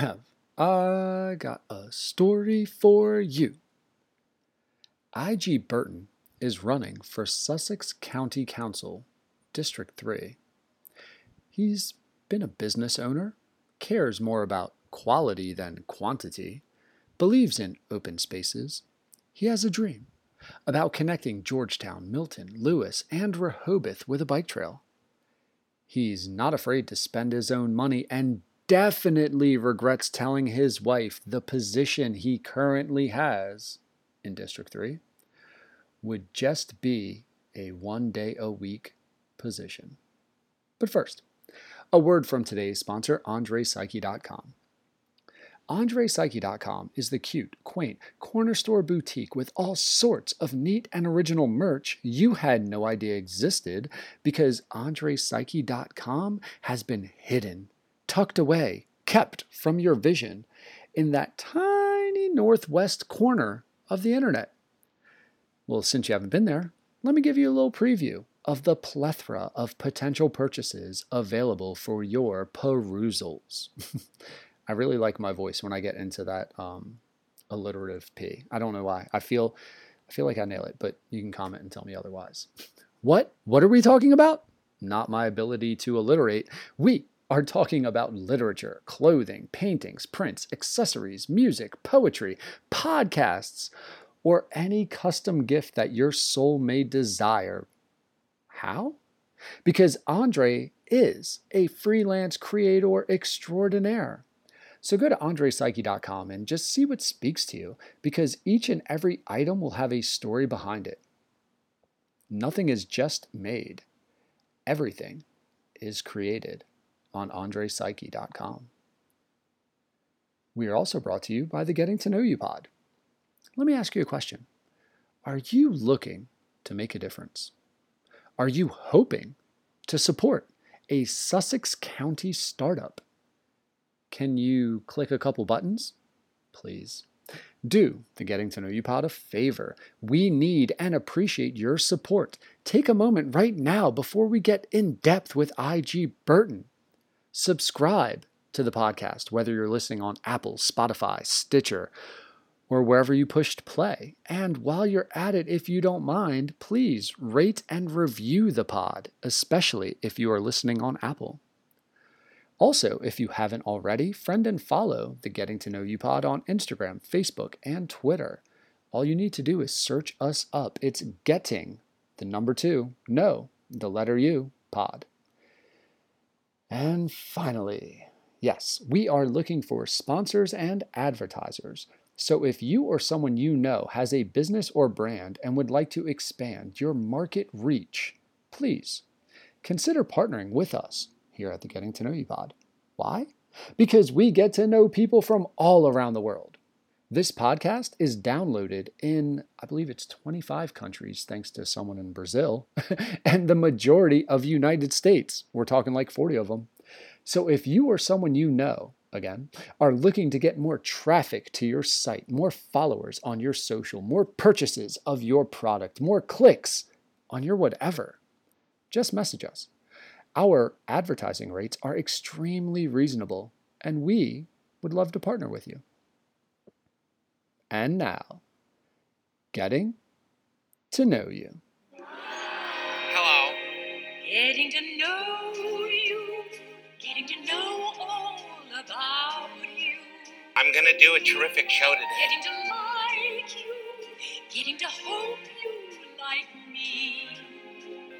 have I got a story for you. I.G. Burton is running for Sussex County Council, District 3. He's been a business owner, cares more about quality than quantity, believes in open spaces. He has a dream about connecting Georgetown, Milton, Lewes, and Rehoboth with a bike trail. He's not afraid to spend his own money and definitely regrets telling his wife the position he currently has in District 3 would just be a one day a week position. But first, a word from today's sponsor, AndrePsyche.com. AndrePsyche.com is the cute, quaint corner store boutique with all sorts of neat and original merch you had no idea existed because AndrePsyche.com has been hidden, tucked away, kept from your vision in that tiny northwest corner of the internet. Well, since you haven't been there, let me give you a little preview of the plethora of potential purchases available for your perusals. I really like my voice when I get into that um, alliterative P. I don't know why. I feel I feel like I nail it, but you can comment and tell me otherwise. What? What are we talking about? Not my ability to alliterate. We are talking about literature, clothing, paintings, prints, accessories, music, poetry, podcasts, or any custom gift that your soul may desire. How? Because Andre is a freelance creator extraordinaire. So go to andrepsyche.com and just see what speaks to you because each and every item will have a story behind it. Nothing is just made, everything is created on andrepsyche.com. We are also brought to you by the Getting to Know You pod. Let me ask you a question Are you looking to make a difference? Are you hoping to support a Sussex County startup? Can you click a couple buttons? Please. Do the Getting to Know You pod a favor. We need and appreciate your support. Take a moment right now before we get in depth with IG Burton. Subscribe to the podcast, whether you're listening on Apple, Spotify, Stitcher, or wherever you pushed play. And while you're at it, if you don't mind, please rate and review the pod, especially if you are listening on Apple. Also, if you haven't already, friend and follow the Getting to Know You pod on Instagram, Facebook, and Twitter. All you need to do is search us up. It's Getting, the number two, no, the letter U, pod. And finally, yes, we are looking for sponsors and advertisers. So if you or someone you know has a business or brand and would like to expand your market reach, please consider partnering with us here at the Getting to Know You Pod. Why? Because we get to know people from all around the world. This podcast is downloaded in, I believe it's 25 countries, thanks to someone in Brazil, and the majority of United States. We're talking like 40 of them. So if you or someone you know, again, are looking to get more traffic to your site, more followers on your social, more purchases of your product, more clicks on your whatever, just message us. Our advertising rates are extremely reasonable, and we would love to partner with you. And now, getting to know you. Hello. Getting to know you, getting to know all about you, I'm gonna do a terrific show today. getting to like you, getting to hope you like me,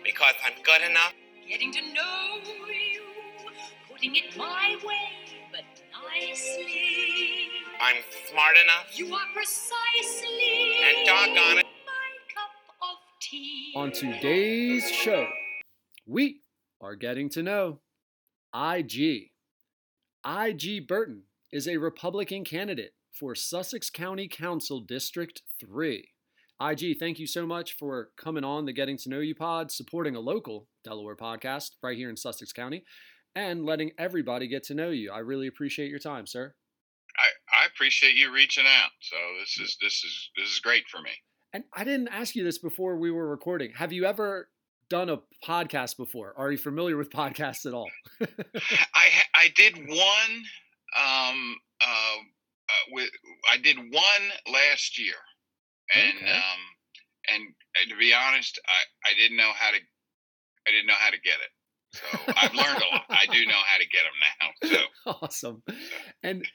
Because I'm good enough. getting to know you, putting it my way, but nicely. I'm smart enough. You are precisely And doggone it. my cup of tea. On today's show, we are getting to know IG. IG Burton is a Republican candidate for Sussex County Council District 3. IG, thank you so much for coming on the Getting to Know You pod, supporting a local Delaware podcast right here in Sussex County, and letting everybody get to know you. I really appreciate your time, sir. Appreciate you reaching out. So this is this is this is great for me. And I didn't ask you this before we were recording. Have you ever done a podcast before? Are you familiar with podcasts at all? I I did one um, I did one last year, and Okay. um, and uh, to be honest, I I didn't know how to I didn't know how to get it. So I've learned a lot. I do know how to get them now. So awesome. And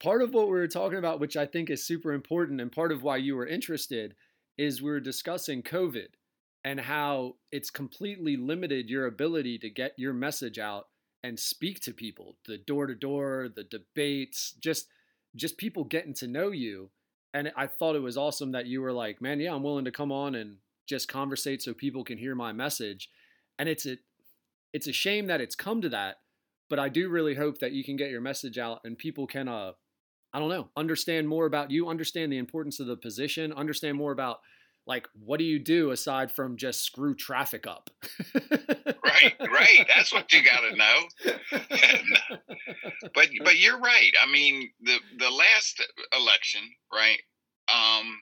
part of what we were talking about, which I think is super important, and part of why you were interested, is we were discussing COVID and how it's completely limited your ability to get your message out and speak to people. The door to door, the debates, just just people getting to know you. And I thought it was awesome that you were like, man, yeah, I'm willing to come on and just conversate so people can hear my message. And it's a it's a shame that it's come to that but I do really hope that you can get your message out and people can uh I don't know, understand more about you, understand the importance of the position, understand more about like what do you do aside from just screw traffic up. right, right. That's what you got to know. but but you're right. I mean, the the last election, right? Um,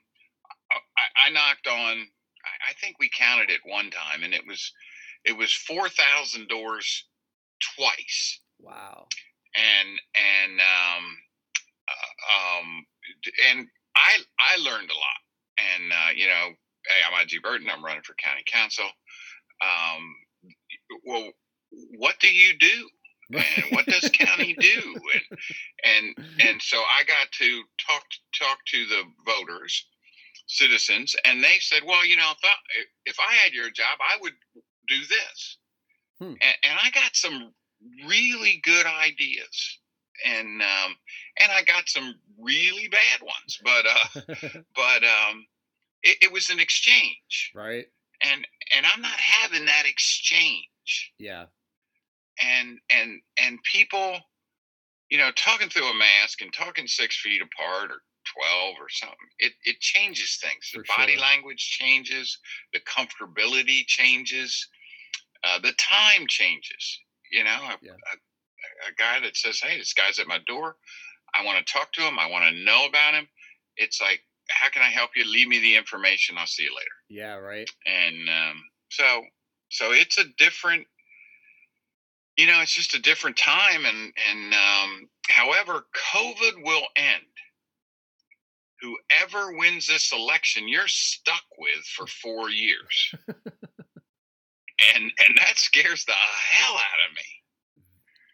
I, I knocked on. I, I think we counted it one time, and it was it was four thousand doors twice, wow. and and um, uh, um, and I I learned a lot, and uh, you know, hey, I'm I.G. Burton. I'm running for county council. Um, well, what do you do? and what does county do and and and so i got to talk talk to the voters citizens and they said well you know if i, if I had your job i would do this Hmm. and, and i got some really good ideas and um and i got some really bad ones but uh but um it, it was an exchange right? and and i'm not having that exchange Yeah. and and and people you know talking through a mask and talking six feet apart or 12 or something it it changes things the For body sure. language changes the comfortability changes uh, the time changes you know a, Yeah. a, a guy that says hey this guy's at my door. I want to talk to him. I want to know about him. It's like how can i help you? Leave me the information. I'll see you later. Yeah, right. and um, so so it's a different you know it's just a different time and and um, however covid will end. Whoever wins this election you're stuck with for four years and and that scares the hell out of me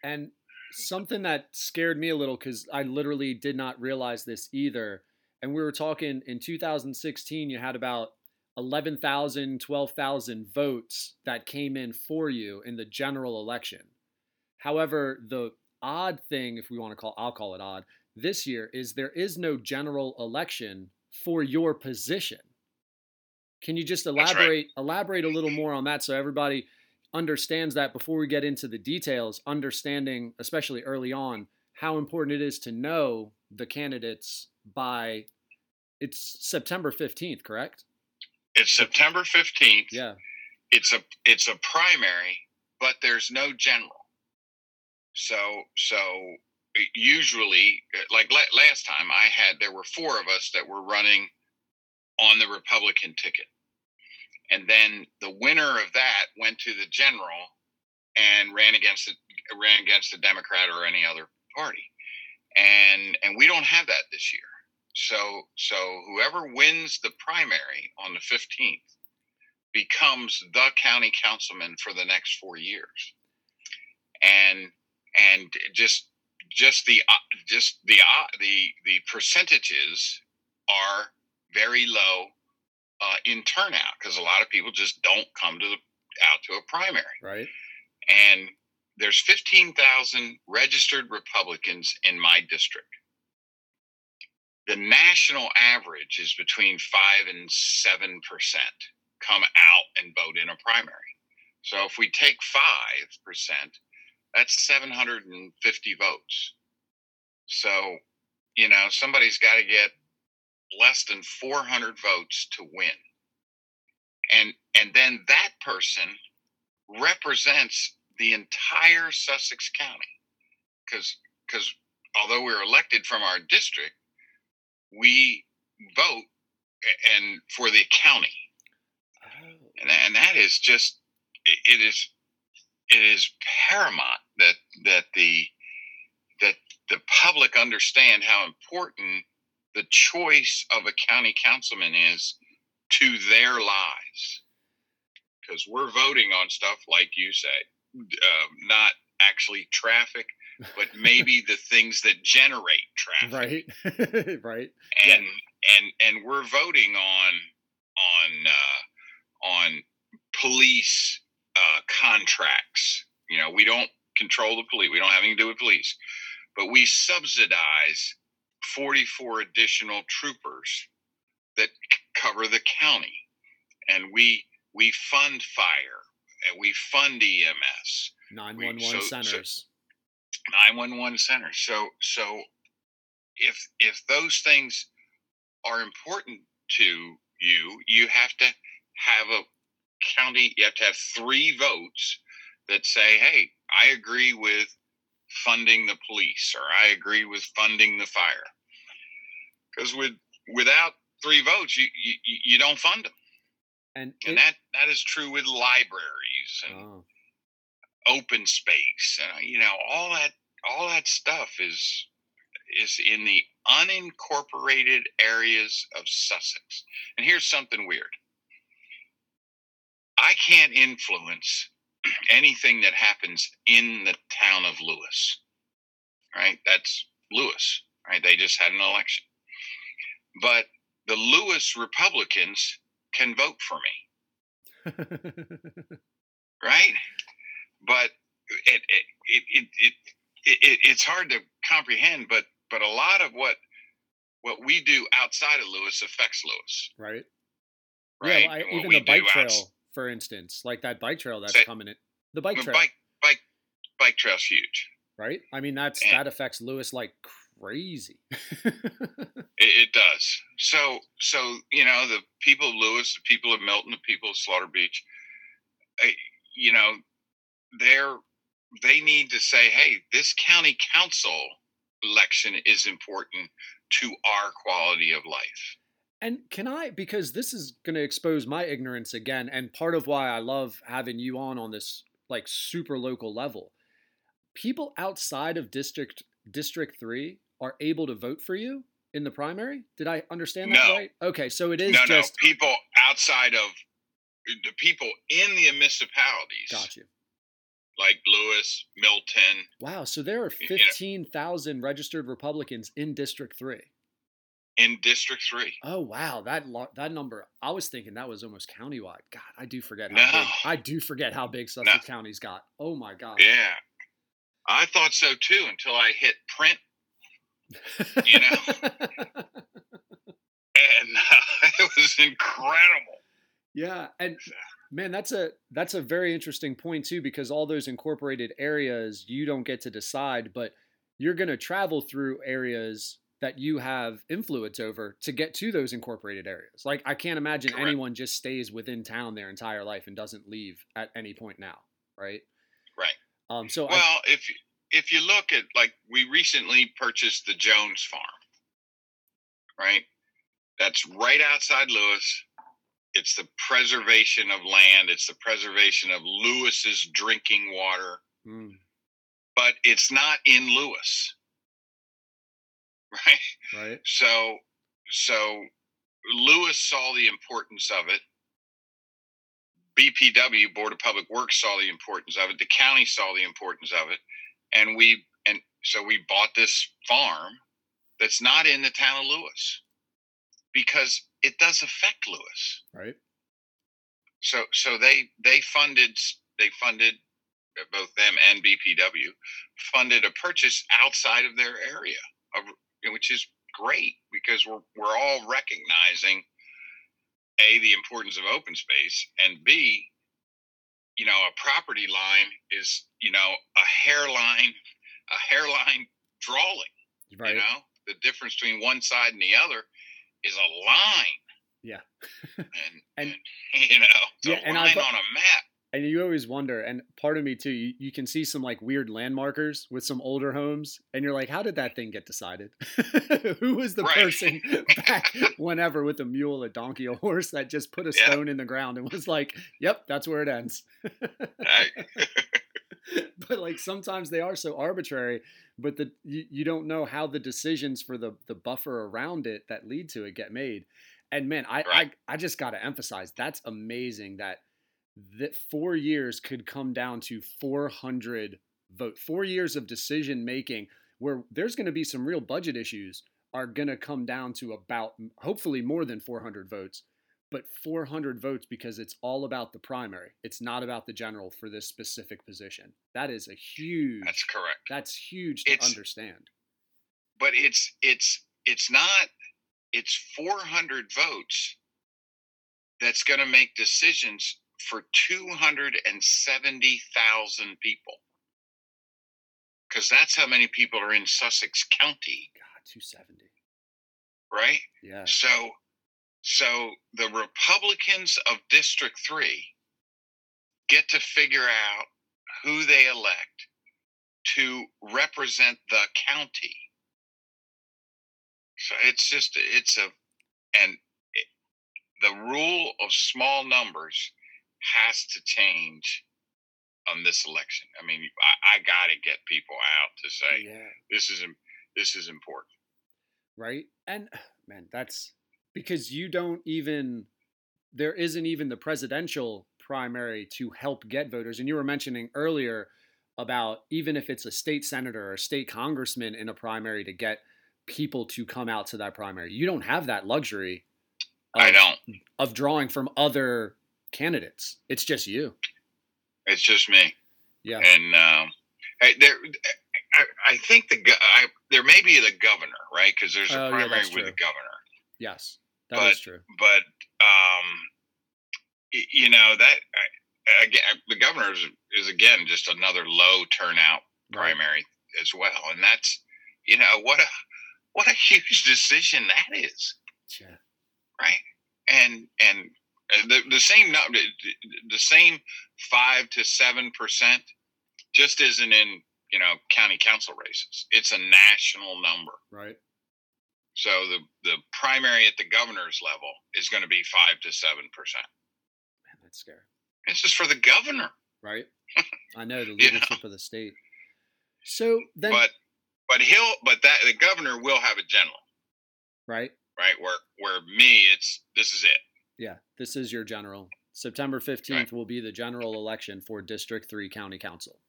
And something that scared me a little because I literally did not realize this either. And we were talking in 2016, you had about 11,000, 12,000 votes that came in for you in the general election. However, the odd thing, if we want to call, I'll call it odd, this year is there is no general election for your position. Can you just right. elaborate elaborate a little more on that so everybody understands that before we get into the details, understanding, especially early on, how important it is to know the candidates by it's September 15th, correct? it's september 15th Yeah. it's a it's a primary but there's no general so so usually like last time i had there were four of us that were running on the republican ticket. And then the winner of that went to the general and ran against the ran against the democrat or any other party. And and we don't have that this year. So so whoever wins the primary on the 15th becomes the county councilman for the next four years. And and just just the just the the the percentages are very low uh, in turnout because a lot of people just don't come to the out to a primary Right. and there's 15,000 registered Republicans in my district. The national average is between 5 and 7% come out and vote in a primary. So if we take 5%, that's 750 votes. So, you know, somebody's got to get less than 400 votes to win. And and then that person represents the entire Sussex County. Because because although we're elected from our district, we vote and for the county, oh. and, and that is just it it is it is paramount that that the that the public understand how important the choice of a county councilman is to their lives because we're voting on stuff like you say um, not actually traffic but maybe the things that generate traffic Right. right. and and and we're voting on on uh, on police uh, contracts. You know, we don't control the police. We don't have anything to do with police, but we subsidize 44 additional troopers that cover the county, and we we fund fire and we fund EMS. 911 so- so- centers. 911 centers. So so if if those things are important to you, you have to have a county you have to have three votes that say, "Hey, I agree with funding the police or I agree with funding the fire." Cuz with without three votes, you you, you don't fund them. and And it- that that is true with libraries and oh, open space and you know all that all that stuff is is in the unincorporated areas of Sussex. And here's something weird. I can't influence anything that happens in the town of Lewes. Right? That's Lewes, right? They just had an election. But the Lewes Republicans can vote for me right? But it it it it, it, it it's hard to comprehend. But but a lot of what what we do outside of Lewes affects Lewes, right. right? Yeah, even the bike trail, for instance, like that bike trail that's coming in. The bike trail, bike bike bike trail's huge. right? I mean, that's And- that affects Lewes like crazy. It, it does. So so you know the people of Lewes, the people of Milton, the people of Slaughter Beach, you know, they're they need to say, hey, this county council election is important to our quality of life. And can I, because this is going to expose my ignorance again, and part of why I love having you on on this like super local level. People outside of district District Three are able to vote for you in the primary. Did I understand that right? Okay, so it is no, just no, people outside of the people in the municipalities, got you. like Lewes, Milton. Wow, so there are You know- fifteen thousand registered Republicans in District Three. In District Three, Oh wow, that lo- that number. I was thinking that was almost countywide. God, I do forget how No. big. I do forget how big Sussex County's got. Oh my god. yeah, I thought so too until I hit print, you know? and uh, it was incredible. yeah, and man, that's a that's a very interesting point too because all those incorporated areas you don't get to decide, but you're going to travel through areas that you have influence over to get to those incorporated areas. Like I can't imagine Correct. anyone just stays within town their entire life and doesn't leave at any point now, right? Right. Um so I, Well, if if you look at like we recently purchased the Jones farm, right? That's right outside Lewes. It's the preservation of land. It's the preservation of Lewes's drinking water, Mm, but it's not in Lewes, right? right? So, so Lewes saw the importance of it. BPW Board of Public Works saw the importance of it. The county saw the importance of it, and we and so we bought this farm that's not in the town of Lewes because it does affect Lewes. Right? So so they they funded they funded both them and BPW funded a purchase outside of their area, of, which is great because we're we're all recognizing a the importance of open space and b you know a property line is you know a hairline a hairline drawing Right. you know the difference between one side and the other is a line Yeah. and, And- and you know it's Yeah, a and I line thought- on a map And you always wonder, and part of me too, you, you can see some like weird landmarkers with some older homes, and you're like, how did that thing get decided? Who was the Right. person back whenever with a mule, a donkey, a horse that just put a Yeah. stone in the ground and was like, yep, that's where it ends? But like sometimes they are so arbitrary, but the you, you don't know how the decisions for the the buffer around it that lead to it get made. And man, I Right. I, I just got to emphasize that's amazing that that four years could come down to 400 vote. Four years of decision making where there's going to be some real budget issues are going to come down to about hopefully more than 400 votes but 400 votes because it's all about the primary. It's not about the general for this specific position. That is a huge. That's correct. That's huge to It's- understand. But it's it's it's not it's 400 votes that's going to make decisions for 270,000 people. Cuz that's how many people are in Sussex County, God, 270. right? Yeah. So, so the Republicans of District Three get to figure out who they elect to represent the county. So it's just it's a and it, the rule of small numbers has to change on this election. I mean, I, I got to get people out to say Yeah. this is this is important. Right. And man, that's because you don't even, there isn't even the presidential primary to help get voters. And you were mentioning earlier about even if it's a state senator or a state congressman in a primary to get people to come out to that primary, you don't have that luxury. I don't. of drawing from other candidates. It's just you. It's just me. Yeah. and um, I, there, I, I think the I, there may be the governor, right? Because there's a Oh, primary that's with the governor, Yes, that is But- true. but um, you know that I, again, the governor is, is again just another low turnout Right. primary as well, and that's you know what a what a huge decision that is, Yeah. right? And and the the same the same five to seven percent just isn't in you know county council races. It's a national number. Right. So the the primary at the governor's level is going to be five to seven percent. Man, that's scary. It's just for the governor, Right. I know the leadership of the state. So then, but but he'll but that the governor will have a general, right? right? Where where me, it's this is it. Yeah, this is your general. September 15th will be the general election for District 3 County Council.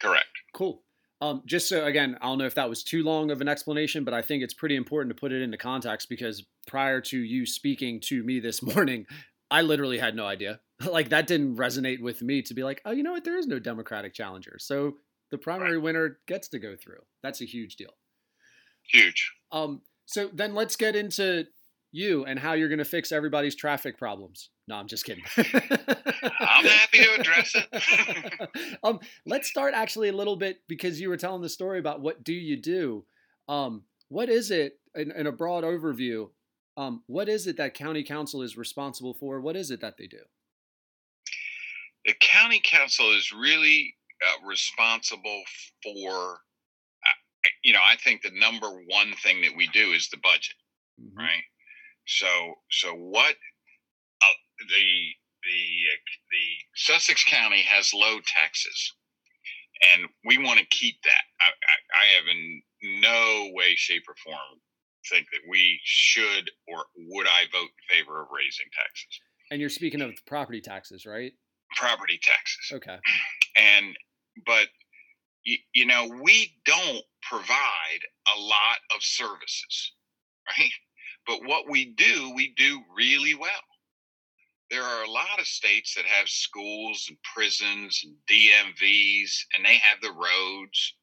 Correct. Cool. Um, just so again, I don't know if that was too long of an explanation, but I think it's pretty important to put it into context because prior to you speaking to me this morning, I literally had no idea. like that didn't resonate with me to be like, oh, you know what? There is no Democratic challenger, so the primary winner gets to go through. That's a huge deal. Huge. Um, so then let's get into you and how you're going to fix everybody's traffic problems. No, I'm just kidding. I'm happy to address it. um, let's start actually a little bit because you were telling the story about what do you do. Um, what is it in, in a broad overview? Um, what is it that county council is responsible for? What is it that they do? the county council is really uh, responsible for. Uh, you know, I think the number one thing that we do is the budget. Mhm. right? So so what uh, the the uh, the Sussex County has low taxes, and we want to keep that. I, I, I have in no way, shape, or form think that we should or would I vote in favor of raising taxes, And you're speaking of property taxes, right? property taxes, Okay. and but you, you know we don't provide a lot of services right but what we do we do really well there are a lot of states that have schools and prisons and dmvs and they have the roads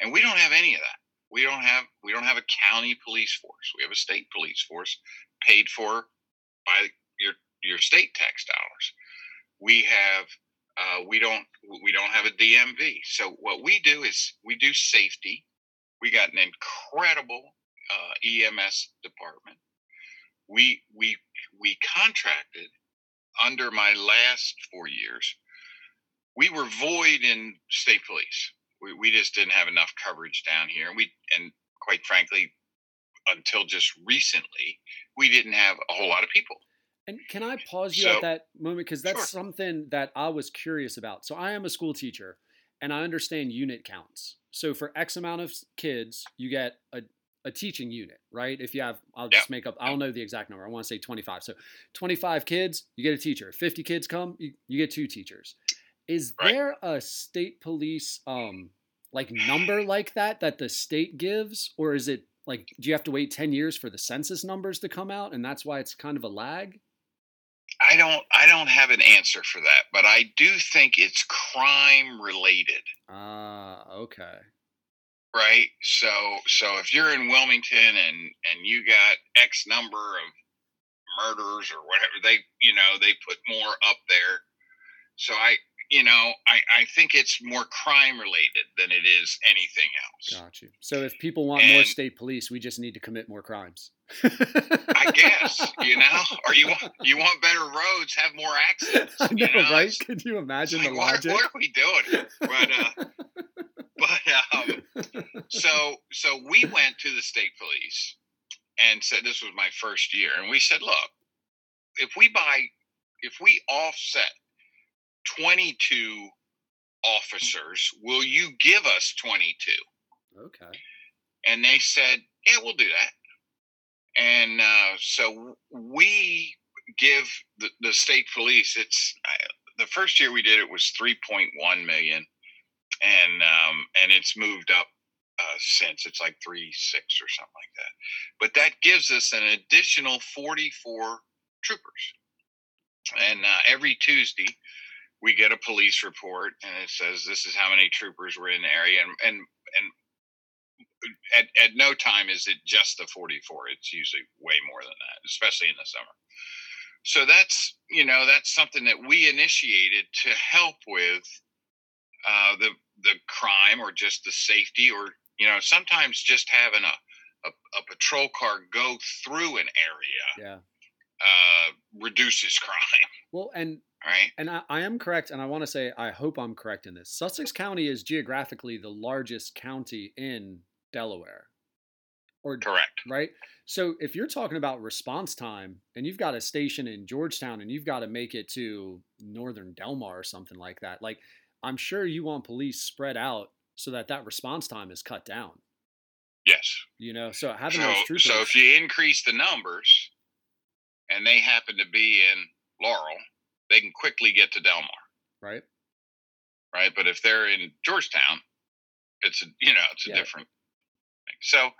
and we don't have any of that we don't have we don't have a county police force we have a state police force paid for by your your state tax dollars we have uh, we don't we don't have a DMV. So what we do is we do safety. We got an incredible uh, EMS department. We we we contracted under my last four years. We were void in state police. We, we just didn't have enough coverage down here. We and quite frankly, until just recently, we didn't have a whole lot of people. And can I pause you So- at that moment because that's Sure. something that I was curious about. So I am a school teacher, and I understand unit counts. So for X amount of kids, you get a, a teaching unit, right? If you have, I'll just make up, I don't know the exact number. I want to say 25. So 25 kids, you get a teacher. 50 kids come, you, you get two teachers. Is Right. there a state police um like number like that that the state gives, or is it like do you have to wait 10 years for the census numbers to come out, and that's why it's kind of a lag? I don't I don't have an answer for that, but I do think it's crime related. Ah, okay. Right so so if you're in wilmington and and you got x number of murders or whatever they you know they put more up there so i you know i i think it's more crime related than it is anything else Got you. So if people want more state police, we just need to commit more crimes. i guess you know or you want you want better roads have more accidents I you know, right? Could you imagine like, the what, logic? what are we doing but uh but um so so we went to the state police and said this was my first year and we said look if we buy if we offset 22 officers will you give us 22 okay. and they said yeah we'll do that. And uh, so we give the, the state police it's uh, the first year we did it was 3.1 million and um, and it's moved up uh, since it's like three six or something like that. But that gives us an additional 44 troopers. And uh, every tuesday we get a police report and it says this is how many troopers were in the area and and and at, at no time is it just the 44 it's usually way more than that especially in the summer. So that's you know that's something that we initiated to help with uh, the the crime or just the safety or you know sometimes just having a a, a patrol car go through an area Yeah. uh, reduces crime Well, and right and I, I am correct, and I want to say I hope I'm correct in this. Sussex County is geographically the largest county in Delaware. Or correct right? So if you're talking about response time and you've got a station in Georgetown and you've got to make it to northern Delmar or something like that, like I'm sure you want police spread out so that that response time is cut down. yes You know, so having so, those troopers. so if you increase the numbers and they happen to be in laurel they can quickly get to delmar right? right? But if they're in Georgetown, it's a you know it's a Yeah. different thing. So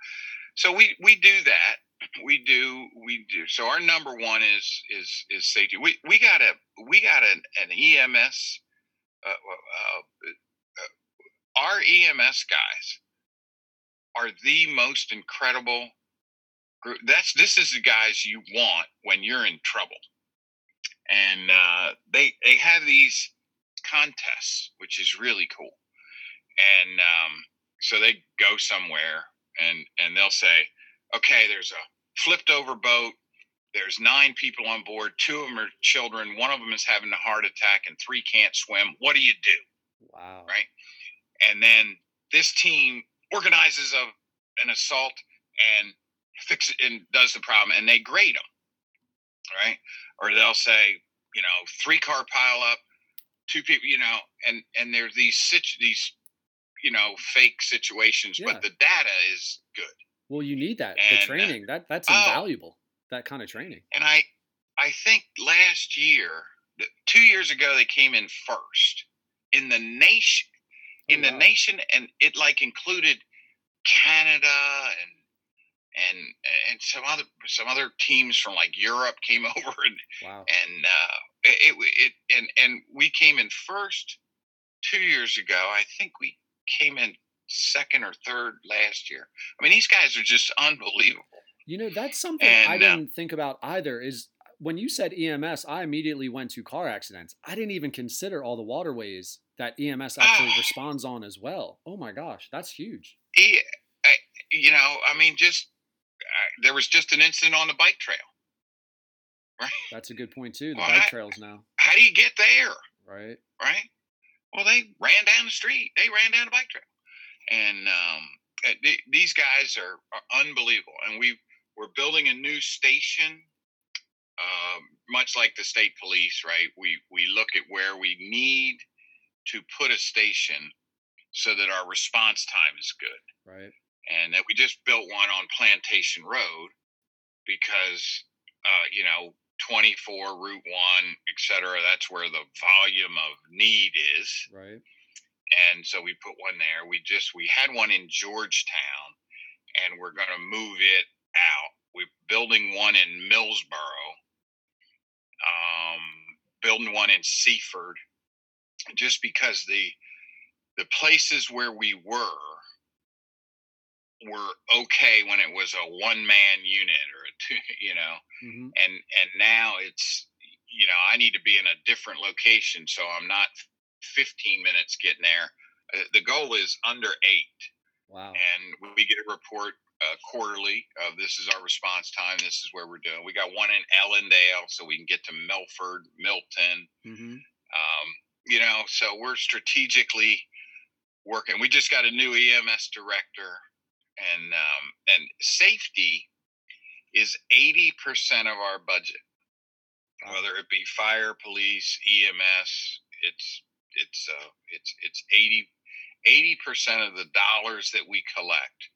so we we do that. We do we do. So our number one is is is safety. We we got a we got an, an EMS. Uh, uh, uh, our EMS guys are the most incredible group. That's this is the guys you want when you're in trouble, and uh, they they have these contests, which is really cool. And um, so they go somewhere and and they'll say, okay, there's a flipped over boat. There's nine people on board. Two of them are children. One of them is having a heart attack, and three can't swim. What do you do? Wow. Right. And then this team organizes a an assault and fix it and does the problem, and they grade them. Right. Or they'll say, you know, three car pile up, two people, you know, and and there's these situ- these you know fake situations, Yeah. but the data is good. Well, you need that. And, the uh, training. That that's oh. invaluable. That kind of training. And I I think last year, two years ago, they came in first in the nation in Oh, the wow. nation, and it like included Canada and and and some other some other teams from like Europe came over and Wow. and uh, it, it it and and we came in first two years ago. I think we came in second or third last year. I mean, these guys are just unbelievable. You know, that's something I And, uh, didn't think about either. Is when you said EMS, I immediately went to car accidents. I didn't even consider all the waterways that EMS actually Ah. responds on as well. Oh my gosh, that's huge. He, I, you know, I mean, just uh, there was just an incident on the bike trail. Right? That's a good point too. The Well, bike I- trails now, How do you get there? right? right? Well, they ran down the street. They ran down the bike trail, and um, uh, th- these guys are, are unbelievable. And we we're building a new station, um, much like the state police, right? We we look at where we need to put a station so that our response time is good. Right. And that we just built one on Plantation Road because, uh, you know, 24, Route 1, et cetera, that's where the volume of need is. Right. And so we put one there. We just, we had one in Georgetown and we're going to move it out. We're building one in Millsboro, um, building one in Seaford, just because the, the places where we were were okay when it was a one man unit or a two, you know, hmm and and now it's you know I need to be in a different location, so I'm not 15 minutes getting there. Uh, the goal is under eight, Wow. and we get a report uh, quarterly of this is our response time. This is where we're doing. We got one in Ellendale, so we can get to Milford, Milton, hmm um, you know, so we're strategically working. We just got a new EMS director, and um, and safety is eighty percent of our budget. Wow. Whether it be fire, police, EMS, it's it's uh, it's it's 80 percent of the dollars that we collect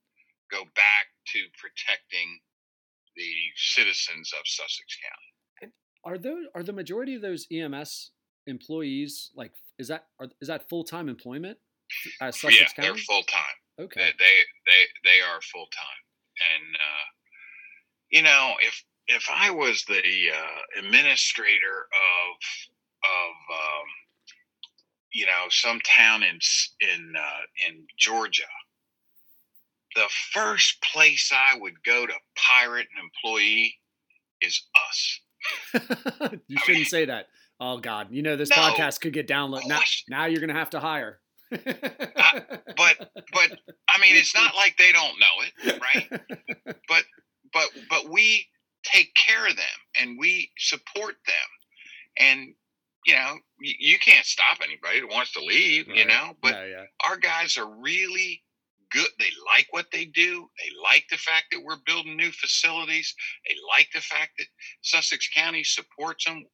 go back to protecting the citizens of Sussex County. Are those are the majority of those EMS employees like is that are, is that full time employment yeah, they're full time. okay. They, they they they are full time, and uh, you know if if I was the uh, administrator of of um, you know some town in in uh, in Georgia, the first place I would go to pirate an employee is us. you shouldn't say that. Oh God, you know this No. podcast could get downloaded. Now, now you're gonna have to hire. but but I mean, it's not like they don't know it, right? but but but we take care of them and we support them and you know you, you can't stop anybody that wants to leave you know but yeah. our guys are really good they like what they do they like the fact that we're building new facilities they like the fact that sussex county supports them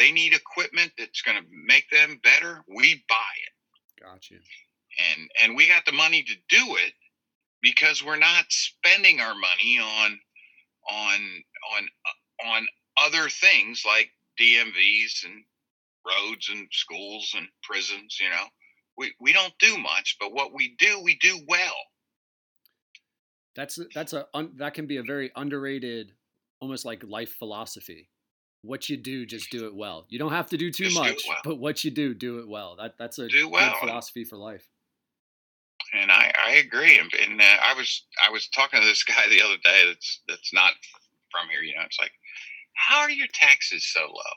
they need equipment that's going to make them better we buy it. Gotcha. and and we got the money to do it because we're not spending our money on on on on other things like DMVs and roads and schools and prisons you know we we don't do much but what we do we do well That's that's a un, that can be a very underrated, almost like life philosophy. What you do, just do it well. You don't have to do too Just do much, well. but what you do, do it well. That that's a Do well, good philosophy for life. and I, I agree. And, and uh, I was I was talking to this guy the other day. That's that's not from here. You know, it's like, how are your taxes so low?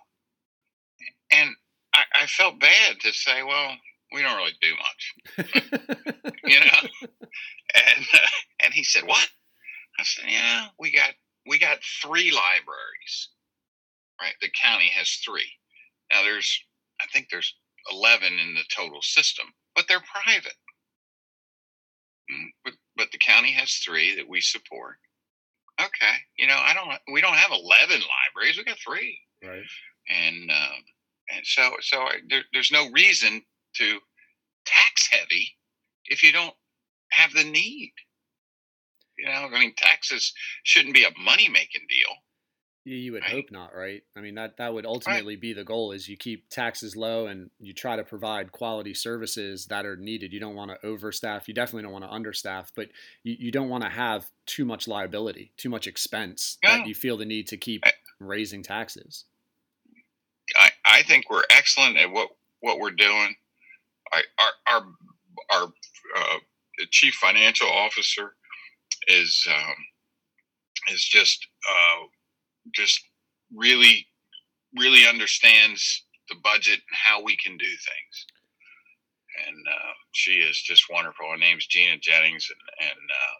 And I, I felt bad to say, well, we don't really do much, you know. and uh, and he said, what? I said, yeah, we got we got three libraries. Right, the county has three. Now there's I think there's eleven in the total system, but they're private. Mm, but but the county has three that we support. Okay, you know I don't. We don't have eleven libraries. We got three, right. and um, and so so I, there, there's no reason to tax heavy if you don't have the need. You know, I mean, taxes shouldn't be a money making deal. You, you would Right. hope not, right? I mean that that would ultimately be the goal is you keep taxes low and you try to provide quality services that are needed. You don't want to overstaff. You definitely don't want to understaff, but you, you don't want to have too much liability, too much expense No. that you feel the need to keep I- raising taxes. I, I think we're excellent at what what we're doing. I, our our our uh, chief financial officer is um, is just uh, just really really understands the budget and how we can do things. And uh, she is just wonderful. Her name's Gina Jennings, and and uh,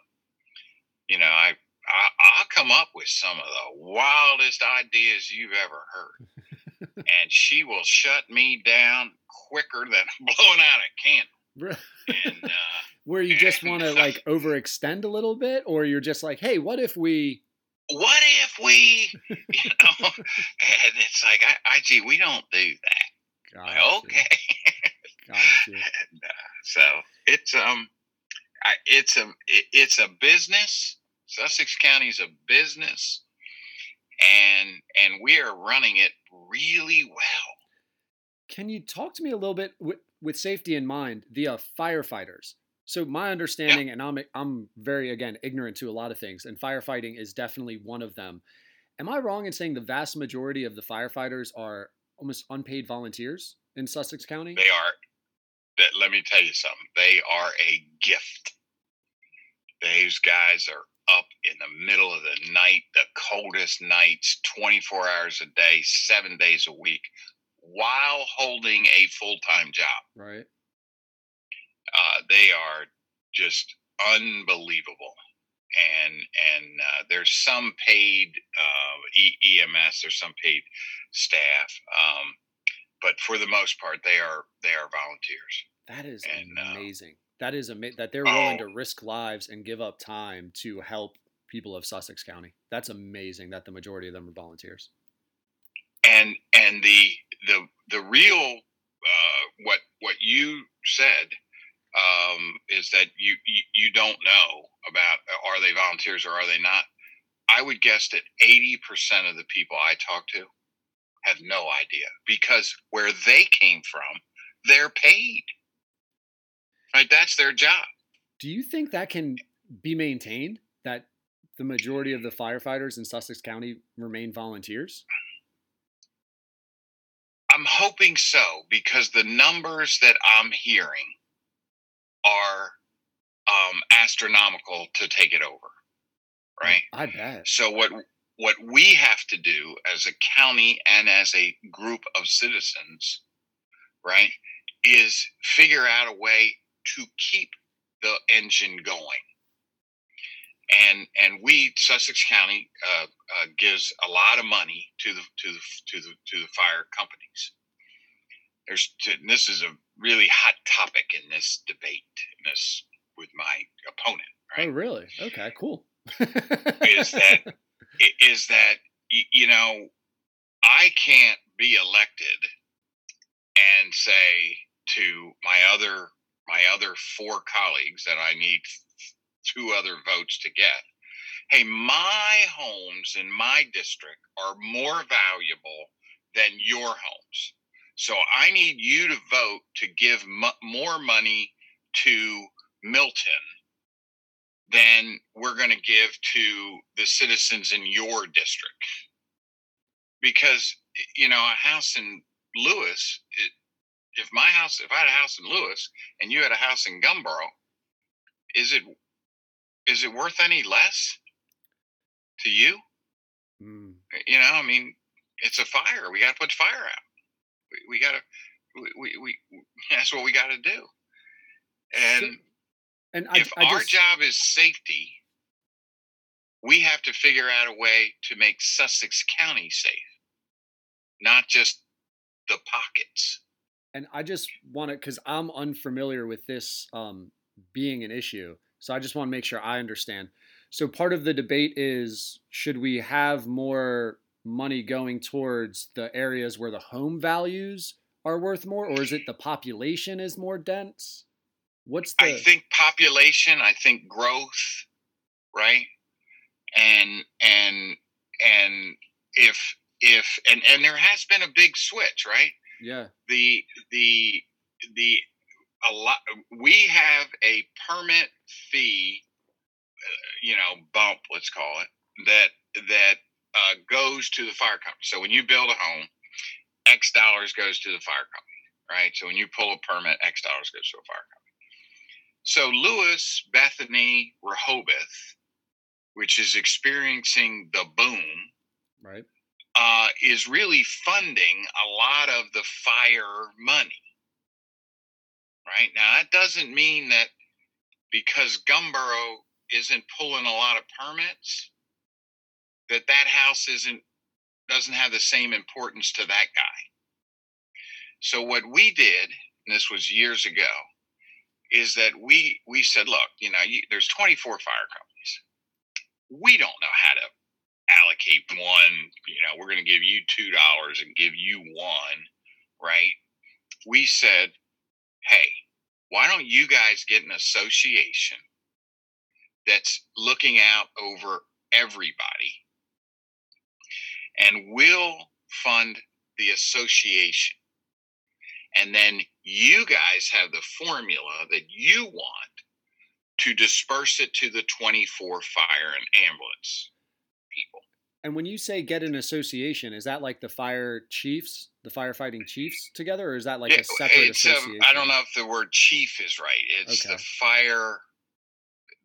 you know I. I- I'll come up with some of the wildest ideas you've ever heard and she will shut me down quicker than blowing out a candle. And uh, Where you just want to like overextend a little bit, or you're just like, hey, what if we? what if we, you know, and it's like, I, I, gee, we don't do that. Got Like, okay. got you. And, uh, so, it's um, I, it's a it, it's a business. Sussex County is a business, and and we are running it really well. Can you talk to me a little bit with, with safety in mind, the uh, firefighters? So my understanding, and I'm I'm very again ignorant to a lot of things, and firefighting is definitely one of them. Am I wrong in saying the vast majority of the firefighters are almost unpaid volunteers in Sussex County? They are. That let me tell you something. They are a gift. These guys are up in the middle of the night, the coldest nights, 24 hours a day, seven days a week, while holding a full time job. Right. Uh, they are just unbelievable. And and uh, there's some paid uh, e- EMS, there's some paid staff, um, but for the most part, they are they are volunteers. That is And, uh, amazing. That is amazing that they're willing oh. to risk lives and give up time to help people of Sussex County. That's amazing that the majority of them are volunteers. and and the the the real uh, what what you said um, is that you, you you don't know about uh, are they volunteers or are they not. I would guess that eighty percent of the people I talk to have no idea because where they came from, they're paid. Right, that's their job. Do you think that can be maintained? That the majority of the firefighters in Sussex County remain volunteers? I'm hoping so because the numbers that I'm hearing are um, astronomical to take it over. Right. I bet. So what what we have to do as a county and as a group of citizens, right, is figure out a way to keep the engine going. And and we Sussex County uh, uh, gives a lot of money to the to the to the to the fire companies. There's this is a really hot topic in this debate in this with my opponent. Oh, really? Okay, cool. Is that is that you know I can't be elected and say to my other my other four colleagues that I need two other votes to get. Hey, my homes in my district are more valuable than your homes. So I need you to vote to give mo- more money to Milton than we're going to give to the citizens in your district. Because, you know, a house in Lewes, if my house, if I had a house in Lewes and you had a house in Gumboro, is it is it worth any less to you? Mm. You know, I mean, it's a fire. We got to put the fire out. We, we got to. We, we, we that's what we got to do. And And I, if I our job is safety, we have to figure out a way to make Sussex County safe, not just the pockets. And I just want to because I'm unfamiliar with this um, being an issue, so I just want to make sure I understand. So part of the debate is should we have more money going towards the areas where the home values are worth more, or is it the population is more dense? What's the I think population, I think growth, right? And and and if if and and there has been a big switch, right? Yeah. The the the a lot we have a permit fee uh, you know bump let's call it that that uh, goes to the fire company. So when you build a home x dollars goes to the fire company right? So when you pull a permit x dollars goes to a fire company. So Lewes bethany rehoboth which is experiencing the boom right uh, is really funding a lot of the fire money. Right now, that doesn't mean that because Gumboro isn't pulling a lot of permits, that that house isn't doesn't have the same importance to that guy. So what we did, and this was years ago, is that we we said, look, you know, you, there's 24 fire companies. We don't know how to allocate one, you know, we're going to give you two dollars and give you one, right? We said, hey, why don't you guys get an association that's looking out over everybody? And we'll fund the association. And then you guys have the formula that you want to disperse it to the 24 fire and ambulance And when you say get an association, is that like the fire chiefs, the firefighting chiefs together, or is that like a separate it's, um, association? I don't know if the word chief is right. It's Okay. the fire,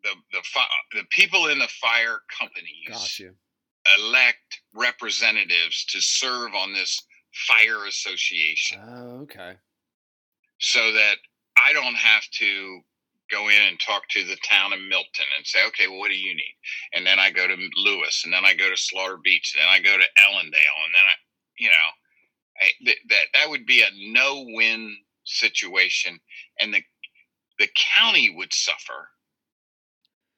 the the fi- the people in the fire companies elect representatives to serve on this fire association, Oh, okay. so that I don't have to go in and talk to the town of Milton and say, okay, well, what do you need? And then I go to Lewes, and then I go to Slaughter Beach, and then I go to Ellendale, and then I, you know, I, th- that that would be a no-win situation, and the the county would suffer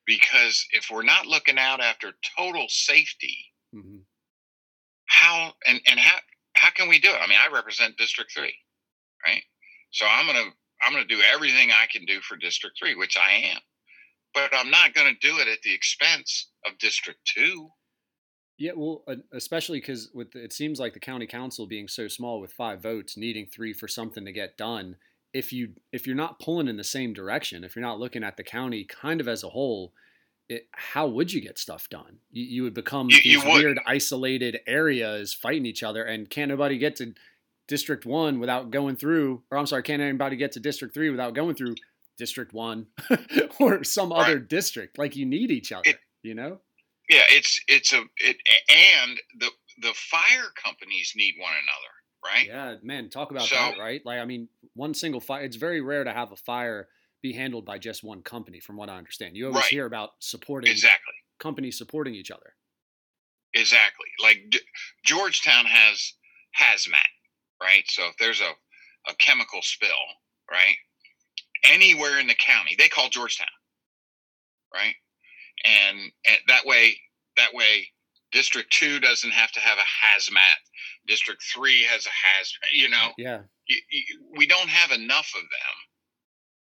because if we're not looking out after total safety, hmm how and and how how can we do it? I mean, I represent District Three, right? So I'm gonna I'm gonna do everything I can do for District Three, which I am, but I'm not gonna do it at the expense of District Two. Yeah, well, uh, especially because with it seems like the county council being so small with five votes, needing three for something to get done. If you if you're not pulling in the same direction, if you're not looking at the county kind of as a whole, it, how would you get stuff done? You, you would become You- you these would. weird isolated areas fighting each other, and can't nobody get to District One without going through, or I'm sorry, can't anybody get to District Three without going through District One or some other district? Like you need each other, It- you know? Yeah, it's it's a it and the the fire companies need one another, right? Yeah, man, talk about So- that, right? Like, I mean, one single fire. It's very rare to have a fire be handled by just one company, from what I understand. You always Right. hear about supporting Exactly. companies supporting each other. Exactly. Like D- Georgetown has hazmat, right? So if there's a, a chemical spill, right? Anywhere in the county, they call Georgetown, right? And, and that way, that way, District Two doesn't have to have a hazmat. District Three has a hazmat. You know, Yeah, we don't have enough of them,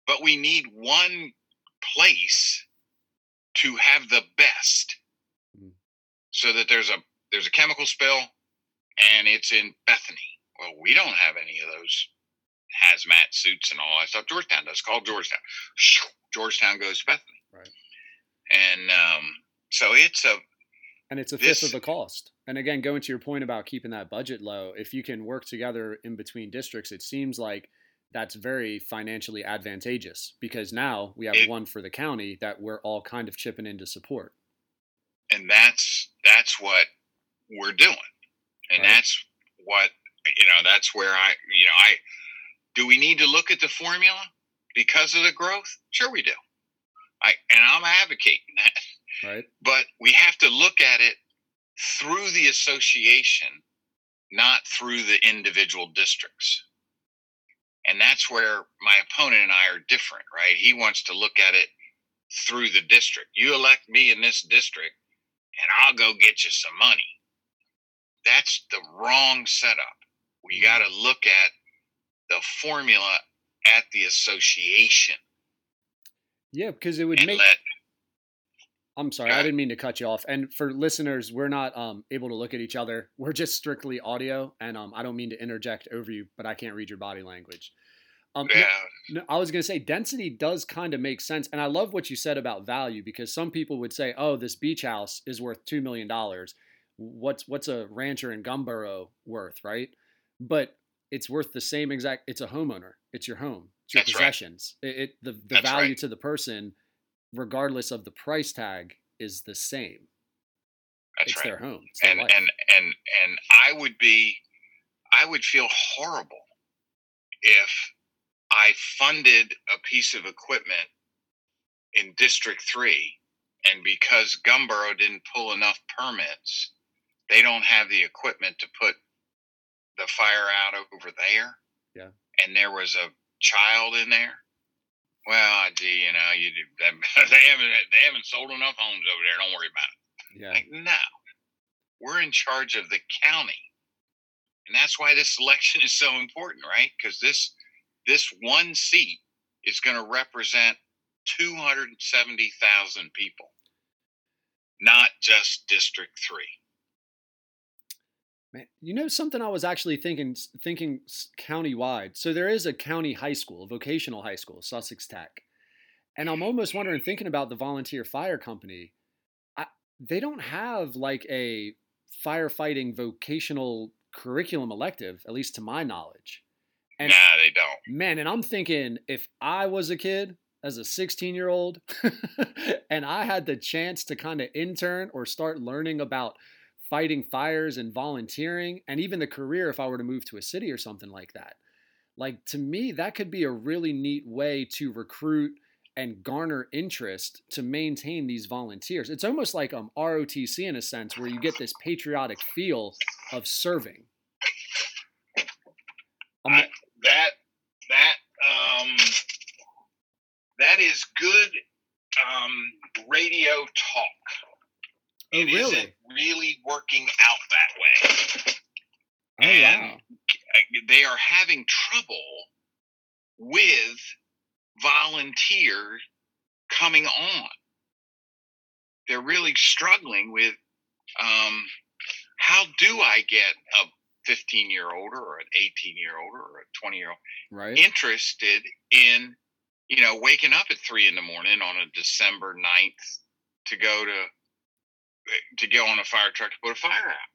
but we need one place to have the best, Mhm. so that there's a there's a chemical spill, and it's in Bethany. Well, we don't have any of those hazmat suits and all that stuff. Georgetown does. Call Georgetown. Georgetown goes to Bethany. Right. And um, so it's a and it's a fifth of the cost. And again, going to your point about keeping that budget low, if you can work together in between districts, it seems like that's very financially advantageous because now we have It- one for the county that we're all kind of chipping in to support. and that's that's what we're doing and Right. that's what you know that's where i you know i do we need to look at the formula because of the growth sure we do i and i'm advocating that Right? but we have to look at it through the association not through the individual districts and that's where my opponent and i are different right he wants to look at it through the district you elect me in this district and I'll go get you some money. That's the wrong setup. We got to look at the formula at the association Yeah, because it would make let I'm sorry, I didn't mean to cut you off. And for listeners, we're not um, able to look at each other. We're just strictly audio, and um, I don't mean to interject over you, but I can't read your body language. Um, no- yeah, no, I was going to say density does kind of make sense, and I love what you said about value because some people would say, "Oh, this beach house is worth two million dollars. What's what's a rancher in Gumboro worth, right?" But it's worth the same exact. It's a homeowner. It's your home. It's your That's right. possessions. It, it the the That's value right. to the person, regardless of the price tag, is the same. that's it's right. their home. It's their And life. and and and I would be, I would feel horrible if I funded a piece of equipment in District Three, and because Gumboro didn't pull enough permits, they don't have the equipment to put the fire out over there. Yeah. And there was a child in there. Well, I gee, you know, you do, they haven't they haven't sold enough homes over there. Don't worry about it. yeah, Like, no, we're in charge of the county, and that's why this election is so important, right? Because this this one seat is going to represent 270,000 people, not just District 3. Man, you know something I was actually thinking thinking countywide. So there is a county high school, a vocational high school, Sussex Tech. And I'm almost wondering thinking about the volunteer fire company, I, they don't have like a firefighting vocational curriculum elective, at least to my knowledge. And nah, they don't. Man, and I'm thinking if I was a kid as a 16 year old and I had the chance to kind of intern or start learning about fighting fires and volunteering and even the career if I were to move to a city or something like that. Like to me, that could be a really neat way to recruit and garner interest to maintain these volunteers. It's almost like um, ROTC in a sense, where you get this patriotic feel of serving. Um, I- that that um that is good um radio talk. Oh, It really? not really working out that way. oh and- wow! Uh, They are having trouble with volunteers coming on. They're really struggling with um, how do I get a 15 year old or an 18 year old or a 20 year old Right? interested in you know waking up at three in the morning on a december 9th to go to to go on a fire truck to put a fire out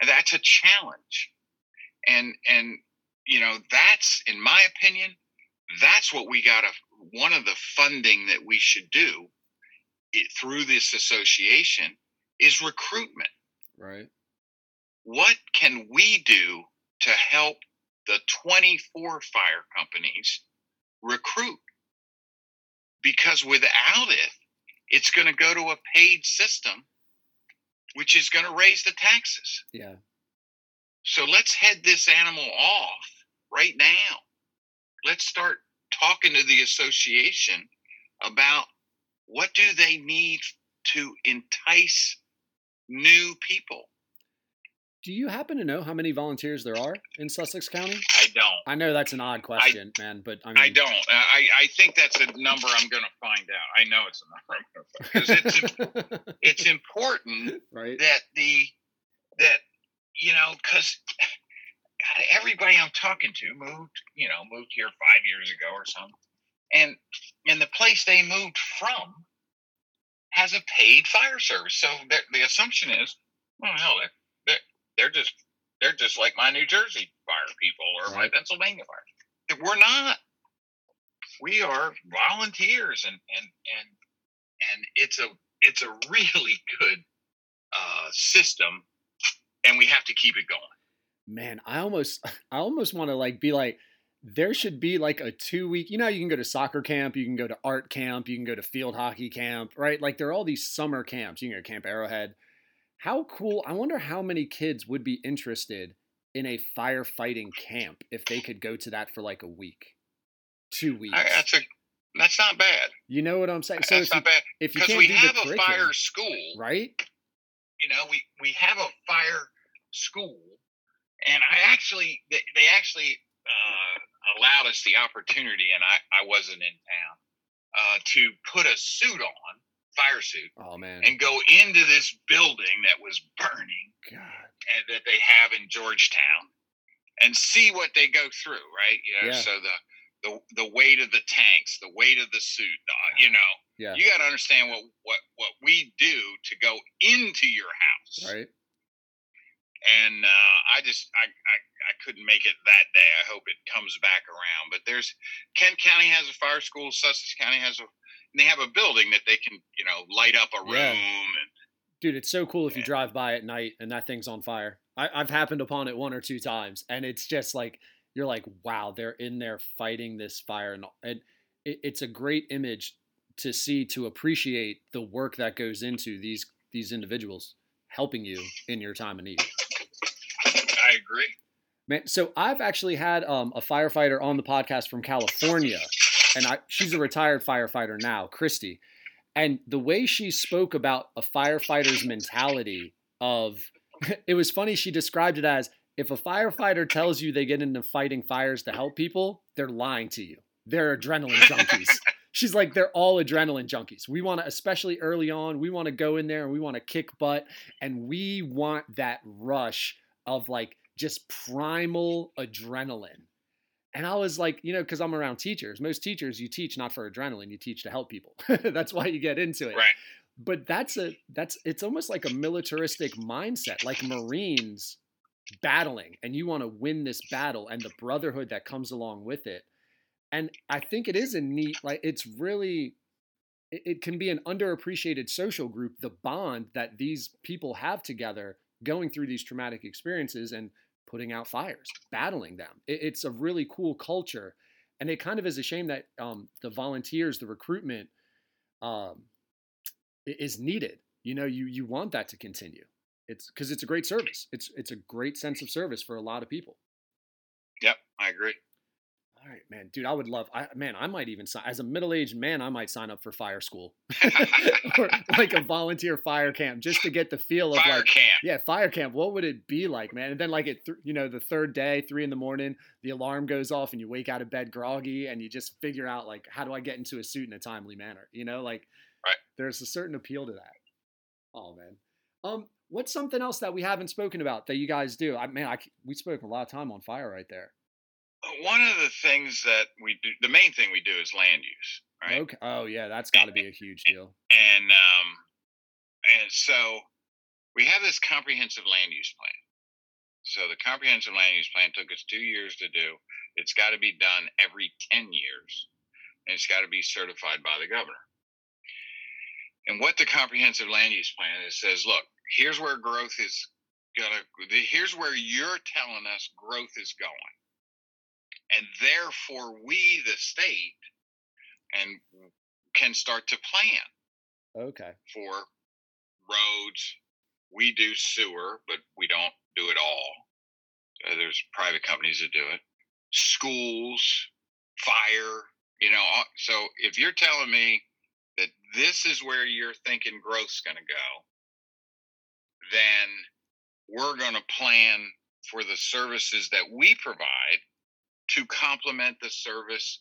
and that's a challenge and and you know that's in my opinion that's what we got to one of the funding that we should do it, through this association is recruitment right? what can we do to help the 24 fire companies recruit? Because without it, it's going to go to a paid system, which is going to raise the taxes. Yeah. So let's head this animal off right now. Let's start talking to the association about what do they need to entice new people. Do you happen to know how many volunteers there are in Sussex County? I don't. I know that's an odd question, man, but I mean, I don't. I, I think that's a number I'm going to find out. I know it's a number I'm going to find because it's it's important right? that the that you know because everybody I'm talking to moved you know moved here five years ago or something, and and the place they moved from has a paid fire service. So that- the assumption is, well, hell, they're, just they're just like my New Jersey fire people or my Pennsylvania fire. We're not. We are volunteers, and and and and it's a it's a really good uh, system, and we have to keep it going. Man, I almost I almost want to like be like there should be like a 2 week, you know, you can go to soccer camp, you can go to art camp, you can go to field hockey camp, right? Like there are all these summer camps. You can go to Camp Arrowhead. How cool. I wonder how many kids would be interested in a firefighting camp if they could go to that for like a week. 2 weeks. I, that's a that's not bad. you know what I'm saying? So that's if you, not bad if you can't we do have the a fire school, right? you know, we we have a fire school, and I actually they, they actually uh, allowed us the opportunity, and I I wasn't in town uh, to put a suit on, fire suit, Oh man. and go into this building that was burning God. and that they have in Georgetown, and see what they go through, right? You know, Yeah. so the the the weight of the tanks, the weight of the suit, uh, you know, Yeah. you got to understand what what what we do to go into your house Right? and uh, I just I, I I couldn't make it that day. I hope it comes back around. But there's Kent County has a fire school. Sussex County has a. And they have a building that they can you know light up a room Yeah. and Dude, it's so cool if you drive by at night and that thing's on fire. I, I've happened upon it one or two times, and it's just like you're like, wow, they're in there fighting this fire, and, and it, it's a great image to see to appreciate the work that goes into these these individuals helping you in your time of need. I agree. Man, so I've actually had um, a firefighter on the podcast from California, and I, she's a retired firefighter now, Christy. And the way she spoke about a firefighter's mentality of, it was funny. She described it as if a firefighter tells you they get into fighting fires to help people, they're lying to you. they're adrenaline junkies. She's like, they're all adrenaline junkies. We want to, especially early on, we want to go in there and we want to kick butt and we want that rush of like just primal adrenaline. And I was like, you know, because I'm around teachers. Most teachers, you teach not for adrenaline, you teach to help people. that's why you get into it. Right. But that's a that's it's almost like a militaristic mindset, like Marines battling, and you want to win this battle and the brotherhood that comes along with it. And I think it is a neat, like it's really it, it can be an underappreciated social group, the bond that these people have together going through these traumatic experiences and putting out fires, battling them. It, it's a really cool culture, and it kind of is a shame that um, the volunteers, the recruitment, um, is needed. You know, you you want that to continue. It's because it's a great service. It's it's a great sense of service for a lot of people. Yep, I agree. All right, man, dude, I would love. I man, I might even sign as a middle-aged man. I might sign up for fire school or like a volunteer fire camp just to get the feel of Fire like camp. yeah, fire camp. What would it be like, man? And then like at th- you know the third day, three in the morning, the alarm goes off and you wake out of bed groggy and you just figure out like how do I get into a suit in a timely manner? You know, like Right. there's a certain appeal to that. Oh man, um, what's something else that we haven't spoken about that you guys do? I man, I we spoke a lot of time on fire right there. One of the things that we do, the main thing we do is land use, right? Okay. Oh yeah, that's got to be a huge deal. And um, and so we have this comprehensive land use plan. So the comprehensive land use plan took us two years to do. It's got to be done every ten years, and it's got to be certified by the governor. And what the comprehensive land use plan is says, look, here's where growth is gonna. Here's where you're telling us growth is going, and therefore we, the state, and can start to plan Okay. for roads. We do sewer, but we don't do it all. Uh, there's private companies that do it. Schools, fire, you know. uh, So if you're telling me that this is where you're thinking growth's going to go, then we're going to plan for the services that we provide to complement the service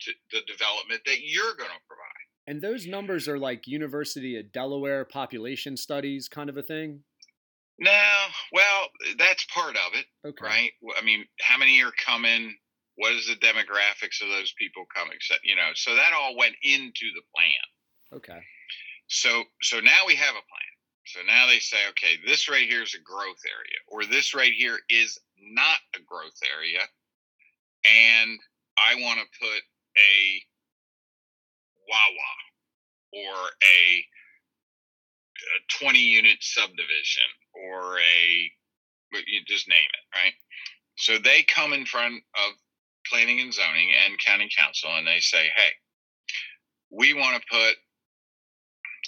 to the development that you're going to provide. And those numbers are like University of Delaware population studies kind of a thing. No, well, that's part of it. Okay. right? I mean, how many are coming? What is the demographics of those people coming? So, you know, so that all went into the plan. Okay. So, so now we have a plan. So now they say, okay, this right here is a growth area, or this right here is not a growth area, and I want to put a Wawa or a, a 20 unit subdivision or a, you just name it, right? So they come in front of planning and zoning and county council and they say, hey, we want to put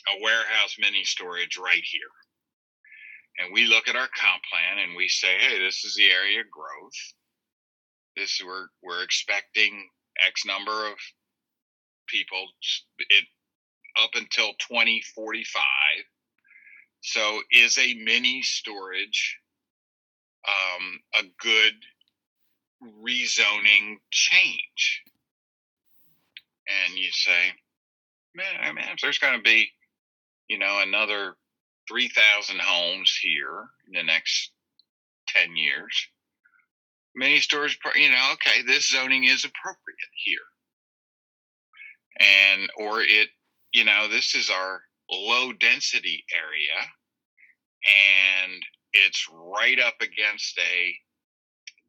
a warehouse mini storage right here. And we look at our comp plan and we say, hey, this is the area growth. This we're we're expecting X number of people it up until 2045. So is a mini storage um, a good rezoning change? And you say, man, I mean, there's going to be, you know, another 3,000 homes here in the next 10 years, mini storage, pro- you know, okay, this zoning is appropriate here. And, or it, you know, this is our low density area and it's right up against a,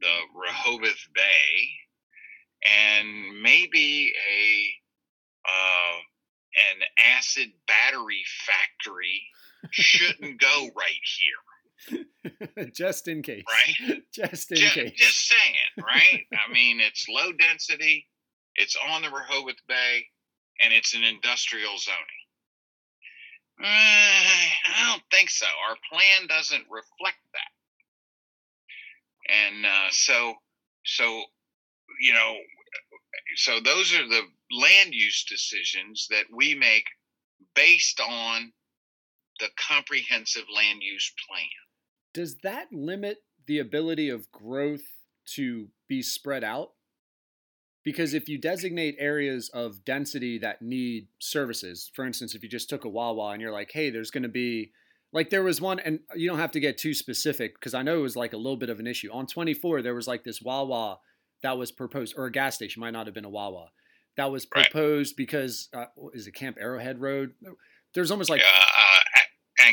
the Rehoboth Bay and maybe a, uh, an acid battery factory shouldn't go right here, just in case. right? Just in Ju- case. Just saying, right? I mean, it's low density, it's on the Rehoboth Bay, and it's an industrial zoning. Uh, I don't think so. Our plan doesn't reflect that. And uh, so, so you know, so those are the land use decisions that we make based on the comprehensive land use plan. Does that limit the ability of growth to be spread out? Because if you designate areas of density that need services, for instance, if you just took a Wawa and you're like, hey, there's going to be, like, there was one, and you don't have to get too specific because I know it was like a little bit of an issue. On 24, there was like this Wawa that was proposed, or a gas station, might not have been a Wawa, that was Right. proposed because, uh, is it Camp Arrowhead Road? There's almost like uh,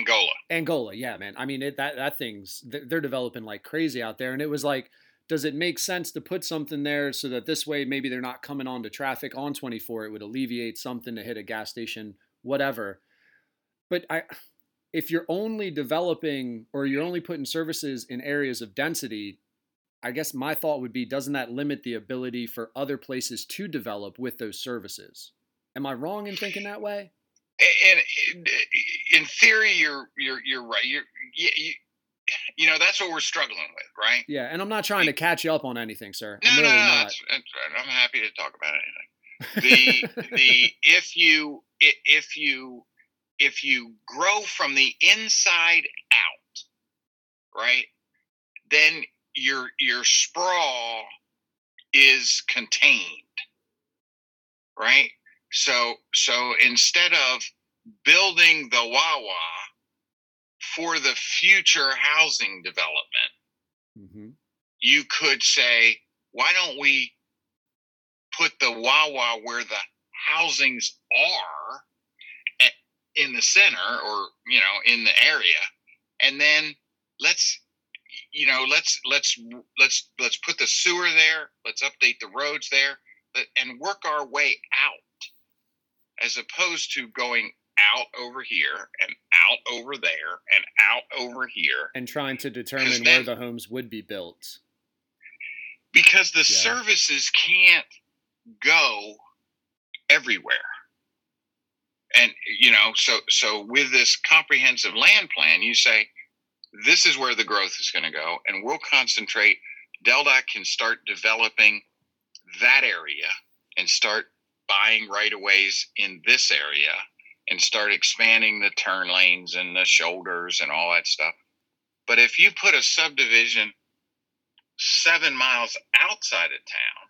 Angola. Angola, yeah, man. I mean, it, that that thing's they're developing like crazy out there, and it was like, does it make sense to put something there so that this way maybe they're not coming onto traffic on 24? It would alleviate something to hit a gas station, whatever. But I, if you're only developing or you're only putting services in areas of density, I guess my thought would be, doesn't that limit the ability for other places to develop with those services? Am I wrong in thinking that way? And in, theory, you're you're you're right. You're you, you, you know that's what we're struggling with, right? Yeah, and I'm not trying to catch you up on anything, sir. No, I'm no, really no. not. That's, that's right. I'm happy to talk about anything. The the if you if you if you grow from the inside out, right, then your your sprawl is contained, right? So so instead of building the Wawa for the future housing development hmm you could say, why don't we put the Wawa where the housings are a- in the center or, you know, in the area. And then let's, you know, let's, let's, let's, let's put the sewer there. Let's update the roads there but- and work our way out as opposed to going out over here and out over there and out over here And trying to determine Because where the homes would be built. because the Yeah. services can't go everywhere and you know so so with this comprehensive land plan you say this is where the growth is going to go and we'll concentrate DelDOT can start developing that area and start buying right of ways in this area and start expanding the turn lanes and the shoulders and all that stuff but if you put a subdivision seven miles outside of town,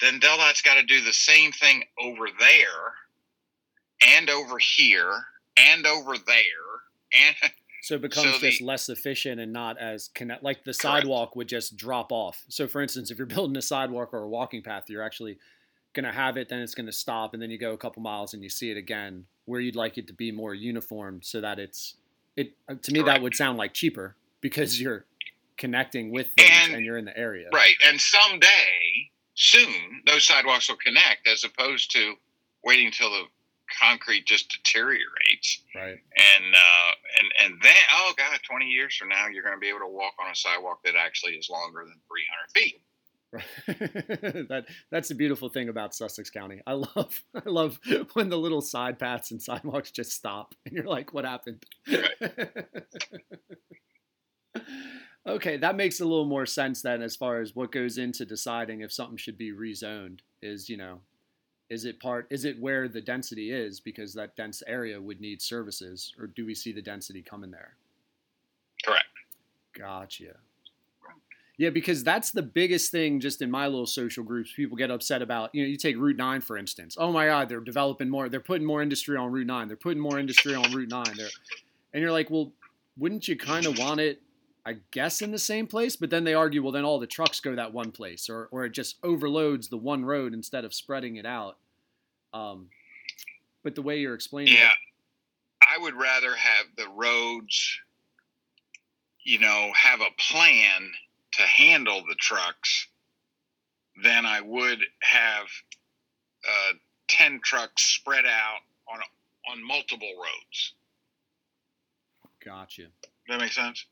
then DelDOT's got to do the same thing over there and over here and over there and So it becomes So the- just less efficient and not as connect. Like the sidewalk would just drop off. So for instance, if you're building a sidewalk or a walking path, you're actually going to have it, then it's going to stop, and then you go a couple miles and you see it again. Where you'd like it to be more uniform, so that it's it. uh, To me, that would sound like cheaper because you're connecting with things and, And- you're in the area. right. And someday, soon, those sidewalks will connect as opposed to waiting until the concrete just deteriorates. Right. And uh, and and then oh god, twenty years from now, you're going to be able to walk on a sidewalk that actually is longer than three hundred feet. that that's the beautiful thing about Sussex County. I love I love when the little side paths and sidewalks just stop and you're like, what happened? okay, that makes a little more sense then as far as what goes into deciding if something should be rezoned is, you know, is it part is it where the density is because that dense area would need services or do we see the density coming there? Correct. Gotcha. Yeah, because that's the biggest thing just in my little social groups. People get upset about, you know, you take Route 9, for instance. Oh my God, they're developing more, they're putting more industry on Route 9. They're putting more industry on Route 9. They're, and you're like, well, wouldn't you kind of want it, I guess, in the same place? But then they argue, well, then all the trucks go that one place, or, or it just overloads the one road instead of spreading it out. Um, but the way you're explaining Yeah. it, I would rather have the roads, you know, have a plan to handle the trucks than I would have uh, 10 trucks spread out on, on multiple roads. gotcha. Does that make sense?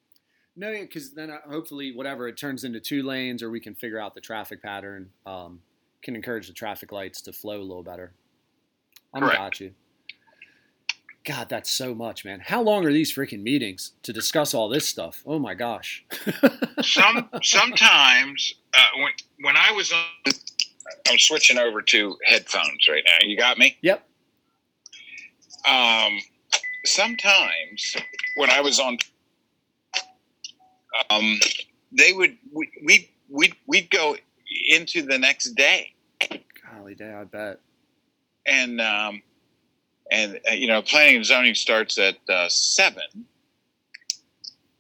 No, because then uh, hopefully whatever it turns into two lanes, or we can figure out the traffic pattern. Um, can encourage the traffic lights to flow a little better. I'm Correct. got you. God, that's so much, man. How long are these freaking meetings to discuss all this stuff? Oh my gosh. Some sometimes uh, when when I was on, I'm switching over to headphones right now. You got me? Yep. Um, sometimes when I was on, um, they would we we we'd, we'd go into the next day. Golly day, I bet. And um, and uh, you know, planning and zoning starts at uh, seven,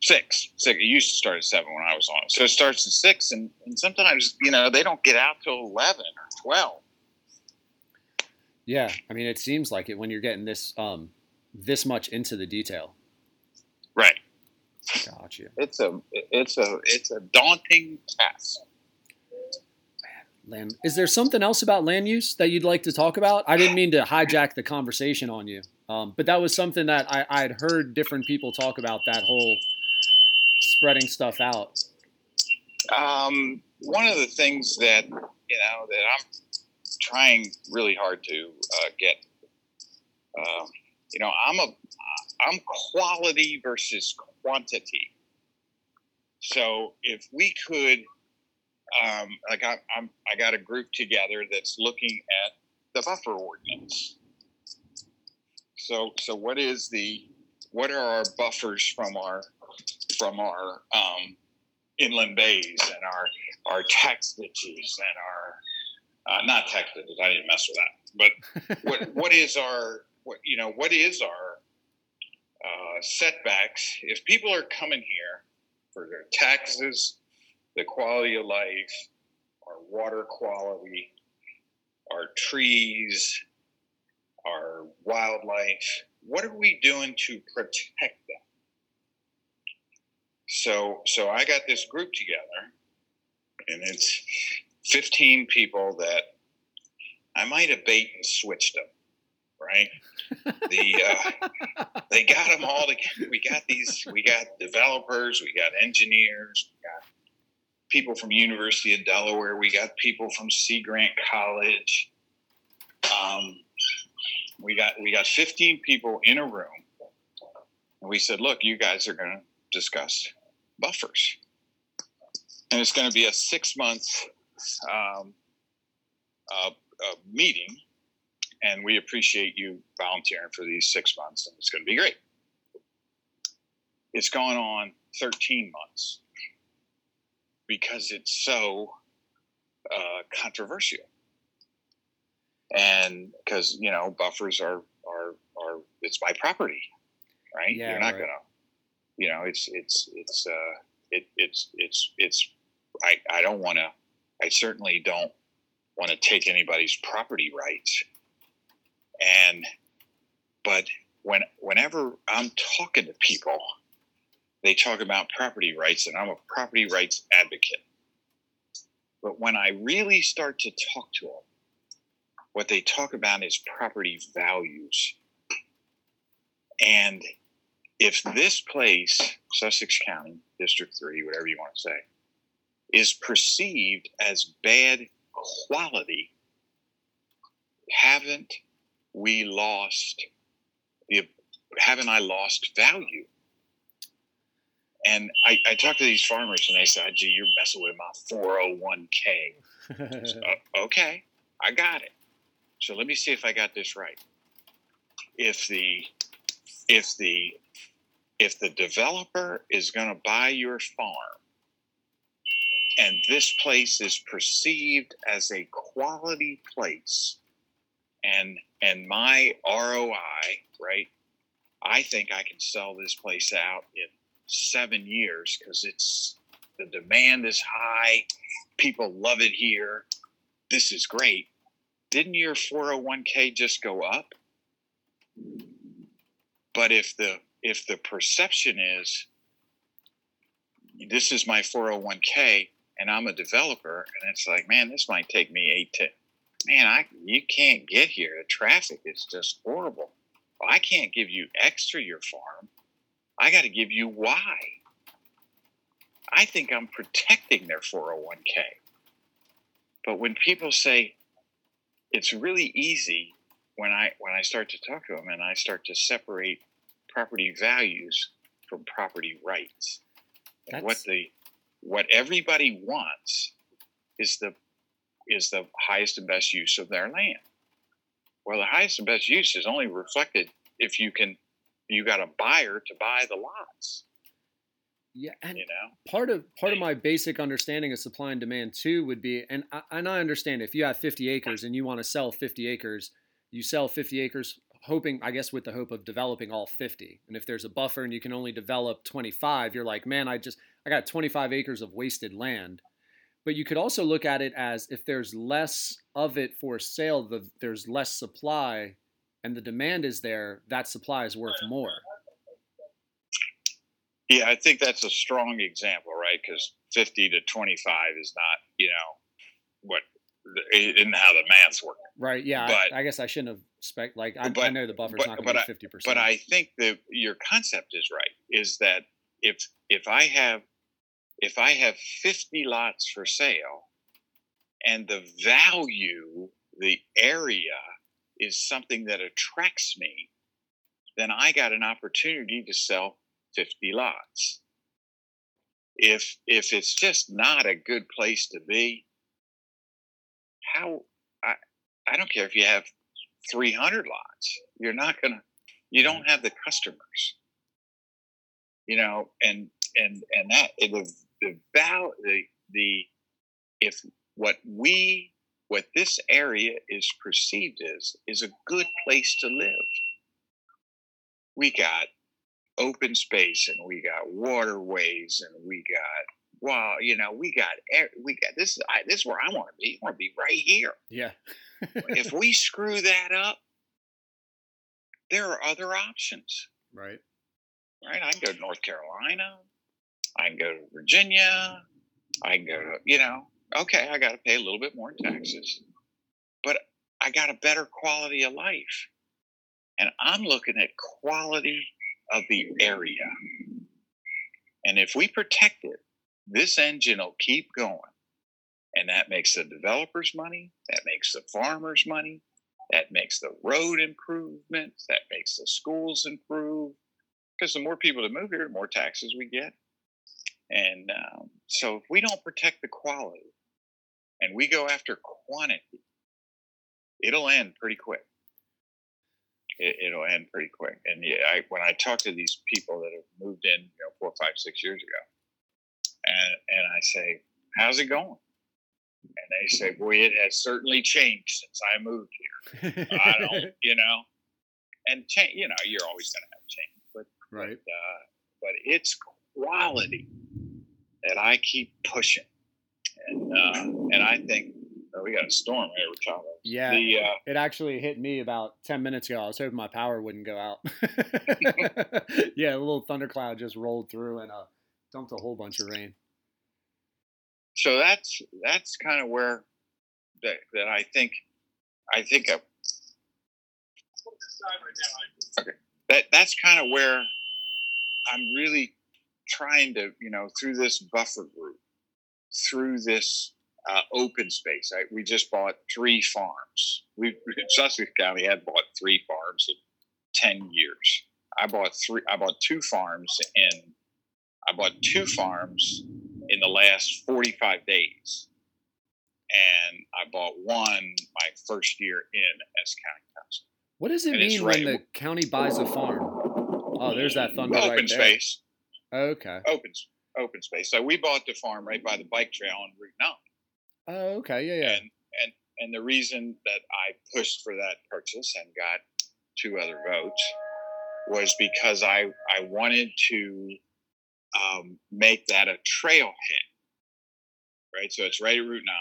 six, six. It used to start at seven when I was on it, so it starts at six, and, and sometimes you know they don't get out till eleven or twelve. Yeah, I mean, it seems like it when you're getting this um this much into the detail. Right. Gotcha. It's a it's a it's a daunting task. Land. Is there something else about land use that you'd like to talk about? I didn't mean to hijack the conversation on you, um, but that was something that I, I had heard different people talk about that whole spreading stuff out. Um, one of the things that you know that I'm trying really hard to uh, get, uh, you know, I'm a I'm quality versus quantity. So if we could, um, like I, I'm, I got a group together that's looking at the buffer ordinance. So, so what is the, what are our buffers from our, from our um, inland bays and our, our text ditches and our, uh, not tax ditches, I didn't mess with that, but what, what is our, what, you know, what is our uh, setbacks? If people are coming here for their taxes, the quality of life, our water quality, our trees, our wildlife. What are we doing to protect them? So, so I got this group together, and it's 15 people that I might have bait and switched them, right? the uh, they got them all together. We got these. We got developers. We got engineers. We got people from University of Delaware. We got people from Sea Grant College. Um, we got we got 15 people in a room, and we said, "Look, you guys are going to discuss buffers, and it's going to be a six month um, uh, uh, meeting." and we appreciate you volunteering for these six months, and it's going to be great. It's gone on 13 months because it's so uh, controversial, and because you know buffers are are are it's my property, right? Yeah, You're not right. gonna, you know, it's it's it's uh, it it's it's it's I I don't want to. I certainly don't want to take anybody's property rights and but when whenever i'm talking to people they talk about property rights and i'm a property rights advocate but when i really start to talk to them what they talk about is property values and if this place sussex county district 3 whatever you want to say is perceived as bad quality haven't we lost the haven't I lost value? And I, I talked to these farmers and they said, gee, you're messing with my 401k. So, uh, okay, I got it. So let me see if I got this right. If the if the if the developer is going to buy your farm and this place is perceived as a quality place and and my ROI, right? I think I can sell this place out in seven years because it's the demand is high, people love it here. This is great. Didn't your 401k just go up? But if the if the perception is this is my 401k and I'm a developer and it's like, man, this might take me eight to man, I you can't get here. The traffic is just horrible. Well, I can't give you extra your farm. I got to give you why. I think I'm protecting their 401k. But when people say it's really easy when I when I start to talk to them and I start to separate property values from property rights. And what the what everybody wants is the is the highest and best use of their land. Well, the highest and best use is only reflected if you can you got a buyer to buy the lots. Yeah, and You know, part of part of my basic understanding of supply and demand too would be, and I, and I understand if you have 50 acres and you want to sell 50 acres, you sell 50 acres, hoping, I guess, with the hope of developing all 50. And if there's a buffer and you can only develop 25, you're like, man, I just I got 25 acres of wasted land. But you could also look at it as if there's less of it for sale, the, there's less supply, and the demand is there. That supply is worth more. yeah, I think that's a strong example, right? Because fifty to twenty-five is not, you know, what isn't how the math's work. Right. Yeah. But- I, I guess I shouldn't have spec like I, I know the buffer's but- not going but to be fifty percent. But I think that your concept is right. Is that if if I have if I have fifty lots for sale, and the value, the area is something that attracts me, then I got an opportunity to sell fifty lots. If if it's just not a good place to be, how I I don't care if you have 300 lots. You're not going to, you don't have the customers, you know, and, and, and that, the, the the, the, if what we, what this area is perceived as, is a good place to live. We got open space and we got waterways and we got, well, you know, we got, we got, this is, I, this is where I want to be. I want to be right here yeah. if we screw that up, there are other options, right. right? I can go to North Carolina. I can go to Virginia. I can go to, you know, okay, I got to pay a little bit more in taxes, but I got a better quality of life. And I'm looking at quality of the area. And if we protect it, this engine will keep going. And that makes the developers money, that makes the farmers money, that makes the road improvements, that makes the schools improve. Because the more people that move here, the more taxes we get. And um, so if we don't protect the quality and we go after quantity, it'll end pretty quick. It, it'll end pretty quick. And yeah, I, when I talk to these people that have moved in, you know, four, five, six years ago, and and I say, "How's it going?" And they say, "Boy, it has certainly changed since I moved here." I don't, you know, and change. You know, you're always going to have change, but right. uh, but it's quality that I keep pushing, and uh, and I think oh, we got a storm here, Charlie. Yeah. The uh, It actually hit me about 10 minutes ago. I was hoping my power wouldn't go out. yeah, a little thundercloud just rolled through and uh, dumped a whole bunch of rain. so that's that's kind of where that, that I think I think okay that that's kind of where I'm really trying to you know through this buffer group through this uh, open space I, we just bought three farms we Sussex County had bought three farms in 10 years I bought three I bought two farms in I bought two farms in the last 45 days. And I bought one my first year in as county council. What does it And mean when right- the county buys a farm? Oh, there's that thunder Open right there. space, Okay. open, open space. So we bought the farm right by the bike trail on Route 9. Oh, okay. Yeah, yeah. And, and, and the reason that I pushed for that purchase and got two other votes was because I, I wanted to um, make that a trailhead, right? So it's right at Route 9.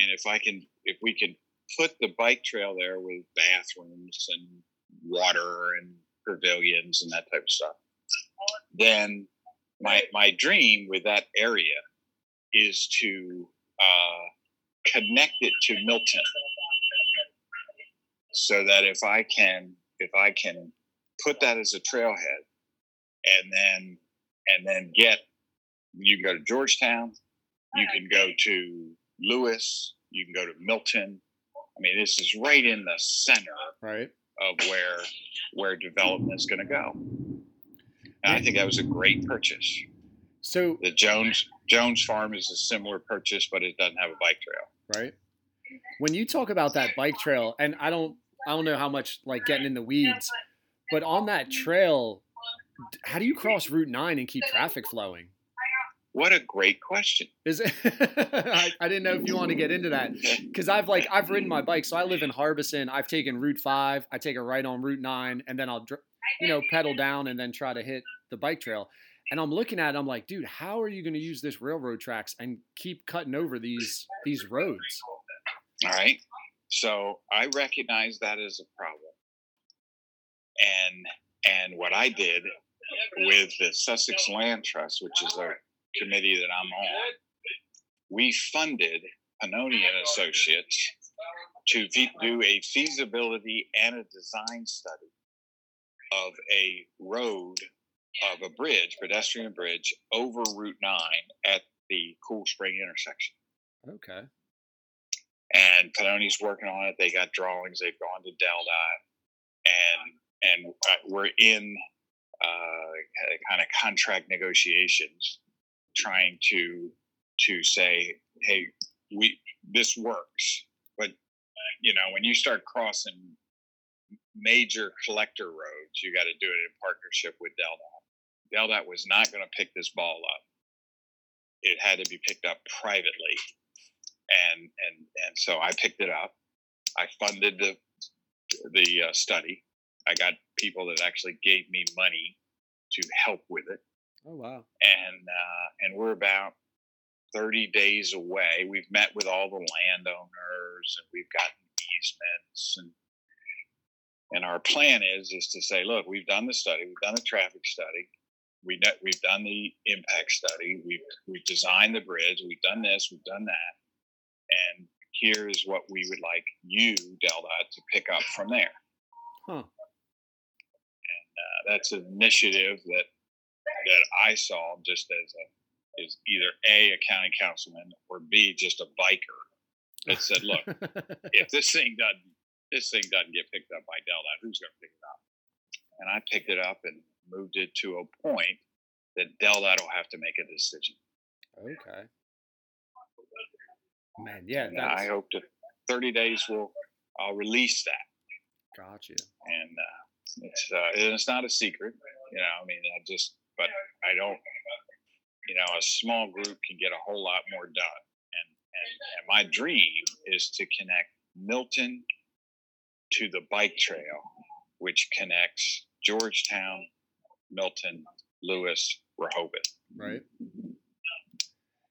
And if I can, if we can put the bike trail there with bathrooms and water and pavilions and that type of stuff, then my my dream with that area is to uh, connect it to Milton, so that if I can if I can put that as a trailhead, and then and then get you can go to Georgetown, you can go to Lewes, you can go to Milton. I mean, this is right in the center Right. of where where development is going to go. And I think that was a great purchase. So, The Jones Jones Farm is a similar purchase, but it doesn't have a bike trail. right. When you talk about that bike trail, and I don't, I don't know how much like getting in the weeds, but on that trail, how do you cross Route Nine and keep traffic flowing? What a great question. Is it? I, I didn't know if you want to get into that because I've like I've ridden my bike, so I live in Harbeson. I've taken Route Five. I take a right on Route Nine, and then I'll you know pedal down and then try to hit the bike trail. And I'm looking at it, I'm like, dude, how are you going to use this railroad tracks and keep cutting over these these roads? All right. So I recognize that as a problem. And and what I did with the Sussex Land Trust, which is a committee that I'm on, we funded Pennoni and Associates to do a feasibility and a design study of a road of a bridge, pedestrian bridge, over Route 9 at the Cool Spring intersection. Okay. And Pennoni's working on it. They got drawings. They've gone to DelDOT, and and uh, we're in uh, kind of contract negotiations, trying to to say, hey, we this works, but you know when you start crossing major collector roads, you got to do it in partnership with DelDOT. DelDOT was not going to pick this ball up. It had to be picked up privately, and and and so I picked it up. I funded the the uh, study. I got people that actually gave me money to help with it, Oh wow. and uh, and we're about thirty days away. We've met with all the landowners, and we've gotten easements, and and our plan is is to say, look, we've done the study, we've done the traffic study, we know, we've done the impact study, we've we've designed the bridge, we've done this, we've done that, and here is what we would like you, DelDOT, to pick up from there. Huh. Uh, that's an initiative that that I saw just as a is either a a county councilman or b just a biker that said, look, if this thing doesn't this thing doesn't get picked up by DelDOT, who's going to pick it up? And I picked it up and moved it to a point that DelDOT will have to make a decision. okay. Man, yeah, I hope to 30 days will I'll release that. got you. and uh, it's uh, it's not a secret. You know, I mean, I just, but I don't. You know, a small group can get a whole lot more done, and and, and my dream is to connect Milton to the bike trail, which connects Georgetown, Milton, Lewes, Rehoboth. Right.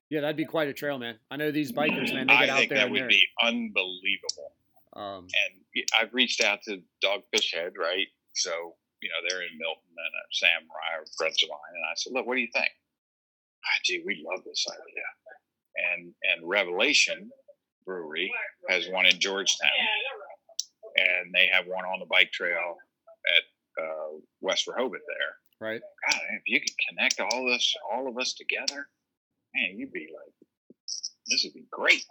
Yeah, that'd be quite a trail, man. I know these bikers, man. They I get out think there I think that would they're, be unbelievable. um, and I've reached out to Dogfish Head, right? So you know they're in Milton, and uh, Sam Rye are friends of mine, and I said, "Look, what do you think?" Ah, gee, we love this idea. And and Revelation Brewery has one in Georgetown, and they have one on the bike trail at uh, West Rehoboth. There, right. God, if you could connect all this, all of us together, man, you'd be like, this would be great.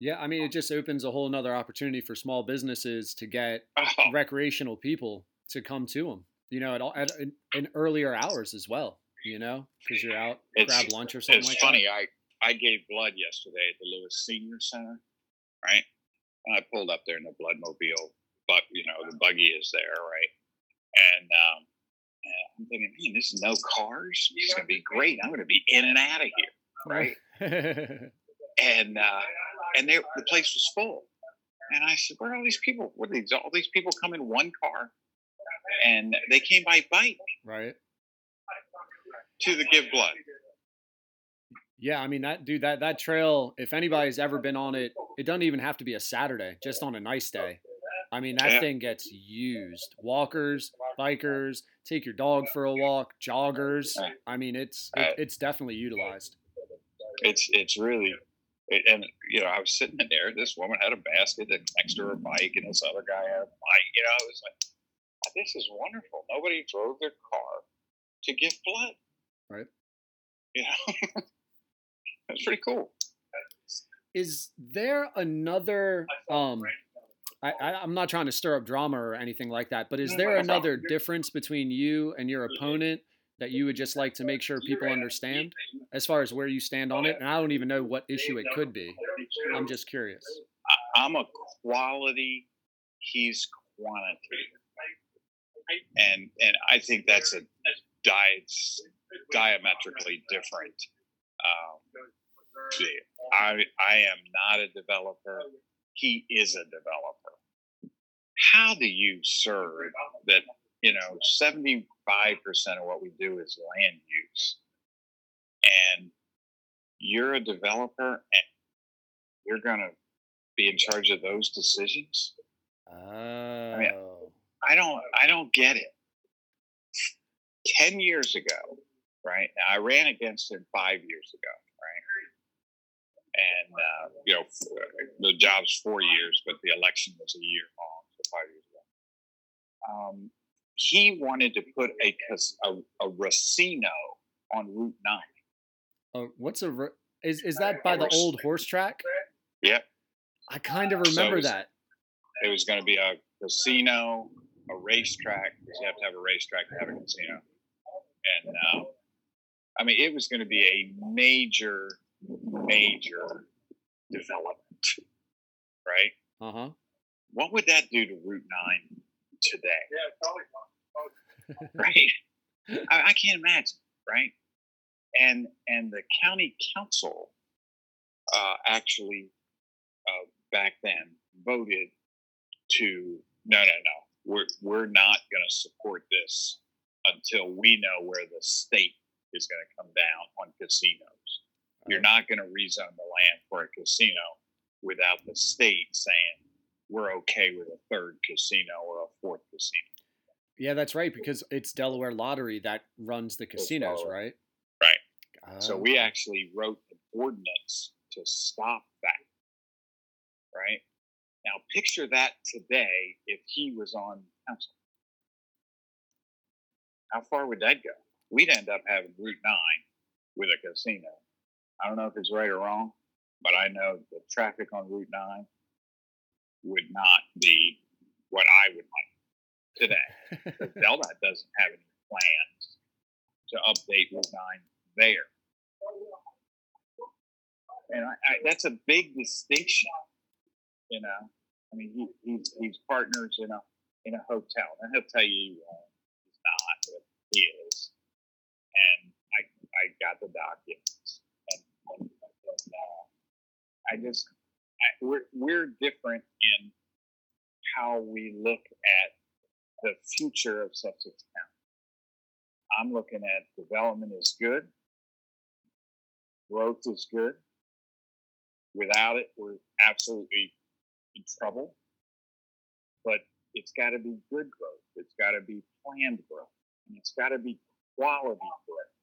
Yeah, I mean, it just opens a whole nother opportunity for small businesses to get Oh, recreational people to come to them. You know, at all at in, in earlier hours as well. You know, because you're out It's- grab lunch or something it's like funny. I I gave blood yesterday at the Lewes Senior Center, right? And I pulled up there in the Bloodmobile, but you know the buggy is there, right? And um, and I'm thinking, man, this is no cars. It's gonna be great. I'm gonna be in and out of here, right? And uh, and they, the place was full. And I said, where are all these people? What are these? All these people come in one car, and they came by bike right. to the Give Blood. Yeah, I mean that dude that that trail. If anybody's ever been on it, it doesn't even have to be a Saturday. Just on a nice day. I mean that Yeah. thing gets used. Walkers, bikers, take your dog for a walk, joggers. I mean it's it, it's definitely utilized. it's it's really and you know i was sitting in there this woman had a basket that next to her bike and this other guy had a bike you know it was like "Oh, this is wonderful nobody drove their car to give blood Right. you know that's pretty cool Is there another um I, I, I'm not trying to stir up drama or anything like that, but is there another difference between you and your opponent that you would just like to make sure people understand as far as where you stand on it? And I don't even know what issue it could be. I'm just curious. I'm a quality he's quantity and and I think that's a di- diametrically different. Um. I I am not a developer. He is a developer. How do you serve that? You know, seventy five percent of what we do is land use, and you're a developer, and you're gonna be in charge of those decisions. Oh. I don't I don't get it. Ten years ago, right? Now I ran against him five years ago, right? And uh, you know, the job's four years, but the election was a year long, so five years ago. Um, he wanted to put a a, a racino on Route Nine. Oh, what's a is is that by the old horse track? Yep, I kind of So remember is- that. it was going to be a casino, a racetrack because you have to have a racetrack to have a casino, and uh, I mean it was going to be a major, major development, right? Uh huh. What would that do to Route Nine today? Yeah, it's probably right? I, I can't imagine, right? And and the county council uh, actually uh, back then voted to no, no, no. We're we're not going to support this until we know where the state is going to come down on casinos. You're not going to rezone the land for a casino without the state saying we're okay with a third casino or a fourth casino. Yeah, that's right because it's Delaware Lottery that runs the casinos, right? Right. So we Ah. actually wrote an ordinance to stop that. Right? Now picture that today if he was on council. How far would that go? We'd end up having Route 9 with a casino. I don't know if it's right or wrong, but I know the traffic on Route 9 would not be what I would like today. Because DelDOT doesn't have any plans to update Route 9 there. And I, I, that's a big distinction, you know. I mean, he, he's, he's partners in a in a hotel, and he'll tell you uh, he's not, but he is. And I I got the documents, and, and, uh, I just I, we're we're different in how we look at the future of Sussex County. I'm looking at development is good, growth is good. Without it, we're absolutely in trouble. But it's got to be good growth. It's got to be planned growth, and it's got to be quality growth.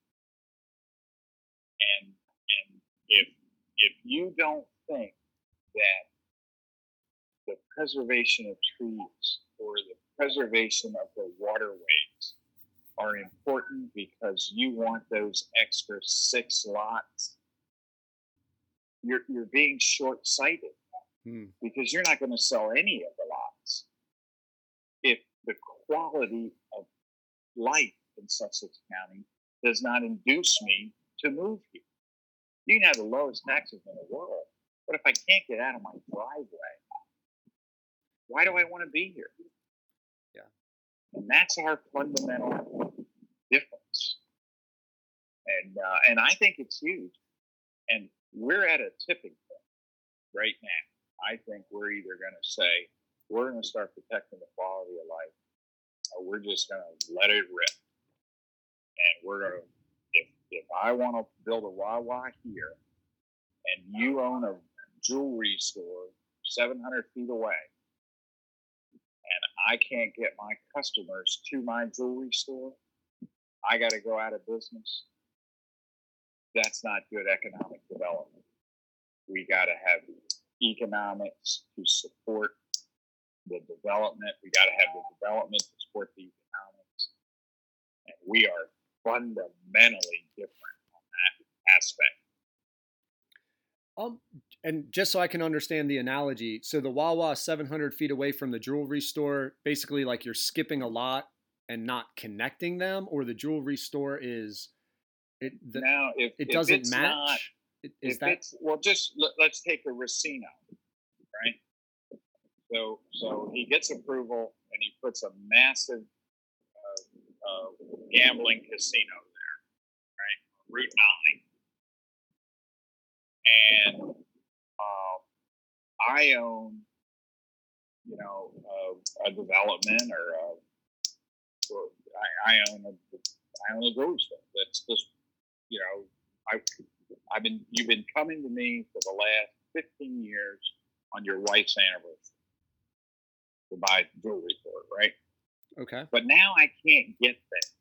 And and if if you don't think that the preservation of trees or the preservation of the waterways are important because you want those extra six lots, you're you're being short-sighted Hmm. because you're not going to sell any of the lots if the quality of life in Sussex County does not induce me to move here. You can have the lowest taxes in the world, but if I can't get out of my driveway, why do I want to be here? Yeah. And that's our fundamental difference. And uh, and I think it's huge. And we're at a tipping point right now. I think we're either going to say we're going to start protecting the quality of life, or we're just going to let it rip. And we're to, if if I want to build a Wawa here, and you own a jewelry store 700 feet away, and I can't get my customers to my jewelry store, I got to go out of business. That's not good economic development. We got to have economics to support the development. We got to have the development to support the economics. And we are fundamentally different on that aspect. Um, and just so I can understand the analogy, so the Wawa 700 feet away from the jewelry store, basically like you're skipping a lot and not connecting them, or the jewelry store is it the, now, if it if doesn't match. not- is that well, just let, let's take a Racino, right? So, so he gets approval and he puts a massive uh, gambling casino there, right? Route 9. And um, I own, you know, uh, a development or a, or I, I own a, I own a grocery. That's just, you know, I, I've been, you've been coming to me for the last 15 years on your wife's anniversary to buy jewelry for her, right? Okay. But now I can't get there.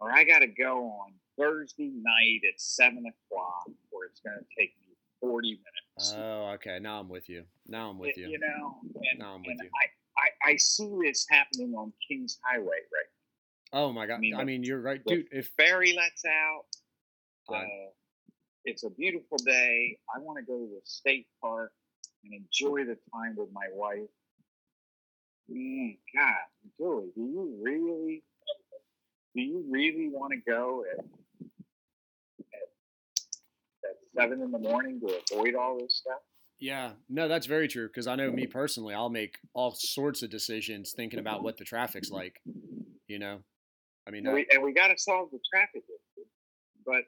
Or I got to go on Thursday night at seven o'clock, where it's going to take me 40 minutes. Oh, okay. Now I'm with you. Now I'm with you. You know, and, Now I'm with you. I, I, I see this happening on Kings Highway right Oh my god. I mean, I mean, you're right, dude. If ferry lets out. Uh, it's a beautiful day. I want to go to the state park and enjoy the time with my wife. Man, God, Joey, do you really, do you really want to go at, at, at seven in the morning to avoid all this stuff? Yeah, no, that's very true. Because I know me personally, I'll make all sorts of decisions thinking about what the traffic's like. You know, I mean, And uh, we, we got to solve the traffic issue. But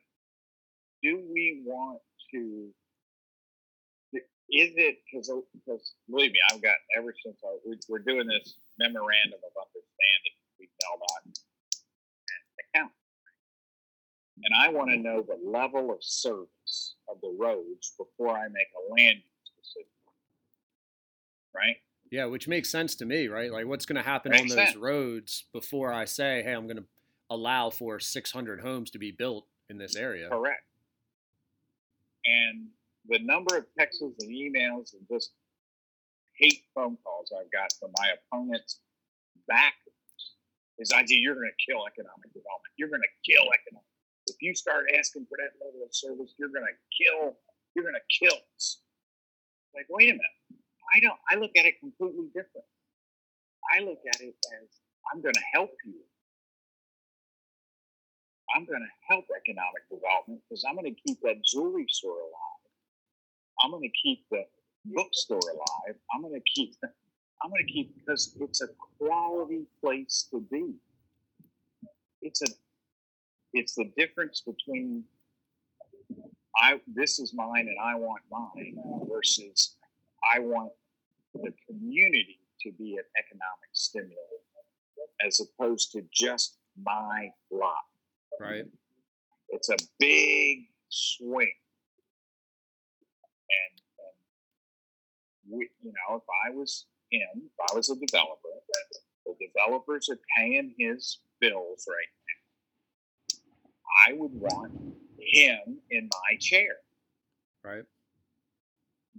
do we want to? Is it because because uh, believe me, I've got ever since I, we, we're doing this memorandum of understanding we held on account, and I want to know the level of service of the roads before I make a land use decision. Right? yeah, which makes sense to me, right? Like, what's going to happen on those sense. roads before I say, hey, I'm going to allow for 600 homes to be built in this area? Correct. And the number of texts and emails and just hate phone calls I've got from my opponents backers is idea you're going to kill economic development. You're going to kill economic. If you start asking for that level of service, you're going to kill. You're going to kill us. Like, wait a minute. I don't. I look at it completely different. I look at it as I'm going to help you. I'm going to help economic development because I'm going to keep that jewelry store alive. I'm going to keep the bookstore alive. I'm going to keep. I'm going to keep because it's a quality place to be. It's a. It's the difference between I this is mine and I want mine versus I want the community to be an economic stimulus as opposed to just my lot Right. it's a big swing. And, and we, you know, if I was him, if I was a developer, the developers are paying his bills right now. I would want him in my chair, Right.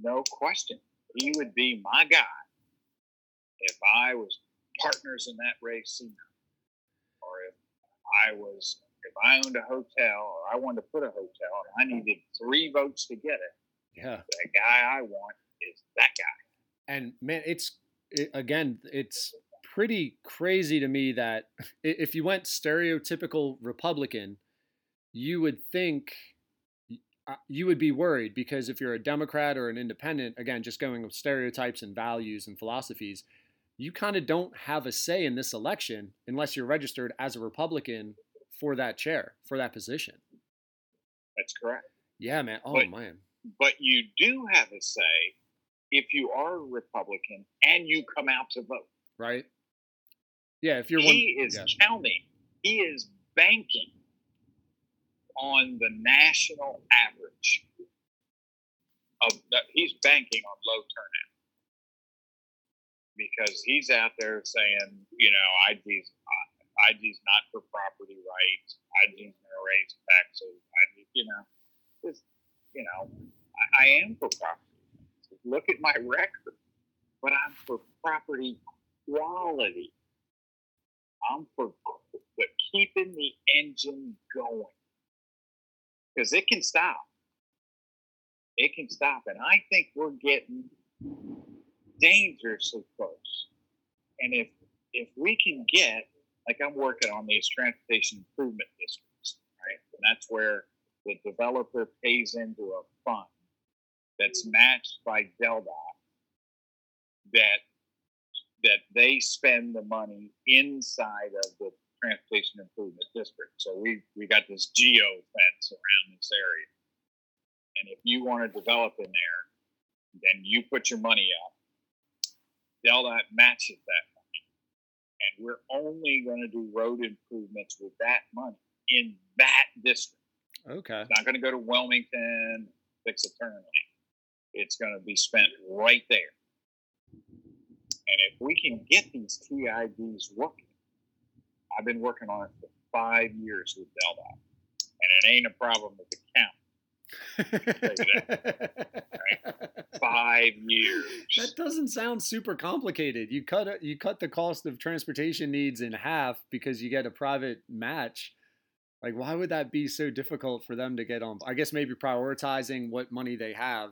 no question. He would be my guy if I was partners in that race, or if I was if I owned a hotel or I wanted to put a hotel and I needed three votes to get it, Yeah. the guy I want is that guy. And man, it's it, again, it's pretty crazy to me that if you went stereotypical Republican, you would think uh, you would be worried because if you're a Democrat or an independent, again, just going with stereotypes and values and philosophies, you kind of don't have a say in this election unless you're registered as a Republican for that chair, for that position. That's correct. Yeah, man. Oh, But- man. But you do have a say if you are a Republican and you come out to vote. Right? Yeah, if you're one. he is yeah. counting. He is banking on the national average of the, he's banking on low turnout because he's out there saying, you know, IG's IG's not for property rights. IG's going to raise taxes. IG, you know, just you know, I, am for property. Look at my record, but I'm for property quality. I'm for but keeping the engine going because it can stop. It can stop, and I think we're getting dangerously close. And if if we can get like I'm working on these transportation improvement districts, right? And that's where the developer pays into a fund that's matched by DelDOT that that they spend the money inside of the transportation improvement district. So we we got this geo fence around this area, and if you want to develop in there, then you put your money up. DelDOT matches that money, and we're only going to do road improvements with that money in that district. Okay. It's not going to go to Wilmington, fix a turn lane. It's going to be spent right there. And if we can get these TIDs working, I've been working on it for five years with DelDOT, and it ain't a problem with the county. Five years. That doesn't sound super complicated. You cut it, you cut the cost of transportation needs in half because you get a private match. Like, why would that be so difficult for them to get on? I guess maybe prioritizing what money they have.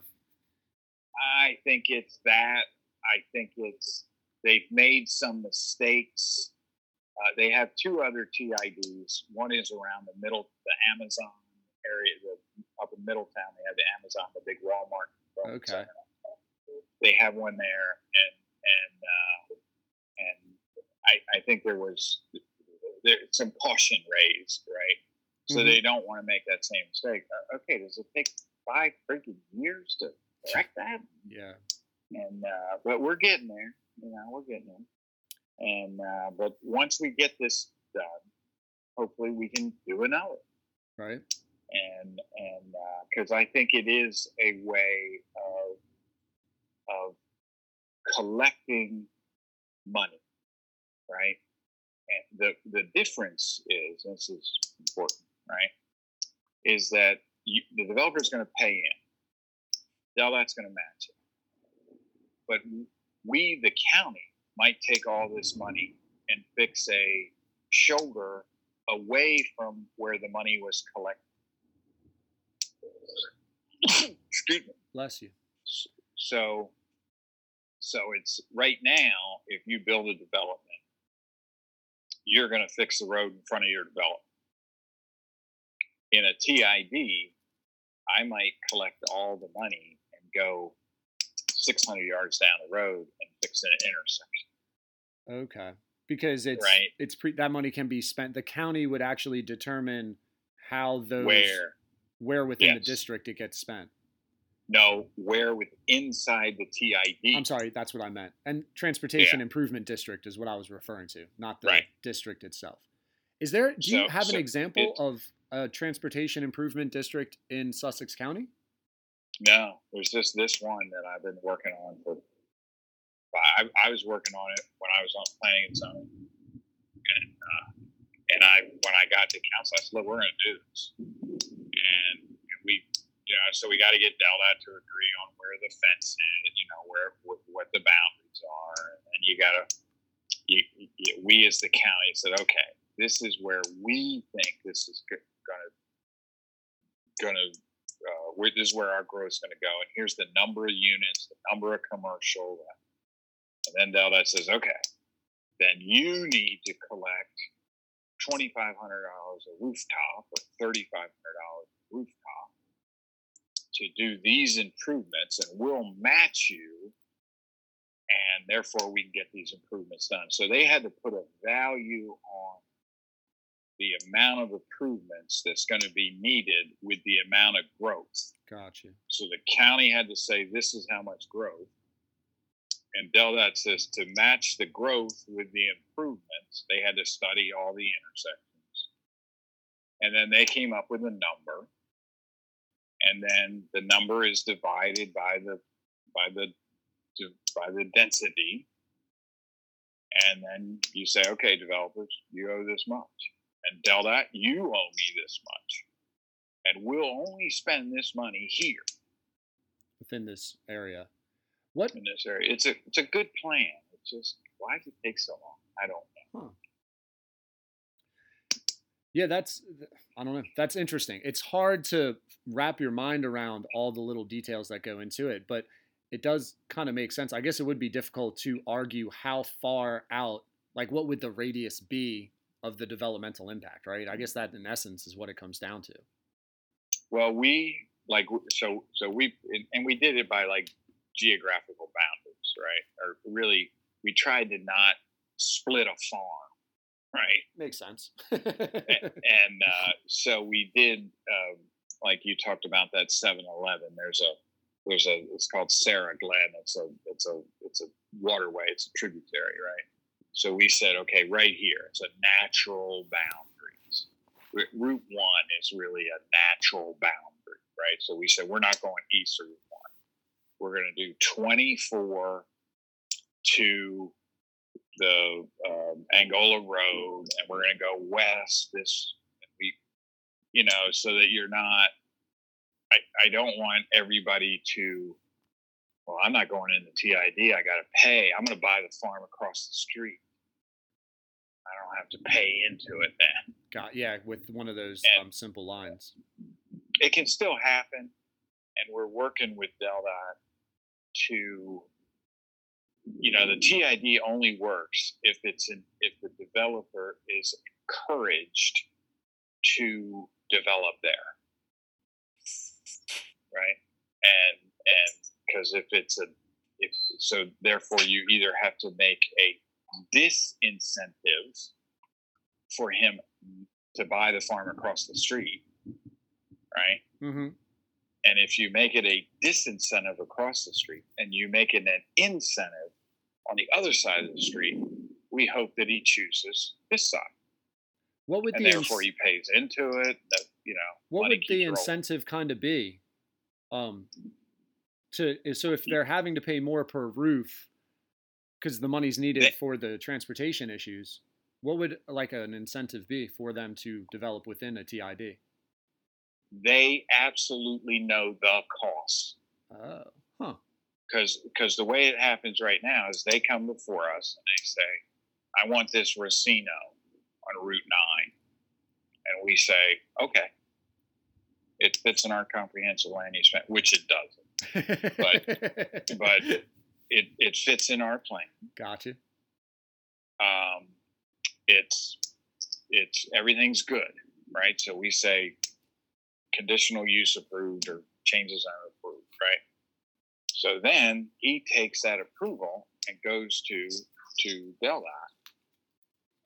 I think it's that. I think it's they've made some mistakes. Uh, they have two other TIDs. One is around the middle, the Amazon area, the, up in Middletown. They have the Amazon, the big Walmart. Okay. They have one there, and and uh, and I, I think there was there some caution raised, right? So Mhm. they don't want to make that same mistake. Uh, okay, does it take five freaking years to correct that? Yeah. and uh, but we're getting there. You know, we're getting there. And uh, but once we get this done, hopefully we can do another. Right. And and because I think it is a way of of collecting money, right? And the the difference is this is important, right? Is that you, the developer is going to pay in. DelDOT's going to match it but we, the county, might take all this money and fix a shoulder away from where the money was collected. Excuse me. Bless you. So, so it's right now. If you build a development, you're going to fix the road in front of your development. In a TID, I might collect all the money go 600 yards down the road and fix an intersection. Okay. Because it's Right. it's pre that money can be spent. The county would actually determine how those Where where within the district it gets spent. no, where with inside the TID. I'm sorry, that's what I meant. And transportation improvement district is what I was referring to, not the Right. district itself. Is there do you So- have an example it- of a transportation improvement district in Sussex County? No, there's just this one that I've been working on for. I, I was working on it when I was on planning and zoning, and uh, and I when I got to council, I said, "Look, we're going to do this," and, and we, you know, so we got to get DelDOT to agree on where the fence is, you know, where what, what the boundaries are, and you got to, you, you, we as the county said, "Okay, this is where we think this is going to going to uh, where, this is where our growth is going to go. And here's the number of units, the number of commercial. And then DelDOT says, okay, then you need to collect $2,500 a rooftop or $3,500 a rooftop to do these improvements, and we'll match you. And therefore, we can get these improvements done. So they had to put a value on the amount of improvements that's going to be needed with the amount of growth. Gotcha. So the county had to say, this is how much growth. And DelDOT says to match the growth with the improvements, they had to study all the intersections. And then they came up with a number. And then the number is divided by the by the by the density. And then you say, okay, developers, you owe this much. And DelDOT, you owe me this much. And we'll only spend this money here Within this area. What in this area. It's a it's a good plan. It's just why does it take so long? I don't know. Yeah, that's I don't know. That's interesting. It's hard to wrap your mind around all the little details that go into it, but it does kind of make sense. I guess it would be difficult to argue how far out, like what would the radius be of the developmental impact, right? I guess that in essence is what it comes down to. Well, we like so so we and we did it by like geographical boundaries, right? Or really we tried to not split a farm, right? Makes sense. and uh, so we did um, like you talked about that 7-eleven there's a there's a it's called sarah glen it's a it's a it's a waterway it's a tributary right so we said okay right here it's a natural boundaries route one is really a natural boundary right so we said we're not going east of route one we're going to do 24 to the um, Angola Road, and we're going to go west. This we, you know, so that you're not. I I don't want everybody to. Well, I'm not going into TID. I got to pay. I'm going to buy the farm across the street. I don't have to pay into it then. Got yeah, with one of those um, simple lines. it can still happen, and we're working with DelDOT to, you know, the TID only works if it's in, if the developer is encouraged to develop there, right? And and because if it's a if so, therefore you either have to make a disincentive for him to buy the farm across the street, right? Mm-hmm. And if you make it a disincentive across the street and you make it an incentive on the other side of the street, we hope that he chooses this side. What would And the therefore he pays into it. That, you know, what would the keeps rolling. incentive kind of be? Um, to eh, so if they're having to pay more per roof because the money's needed for the transportation issues, what would like an incentive be for them to develop within a TID? They absolutely know the cost. Oh, huh. because because the way it happens right now is they come before us and they say, "I want this Racino on Route 9. and we say, "Okay, it fits in our comprehensive land use plan," which it doesn't, but it it fits in our plan. gotcha. Um, it's it's everything's good, right? So we say conditional use approved or changes are approved, right? So then he takes that approval and goes to to DelDOT,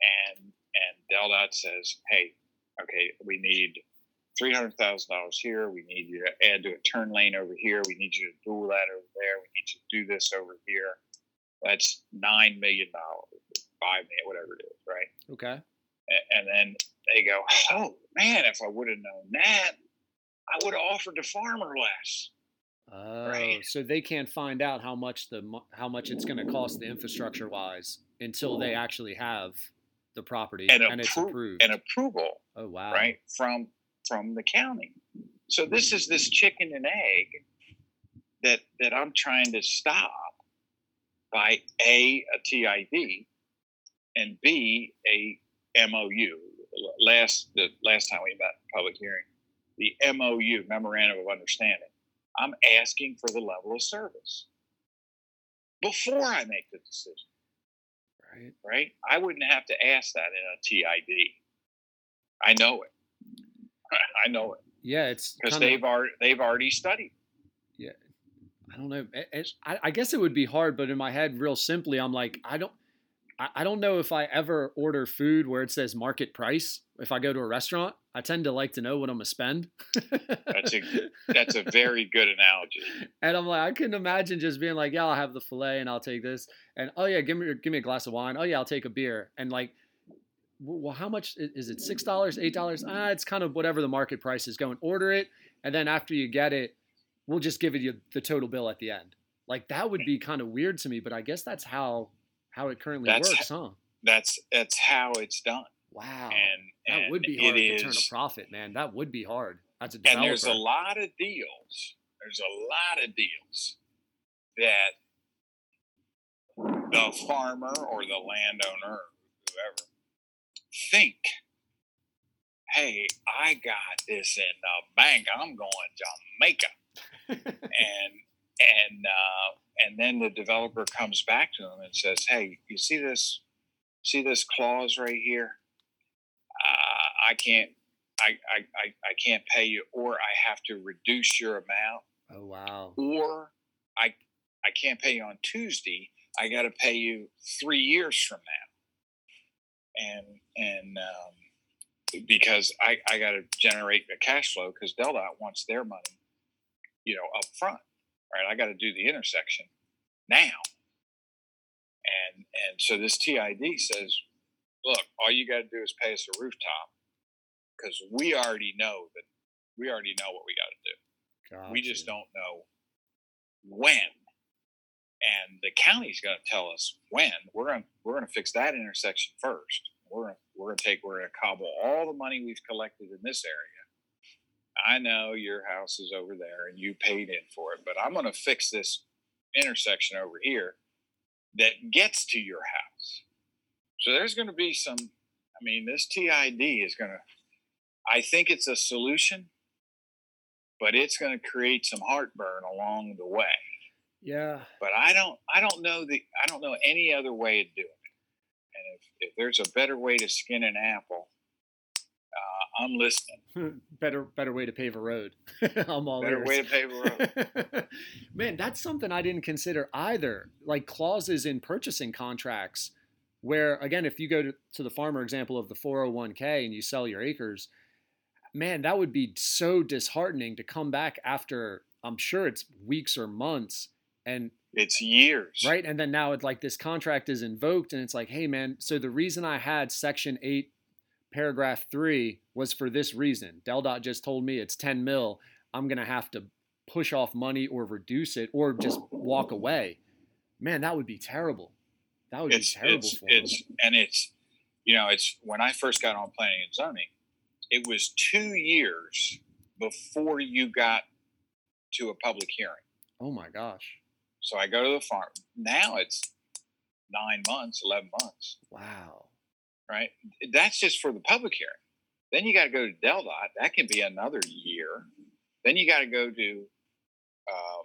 and and DelDOT says, "Hey, okay, we need three hundred thousand dollars here. We need you to add to a turn lane over here. We need you to do that over there. We need you to do this over here. That's nine million dollars, five million, whatever it is, right?" Okay. And then they go, "Oh man, if I would have known that, I would have offered the farmer less." Oh, Right. so they can't find out how much the how much it's going to cost the infrastructure wise until they actually have the property And, and, it's approved. and approval, oh wow. right from from the county. So this is this chicken and egg that that I'm trying to stop by a a TID and b a MOU. Last the last time we met public hearing, the MOU memorandum of understanding. I'm asking for the level of service before I make the decision. Right. right? I wouldn't have to ask that in a TID. I know it. I know it Yeah, it's because kinda- they've already they've already studied. Yeah, I don't know. It- I, I guess it would be hard, but in my head, real simply, I'm like, I don't, I, I don't know if I ever order food where it says market price. If I go to a restaurant, I tend to like to know what I'm gonna spend. That's a that's a very good analogy. and I'm like, I couldn't imagine just being like, yeah, I'll have the fillet and I'll take this, and oh yeah, give me give me a glass of wine. Oh yeah, I'll take a beer, and like. Well, how much is it? Six dollars, eight dollars? Ah, it's kind of whatever the market price is. Go and order it, and then after you get it, we'll just give you the total bill at the end. Like that would be kind of weird to me, but I guess that's how how it currently That's works, huh? That's that's how it's done. Wow, And that and would be hard to turn a profit, man. That would be hard as a developer. And there's a lot of deals. There's a lot of deals that the farmer or the landowner, whoever, think, hey, I got this in the bank. I'm going to Jamaica. and and uh, and then the developer comes back to them and says, "Hey, you see this? See this clause right here? Uh, I can't, I, I, I, can't pay you, or I have to reduce your amount, oh wow, or I, I can't pay you on Tuesday, I got to pay you three years from now, and and um, because I I got to generate a cash flow because DelDOT wants their money, you know, up front, right? I got to do the intersection now, and and so this TID says, look, all you got to do is pay us a rooftop because we already know that we already know what we got to do. We just don't know when. And the county's going to tell us when. We're going we're going to fix that intersection first. We're we're going to take we're going to cobble all the money we've collected in this area. I know your house is over there and you paid in for it, but I'm going to fix this intersection over here that gets to your house. So there's going to be some. I mean, this TID is going to. I think it's a solution but it's going to create some heartburn along the way. Yeah. But I don't I don't know the I don't know any other way of doing it. And if, if there's a better way to skin an apple, uh, I'm listening. better better way to pave a road. I'm all better ears. way to pave a road. Man, that's something I didn't consider either. Like clauses in purchasing contracts where again if you go to, to the farmer example of the 401k and you sell your acres, man, that would be so disheartening to come back after I'm sure it's weeks or months and it's years. right? And then now it's like this contract is invoked and it's like hey man so the reason i had section 8 paragraph 3 was for this reason. DelDOT just told me it's 10 mil. I'm gonna have to push off money or reduce it or just walk away. Man that would be terrible. That would It's be terrible it's it's and it's you know it's when I first got on planning and zoning, it was two years before you got to a public hearing. oh my gosh So I go to the farm. Now it's nine months, eleven months. wow right? That's just for the public hearing. Then you got to go to DelDOT. That can be another year. Then you got to go to um,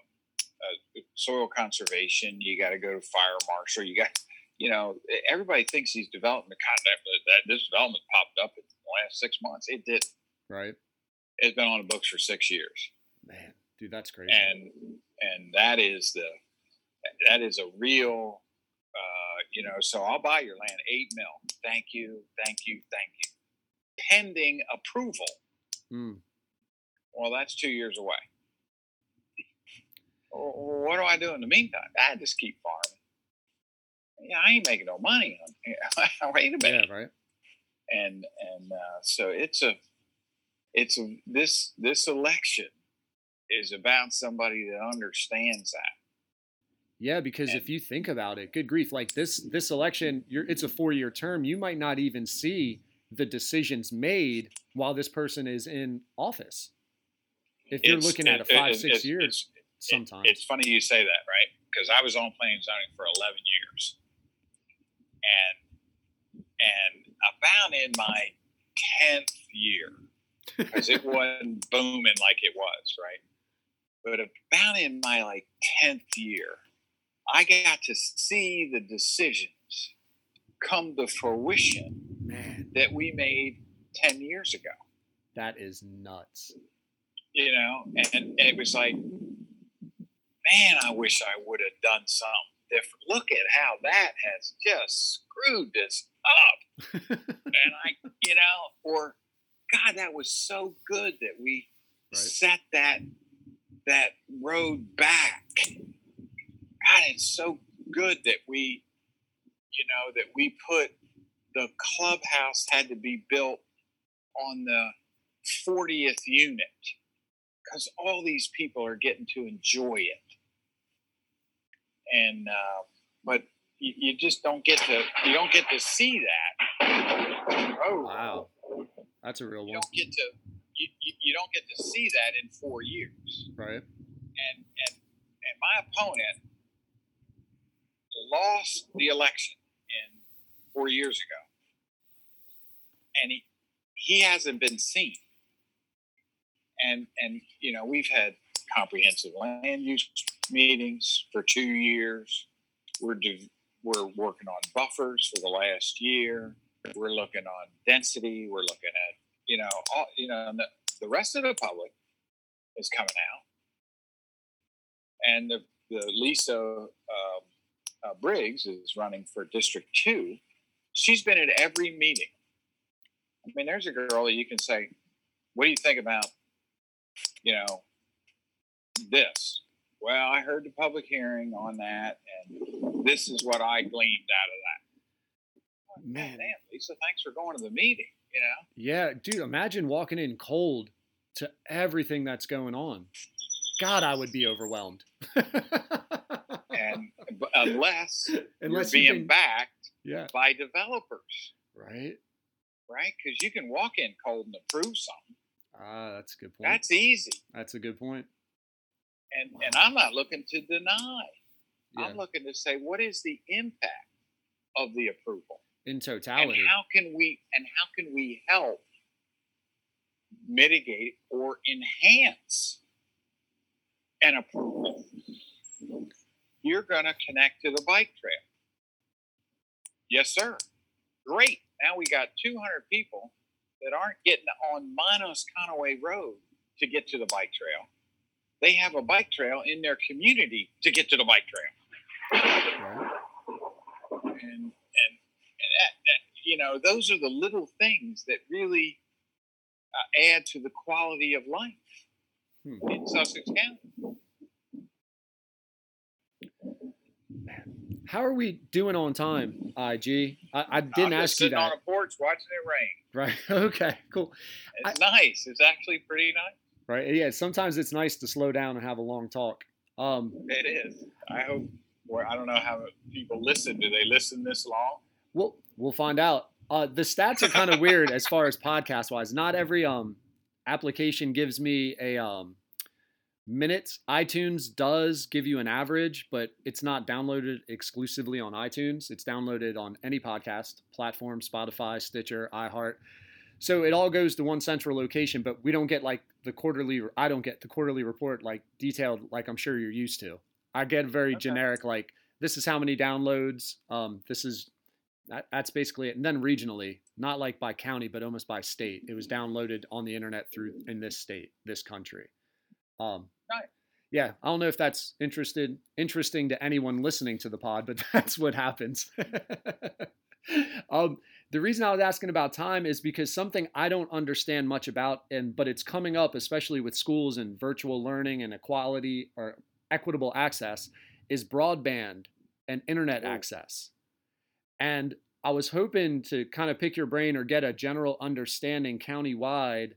uh, soil conservation. You got to go to fire marshal. You got, you know, everybody thinks these development God, that, that this development popped up in the last six months. It did. right It's been on the books for six years, man dude that's crazy and and that is the that is a real. Uh, you know, so I'll buy your land eight mil. Thank you, thank you, thank you. Pending approval. Hmm. Well, that's two years away. What do I do in the meantime? I just keep farming. Yeah, I ain't making no money. on Wait a minute. yeah right And and uh, so it's a it's a this this election is about somebody that understands that. Yeah, because if you think about it, good grief, like this this election, you're, it's a four year term. You might not even see the decisions made while this person is in office. If you're looking at a it- it- five it- six it's- years, sometimes. It's funny you say that, right? Because I was on planning and zoning for 11 years. And and about in my 10th year, because it wasn't booming like it was, right? But about in my like 10th year, I got to see the decisions come to fruition Man, that we made 10 years ago that is nuts. you know, and, and it was like, man, I wish I would have done something different. Look at how that has just screwed this up. and I, you know, or God, that was so good that we Right. set that that road back. God, it's so good that we, you know, that we put the clubhouse had to be built on the 40th unit because all these people are getting to enjoy it. And uh, but you, you just don't get to you don't get to see that. Oh Wow. That's a real You one, don't get to you, you, you don't get to see that in four years. right? And and and my opponent lost the election in four years ago, and he he hasn't been seen. And and you know we've had comprehensive land use meetings for two years. We're div- we're working on buffers for the last year. We're looking on density. We're looking at you know all you know the, the rest of the public is coming out, and the the Lisa um, uh, Briggs is running for District Two. She's been at every meeting. I mean, there's a girl that you can say, "What do you think about, you know, this?" Well, I heard the public hearing on that, and this is what I gleaned out of that. Man. damn, Lisa, thanks for going to the meeting. You know, Yeah, dude, imagine walking in cold to everything that's going on. God, I would be overwhelmed. and unless, Unless you're you being can- backed yeah, by developers, right. right? Because you can walk in cold and approve something. Ah, that's a good point. That's easy. That's a good point. And and I'm not looking to deny. Yeah. I'm looking to say what is the impact of the approval, In and totality. how can we and how can we help mitigate or enhance an approval? You're going to connect to the bike trail. Yes, sir. Great. Now we got 200 people that aren't getting on Minos Conaway Road to get to the bike trail. They have a bike trail in their community to get to the bike trail. And and and that, that you know those are the little things that really uh, add to the quality of life Hmm. in Sussex County. How are we doing on time, IG? I, I didn't ask you sitting on that. a porch watching it rain. Right. Okay. Cool. It's nice. It's actually pretty nice. Right. Yeah. Sometimes it's nice to slow down and have a long talk. Um, It is. I hope. I don't know how people listen. Do they listen this long? we'll we'll find out. Uh, the stats are kind of weird as far as podcast wise. Not every um application gives me a um minutes. iTunes does give you an average, but it's not downloaded exclusively on iTunes. It's downloaded on any podcast platform, Spotify, Stitcher, iHeart. So it all goes to one central location, but we don't get like the quarterly. I don't get the quarterly report like detailed, like I'm sure you're used to. I get very Okay. generic, like this is how many downloads. Um, this is that, that's basically it. And then regionally, not like by county, but almost by state. It was downloaded on the internet through in this state, this country. Um, Right. Yeah, I don't know if that's interested interesting to anyone listening to the pod, but that's what happens. um, the reason I was asking about time is because something I don't understand much about, and but it's coming up, especially with schools and virtual learning and equality or equitable access, is broadband and internet Ooh. access. And I was hoping to kind of pick your brain or get a general understanding countywide.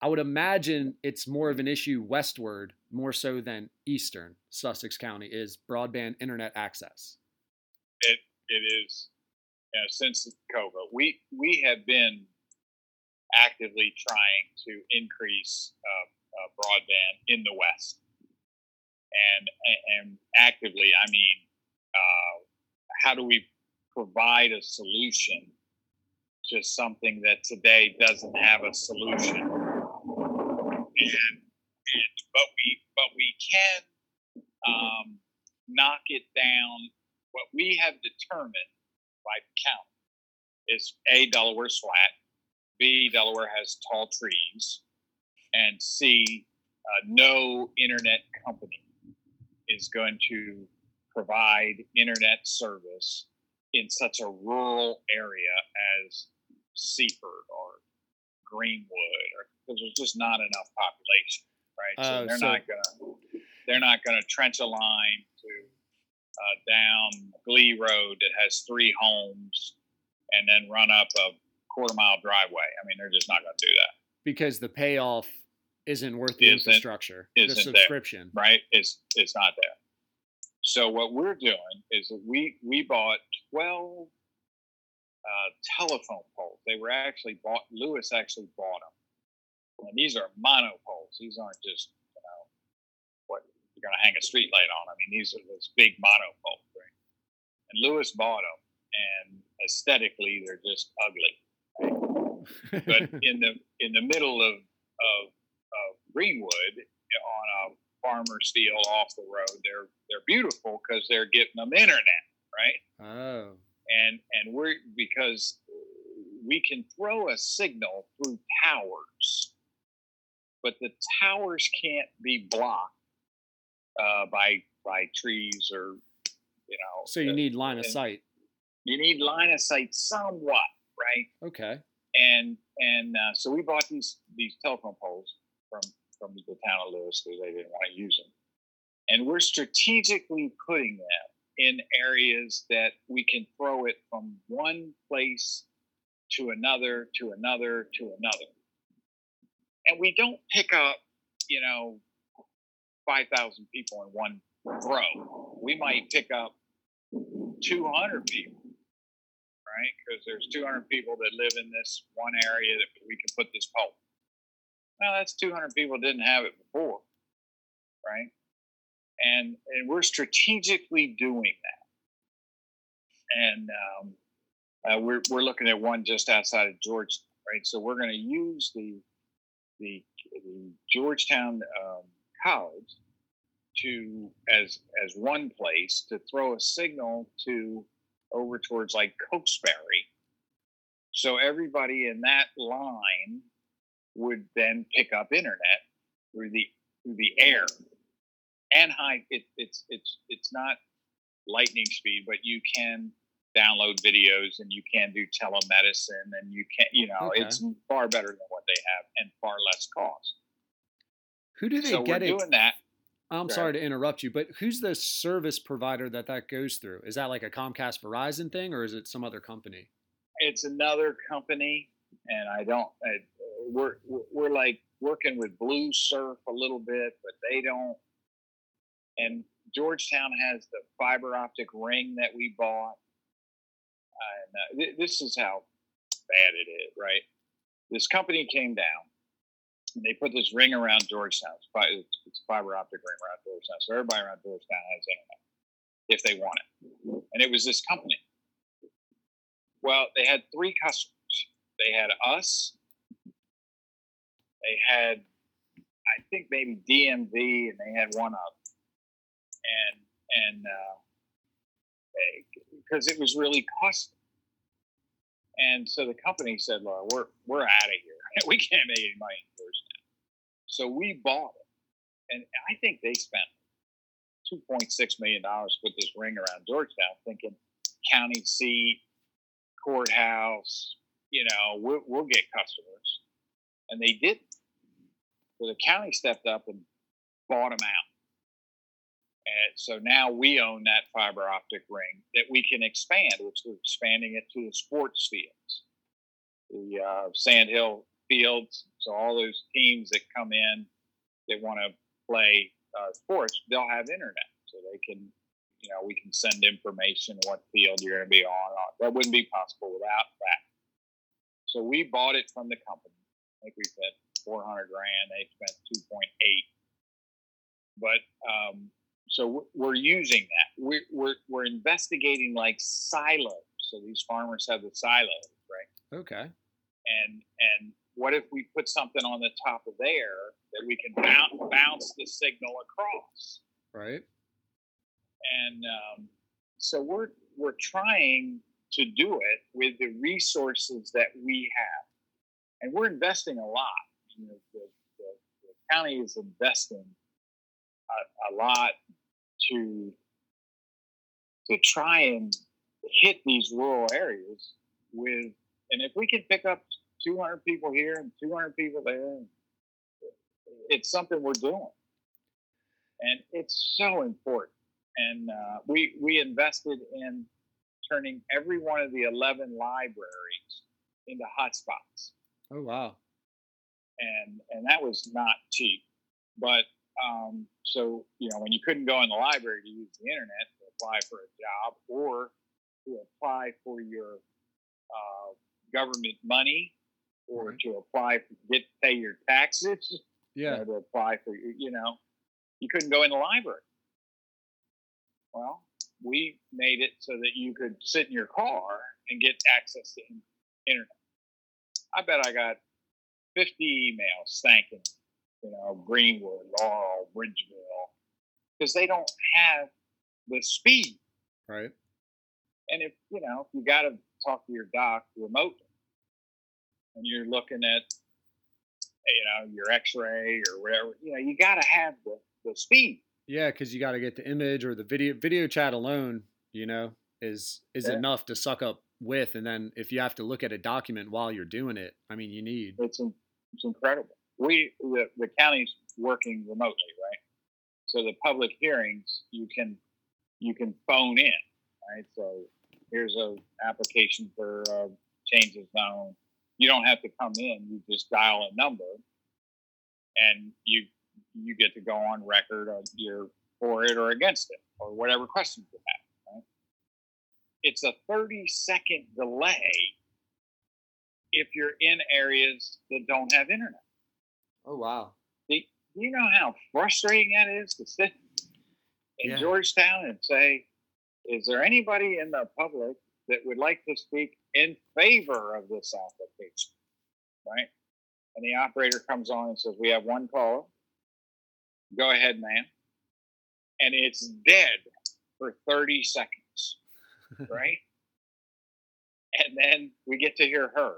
I would imagine it's more of an issue westward, more so than eastern Sussex County is broadband internet access. It It is. You know, since COVID, we we have been actively trying to increase uh, uh, broadband in the West, and and actively, I mean, uh, how do we provide a solution to something that today doesn't have a solution? And, and but we but we can um, knock it down. What we have determined by the county is a Delaware's flat, b Delaware has tall trees, and c uh, no internet company is going to provide internet service in such a rural area as Seaford or Greenwood, or because there's just not enough population, right? So Oh, they're so- not gonna they're not gonna trench a line to uh, down Glee Road that has three homes and then run up a quarter mile driveway. I mean, they're just not gonna do that, because the payoff isn't worth the Isn't- infrastructure, isn't there. subscription. right? It's it's not there. So what we're doing is we we bought twelve uh, telephone poles. They were actually bought. Lewes actually bought them, and these are monopoles. These aren't just you know what you're going to hang a street light on. I mean, these are those big mono poles, right? And Lewes bought them, and aesthetically, they're just ugly. But in the in the middle of of, of Greenwood, on a farmer's field off the road, they're they're beautiful because they're getting them internet, right? oh, and and we're because we can throw a signal through towers, but the towers can't be blocked uh, by by trees or You know, So you uh, need line of sight. you need line of sight somewhat, right? Okay. And and uh, so we bought these these telephone poles from from the town of Lewes because they didn't want to use them, and we're strategically putting them in areas that we can throw it from one place to another to another to another, and we don't pick up, you know, five thousand people in one throw. We might pick up two hundred people right? Because there's 200 people that live in this one area that we can put this pole. Well, that's 200 people didn't have it before, right? And and we're strategically doing that. And um, uh, we're we're looking at one just outside of Georgetown, right? So we're going to use the the, the Georgetown um, College to as as one place to throw a signal to over towards like Cokesbury. So everybody in that line would then pick up internet through the through the air and high. It, it's it's it's not lightning speed, but you can download videos and you can do telemedicine and you can you know Okay. it's far better than what they have and far less cost. Who do they So we're get it? doing that. I'm Go sorry to interrupt you, but who's the service provider that that goes through? Is that like a Comcast Verizon thing, or is it some other company? it's another company and i don't I, we're we're like working with Bloosurf a little bit but they don't and georgetown has the fiber optic ring that we bought and uh, th- this is how bad it is right this company came down and they put this ring around georgetown it's, fi- it's, fiber optic ring around georgetown so everybody around georgetown has internet if they want it and it was this company well, they had three customers. They had us. They had, I think maybe DMV, and they had one other. And and because it was really costly. And so the company said, "Look, we're we're out of here. We can't make any money in Georgetown." So we bought it, and I think they spent two point six million dollars to put this ring around Georgetown, thinking county seat, courthouse, you know, we'll, we'll get customers. And they didn't. So the county stepped up and bought them out. And so now we own that fiber optic ring that we can expand, which we're expanding it to the sports fields, the uh, Sand Hill fields. So all those teams that come in that want to play uh, sports, they'll have internet, so they can you know, we can send information what field you're going to be on. That wouldn't be possible without that. So we bought it from the company. I think we said 400 grand. They spent 2.8. But um, so we're- using that. We're, we're, we're investigating like silos. So these farmers have the silos, right? Okay. and and what if we put something on the top of there that we can bounce, bounce the signal across Right. and um, so we're we're trying to do it with the resources that we have and we're investing a lot you know, the, the, the county is investing a, a lot to to try and hit these rural areas with and if we can pick up 200 people here and 200 people there it's something we're doing. And it's so important. And uh, we we invested in turning every one of the 11 libraries into hotspots. Oh wow. and and that was not cheap but um, so you know when you couldn't go in the library to use the internet to apply for a job or to apply for your uh, government money or Right. to apply for get pay your taxes you Yeah. know, to apply for you know you couldn't go in the library well we made it so that you could sit in your car and get access to internet i bet i got 50 emails thanking you know greenwood laurel bridgeville because they don't have the speed Right. and if you know you got to talk to your doc remotely and you're looking at you know your x-ray or whatever you know you got to have the, the speed Yeah, because you got to get the image or the video video chat alone. you know, is is Yeah. enough to suck up with. And then if you have to look at a document while you're doing it, I mean, you need. It's in- it's incredible. We the, the county's working remotely, right? So the public hearings you can you can phone in, right? So here's a application for uh, change of zone. You don't have to come in. You just dial a number, and you you get to go on record of you're for it or against it or whatever questions you have. Right? It's a 30 second delay if you're in areas that don't have internet. Oh wow. Do you know how frustrating that is to sit in Yeah. Georgetown and say, is there anybody in the public that would like to speak in favor of this application? Right? And the operator comes on and says, We have one caller. Go ahead, ma'am. And it's dead for 30 seconds. Right? and then we get to hear her.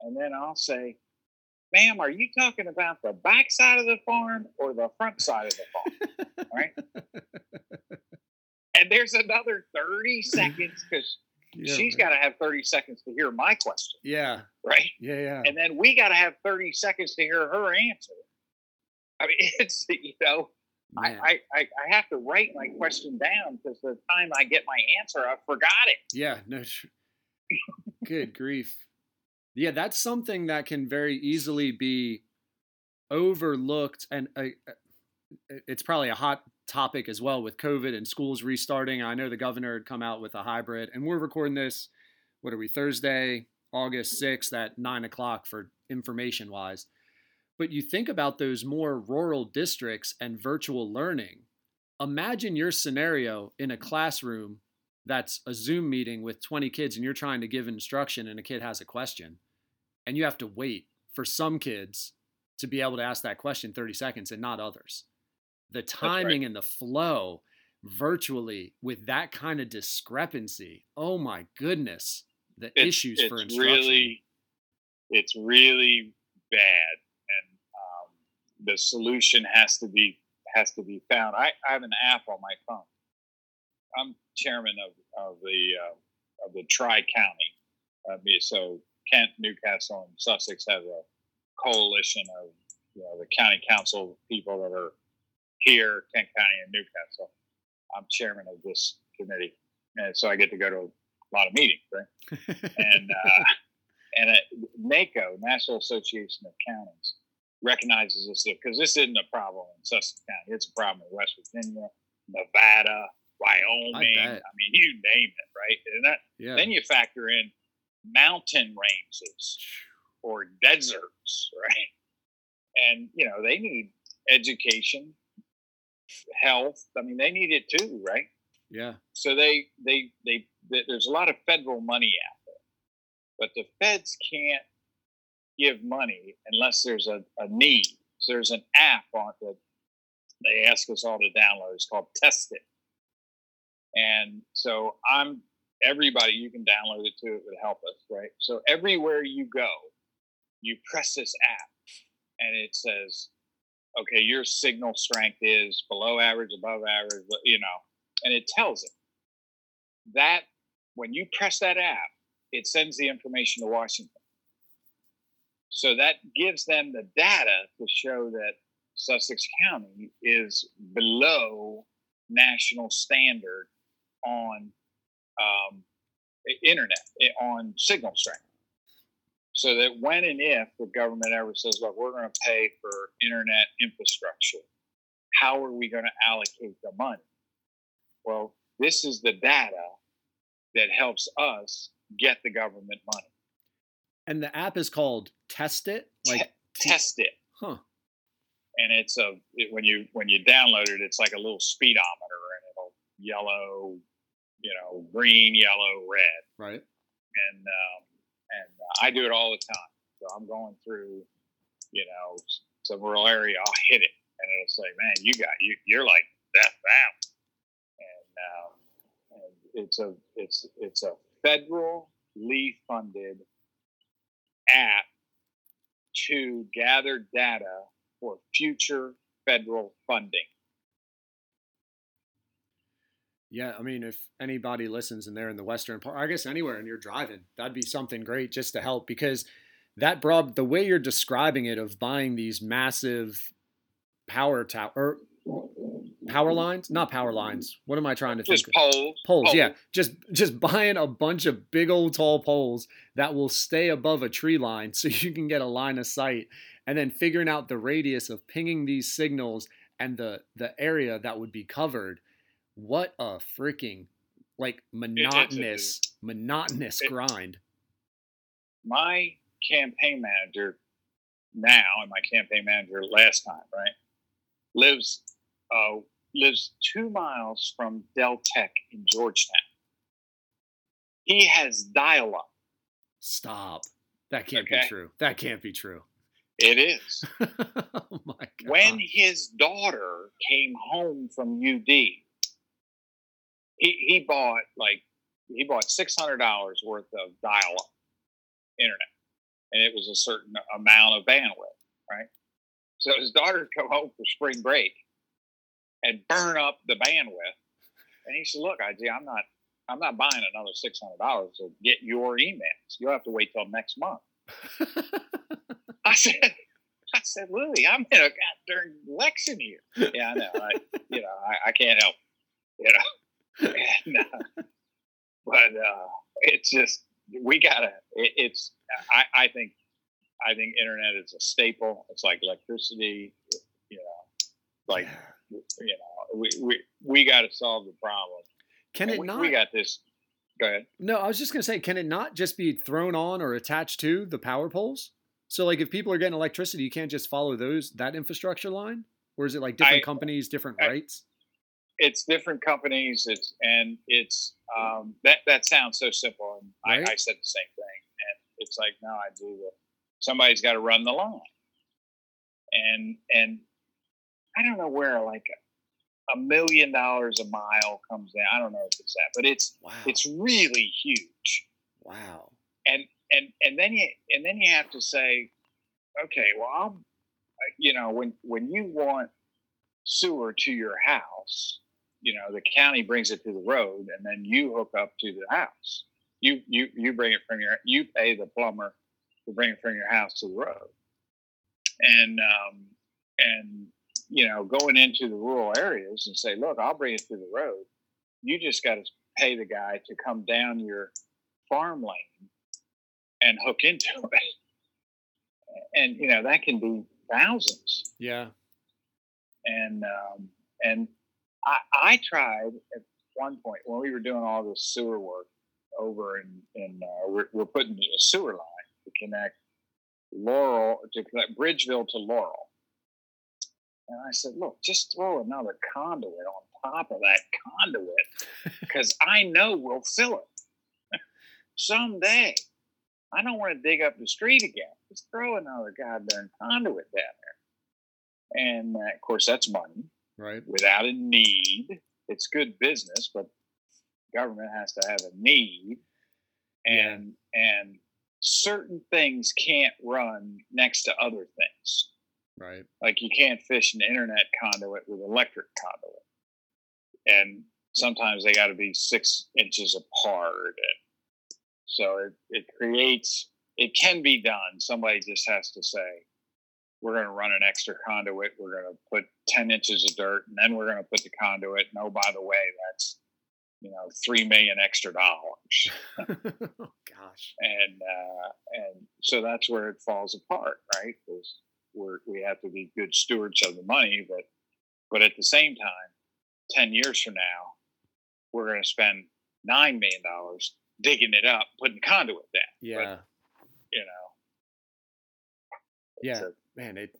And then I'll say, Ma'am, are you talking about the back side of the farm or the front side of the farm? right? And there's another 30 seconds because Yeah, she's got to have 30 seconds to hear my question, Yeah. right? Yeah. Yeah. And then we got to have 30 seconds to hear her answer. I mean, it's, you know, I, I, I, have to write my question down because the time I get my answer, I forgot it. Yeah, no. Good grief. Yeah, that's something that can very easily be overlooked, and uh, uh, it's probably a hot topic as well with COVID and schools restarting. I know the governor had come out with a hybrid, and we're recording this. What are we? Thursday, August sixth at nine o'clock for information wise. But you think about those more rural districts and virtual learning. Imagine your scenario in a classroom that's a Zoom meeting with 20 kids and you're trying to give instruction and a kid has a question and you have to wait for some kids to be able to ask that question 30 seconds and not others. The timing and the flow virtually with that kind of discrepancy. Oh my goodness. The It's- issues for instruction. really it's really bad and um, the solution has to be has to be found I, I have an app on my phone i'm chairman of, of the uh, of the tri-county uh, me- so kent newcastle and sussex have a coalition of you know the county council people that are here kent county and newcastle i'm chairman of this committee and so i get to go to a lot of meetings right and uh, and uh, NACO, National Association of Counties, recognizes this because this isn't a problem in Sussex County. It's a problem in West Virginia, Nevada, Wyoming. I, bet. mean, you name it, right? And that, yeah. then you factor in mountain ranges or deserts, right? And you know they need education, health. I mean, they need it too, right? yeah. so they, they they th there's a lot of federal money out there but the feds can't give money unless there's a, a need so there's an app on that they ask us all to download it's called test it and so i'm everybody you can download it too it would help us right so everywhere you go you press this app and it says okay your signal strength is below average above average you know and it tells it that when you press that app, it sends the information to Washington. So that gives them the data to show that Sussex County is below national standard on um, internet, on signal strength. So that when and if the government ever says, look, we're going to pay for internet infrastructure, how are we going to allocate the money? Well, this is the data that helps us get the government money. And the app is called TestIT. Like, T- Test it, huh. and it's a it, when you when you download it, it's like a little speedometer, and it'll yellow, you know, green, yellow, red, Right. and um, and uh, I do it all the time. So I'm going through, you know, some rural area, I'll hit it, and it'll say, "Man, you got you, you're like Death Valley," and, um, and it's a it's it's a federally funded app to gather data for future federal funding. Yeah, I mean, if anybody listens and they're in the western part, I guess anywhere and you're driving, that'd be something great just to help because that broad, the way you're describing it of buying these massive power tower or power lines, not power lines. What am I trying to Just think? poles. Poles, yeah, just just buying a bunch of big old tall poles that will stay above a tree line so you can get a line of sight, and then figuring out the radius of pinging these signals and the the area that would be covered. What a freaking like monotonous monotonous it- grind. my campaign manager now and my campaign manager last time, right, lives uh, lives two miles from Del Tech in Georgetown. He has dial up. Stop. That can't Okay. be true. That can't be true. It is. oh my god. when his daughter came home from UD, he he bought like he bought six hundred dollars worth of dial up internet, and it was a certain amount of bandwidth, right? So his daughter come home for spring break and burn up the bandwidth, and he said, "Look, IG, I'm not." I'm not buying another six hundred dollars to get your emails. You'll have to wait till next month. I said, I said, Louie, I'm in a goddamn election year. Yeah, I know. I, you know, I, I can't help. You know, and, uh, but uh, it's just we gotta. It, it's. I, I think. I think internet is a staple. It's like electricity. You know, like you know, we we, we got to solve the problem. Can And it we, not? we got this. Go ahead. No, I was just gonna say, can it not just be thrown on or attached to the power poles? So, like, if people are getting electricity, you can't just follow those that infrastructure line, or is it like different I- companies, different I- rights? It's different companies. It's and it's um, that that sounds so simple. And Right. I, I said the same thing, and it's like no, I do. The, somebody's got to run the line, and and I don't know where like a, a million dollars a mile comes in. I don't know if it's that, but it's Wow, it's really huge. wow. and and and then you and then you have to say, okay, well, I'm, you know, when when you want sewer to your house, you know, the county brings it to the road, and then you hook up to the house. You you you bring it from your you pay the plumber to bring it from your house to the road, and um and you know going into the rural areas and say, look, I'll bring it to the road. You just got to pay the guy to come down your farm lane and hook into it. And you know that can be thousands. Yeah, And um, and I, I tried at one point when we were doing all this sewer work over in in uh, we're, we're putting a sewer line to connect Laurel to connect Bridgeville to Laurel. And I said, look, just throw another conduit on top of that conduit because I know we'll fill it someday. I don't want to dig up the street again. Just throw another goddamn conduit down there. And uh, of course, that's money right. without a need. It's good business, but government has to have a need. And and certain things can't run next to other things. Right. Like you can't fish an internet conduit with electric conduit. And sometimes they got to be six inches apart. And so it, it creates, it can be done. Somebody just has to say, we're going to run an extra conduit. We're going to put 10 inches of dirt and then we're going to put the conduit. And oh, by the way, that's, you know, 3 million extra dollars oh gosh. and uh, and so that's where it falls apart, right? Because we're we have to be good stewards of the money, but but at the same time, ten years from now, we're going to spend nine million dollars digging it up, putting conduit down. Yeah. You know, Yeah. a- Man, it.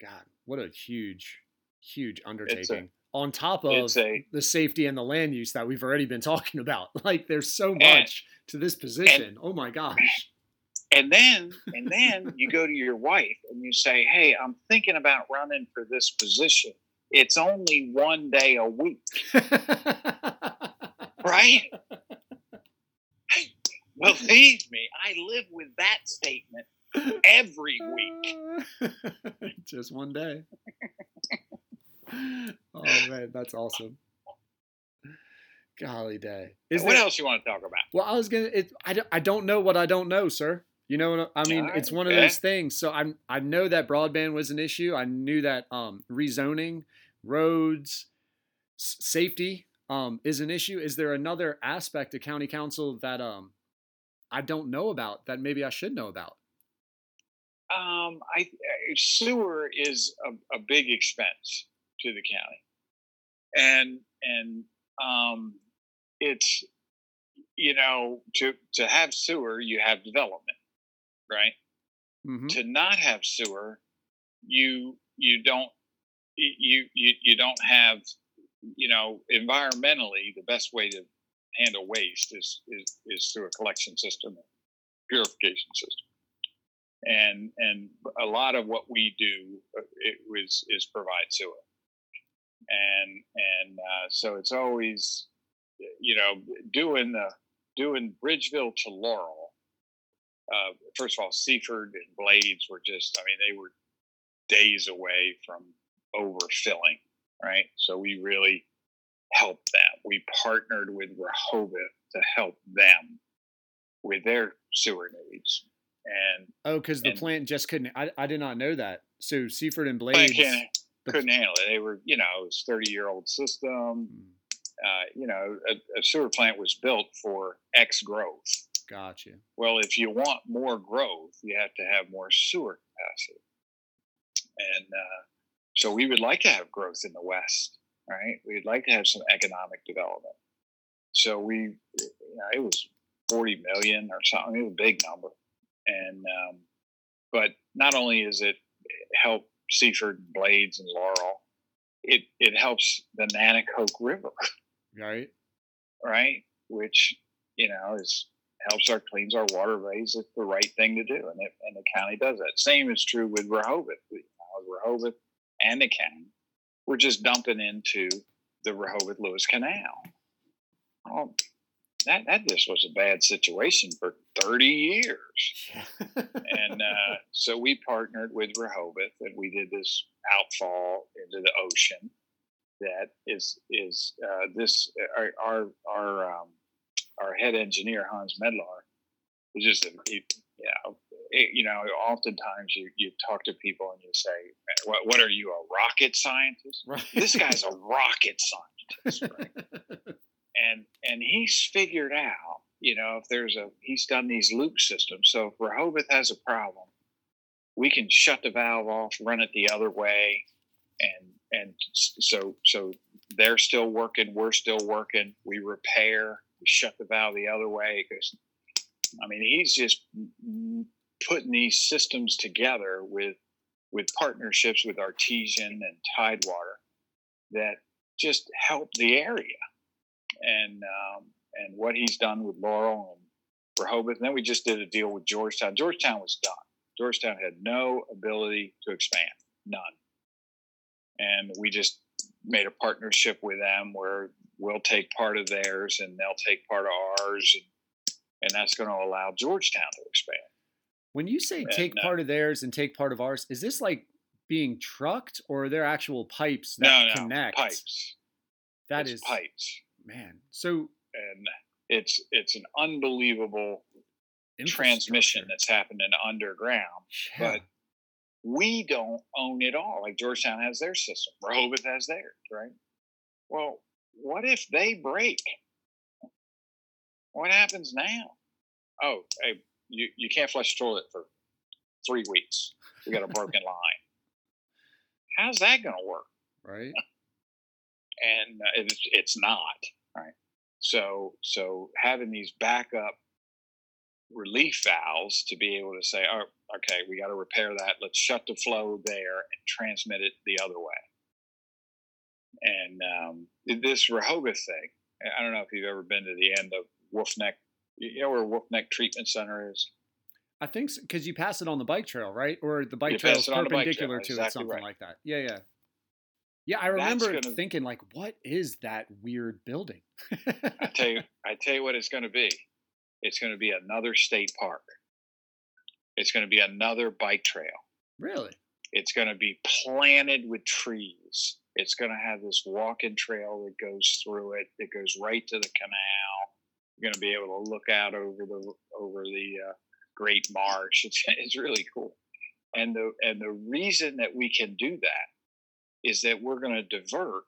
God, what a huge, huge It's a- undertaking. On top of a the safety and the land use that we've already been talking about. Like, there's so And- much to this position. oh my gosh. and then and then you go to your wife and you say, "Hey, I'm thinking about running for this position. It's only one day a week, right?" Believe me, I live with that statement every week. Just one day. oh man, that's awesome. Golly day. Is what there- else you want to talk about? Well, I was gonna. It, I don't. I don't know what I don't know, sir. You know, I mean, Alright, it's one of okay. those things. So I I know that broadband was an issue. I knew that um, rezoning, roads, s- safety um, is an issue. Is there another aspect of county council that um I don't know about that maybe I should know about? Um, I I- sewer is a, a big expense to the county, and and um, it's you know to to have sewer you have development, right? hmm To not have sewer, you you don't you you you don't have you know environmentally the best way to handle waste is is is through a collection system, purification system and and a lot of what we do uh, it was is provide sewer. And and uh, so it's always you know doing the doing bridgeville to laurel uh, first of all seaford and blades were just i mean they were days away from overfilling right? So we really helped them we partnered with rehoboth to help them with their sewer needs and Oh, because the plant just couldn't. I, I did not know that. So Seaford and Blades. can't, couldn't handle it. They were, you know, it was thirty year old system. Mm, Uh, you know, a, a sewer plant was built for X growth. Gotcha. Well, if you want more growth, you have to have more sewer capacity. And uh, so we would like to have growth in the West, right? We'd like to have some economic development. So we, you know, it was 40 million or something. It was a big number. And, um, but not only is it help Seaford, and Blades, and Laurel, it, it helps the Nanticoke River Right. right? Which you know is helps our cleans our waterways. It's the right thing to do, and it, and the county does that. Same is true with Rehoboth. Uh, Rehoboth and the county, we're just dumping into the Rehoboth Lewes Canal. Oh, that that just was a bad situation for thirty years and uh, so we partnered with Rehoboth, and we did this outfall into the ocean. That is is uh, this our our our, um, our head engineer Hans Medlarz is just a he, know it, you know oftentimes you you talk to people and you say what what are you a rocket scientist? right. This guy's a rocket scientist, right? and and he's figured out you know if there's a he's done these loop systems. So if rehoboth has a problem we can shut the valve off run it the other way and and so so they're still working we're still working. We repair we shut the valve the other way because i mean he's just putting these systems together with with partnerships with artesian and tidewater that just help the area and um, and what he's done with Laurel and Rehoboth. And then we just did a deal with Georgetown. Georgetown was done. Georgetown had no ability to expand, none. And we just made a partnership with them where we'll take part of theirs and they'll take part of ours, and, and that's going to allow Georgetown to expand. When you say And, take uh, part of theirs and take part of ours, is this like being trucked or are there actual pipes that no, no, connect? pipes. That It's is pipes, man. So and it's it's an unbelievable transmission that's happening underground. Yeah. but we don't own it all. Like Georgetown has their system, Rehoboth has theirs, right? Well, what if they break? What happens now? Oh, hey, you, you can't flush the toilet for three weeks. We got a broken line. How's that going to work? right. And uh, it's it's not right. So so having these backup relief valves to be able to say, oh, okay, we got to repair that. Let's shut the flow there and transmit it the other way. And um, this Rehoboth thing, I don't know if you've ever been to the end of Wolfe Neck. You know where Wolfe Neck Treatment Center is? I think because you pass it on the bike trail, right? Or the bike trail is it on the bike perpendicular trail, to it, something right. like that. Yeah, yeah. Yeah, I remember gonna- thinking like, what is that weird building? I tell you, I tell you what it's going to be. It's going to be another state park. It's going to be another bike trail. really? It's going to be planted with trees. It's going to have this walking trail that goes through it, that goes right to the canal. You're going to be able to look out over the over the uh, Great Marsh. It's it's really cool. And the and the reason that we can do that is that we're going to divert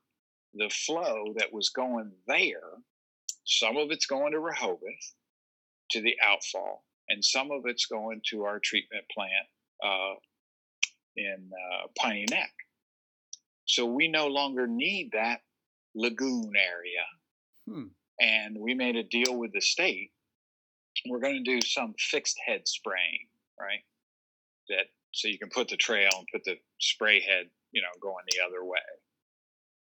the flow that was going there. Some of it's going to Rehoboth to the outfall, and some of it's going to our treatment plant uh, in uh, Piney Neck. So we no longer need that lagoon area. Hmm. And we made a deal with the state. We're going to do some fixed head spraying, right? That so you can put the trail and put the spray head, you know, going the other way.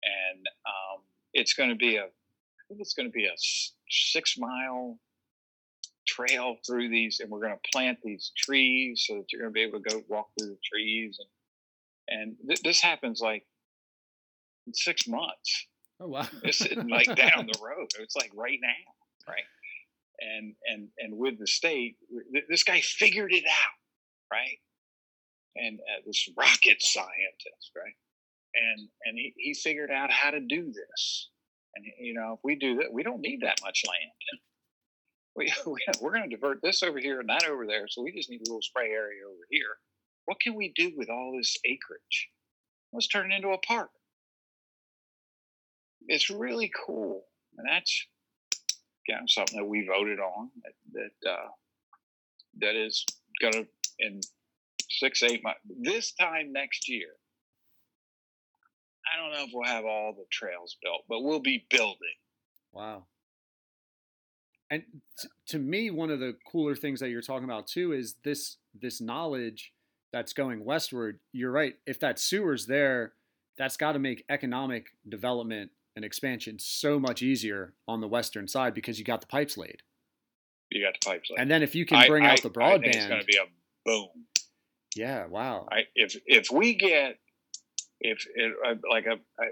And um, it's going to be a, I think it's going to be a six mile trail through these, and we're going to plant these trees so that you're going to be able to go walk through the trees. And and th- this happens like in six months. Oh wow. It's sitting like down the road. It's like right now, right? And and and with the state, th- this guy figured it out, right? And uh, this rocket scientist, right? And and he, he figured out how to do this. And you know, if we do that, we don't need that much land. We, we we're going to divert this over here and that over there, so we just need a little spray area over here. What can we do with all this acreage? Let's turn it into a park it's really cool, and that's know, something that we voted on that that, uh, that is going to in six eight months. This time next year, I don't know if we'll have all the trails built, but we'll be building. Wow. And t- to me, one of the cooler things that you're talking about too is this this knowledge that's going westward. You're right. If that sewer's there, that's got to make economic development and expansion so much easier on the western side because you got the pipes laid. You got the pipes. laid. And then if you can bring I- out the I think it's going to be a boom. Yeah, wow. I, if if we get if it, uh, like a, a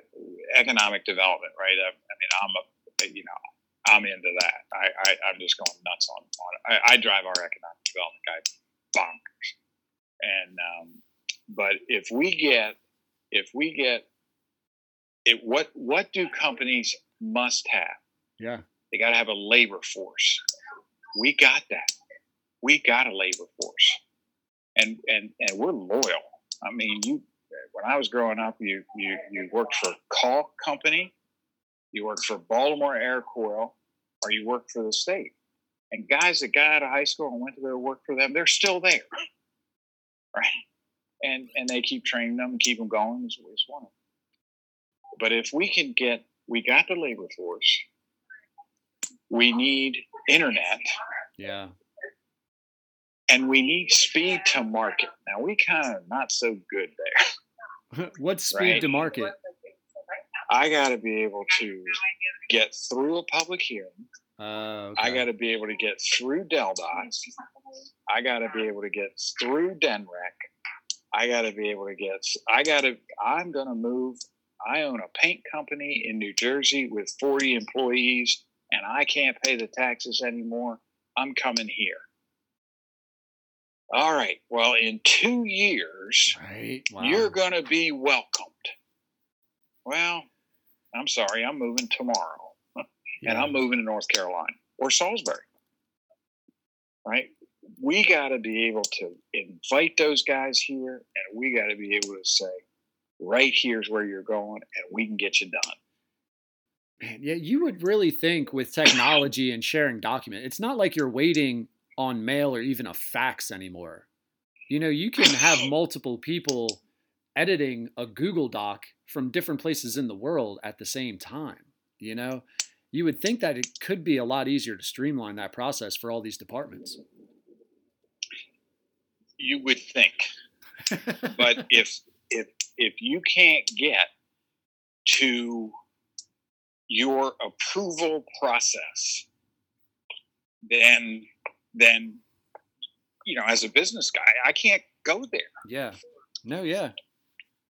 economic development, right? I, I mean, I'm a you know I'm into that. I, I I'm just going nuts on on it. I, I drive our economic development guy bonkers. And um, but if we get if we get it, what what do companies must have? Yeah. They got to have a labor force. We got that. We got a labor force, and and and we're loyal. I mean, you. When I was growing up, you you you worked for Call Company, you worked for Baltimore Air Coil, or you worked for the state. And guys that got out of high school and went to work for them, they're still there, right? And and they keep training them, and keep them going. It's, it's wonderful. But if we can get, we got the labor force. We need internet Yeah. And we need speed to market. Now we kind of not so good there. What's speed Right. to market? I got to be able to get through a public hearing. Uh, I got to be able to get through DelDOT. I got to be able to get through DNREC. I got to be able to get. I got to. I'm going to move. I own a paint company in New Jersey with 40 employees, and I can't pay the taxes anymore. I'm coming here. All right. Well, in two years, right. Wow. you're going to be welcomed. Well, I'm sorry. I'm moving tomorrow and I'm moving to North Carolina or Salisbury. Right? We got to be able to invite those guys here, and we got to be able to say, right here's where you're going, and we can get you done. Man, yeah, you would really think with technology and sharing document, it's not like you're waiting on mail or even a fax anymore. You know, you can have multiple people editing a Google Doc from different places in the world at the same time. You know, you would think that it could be a lot easier to streamline that process for all these departments. You would think, but if if if you can't get to your approval process, then then you know, as a business guy, I can't go there. yeah. No, yeah.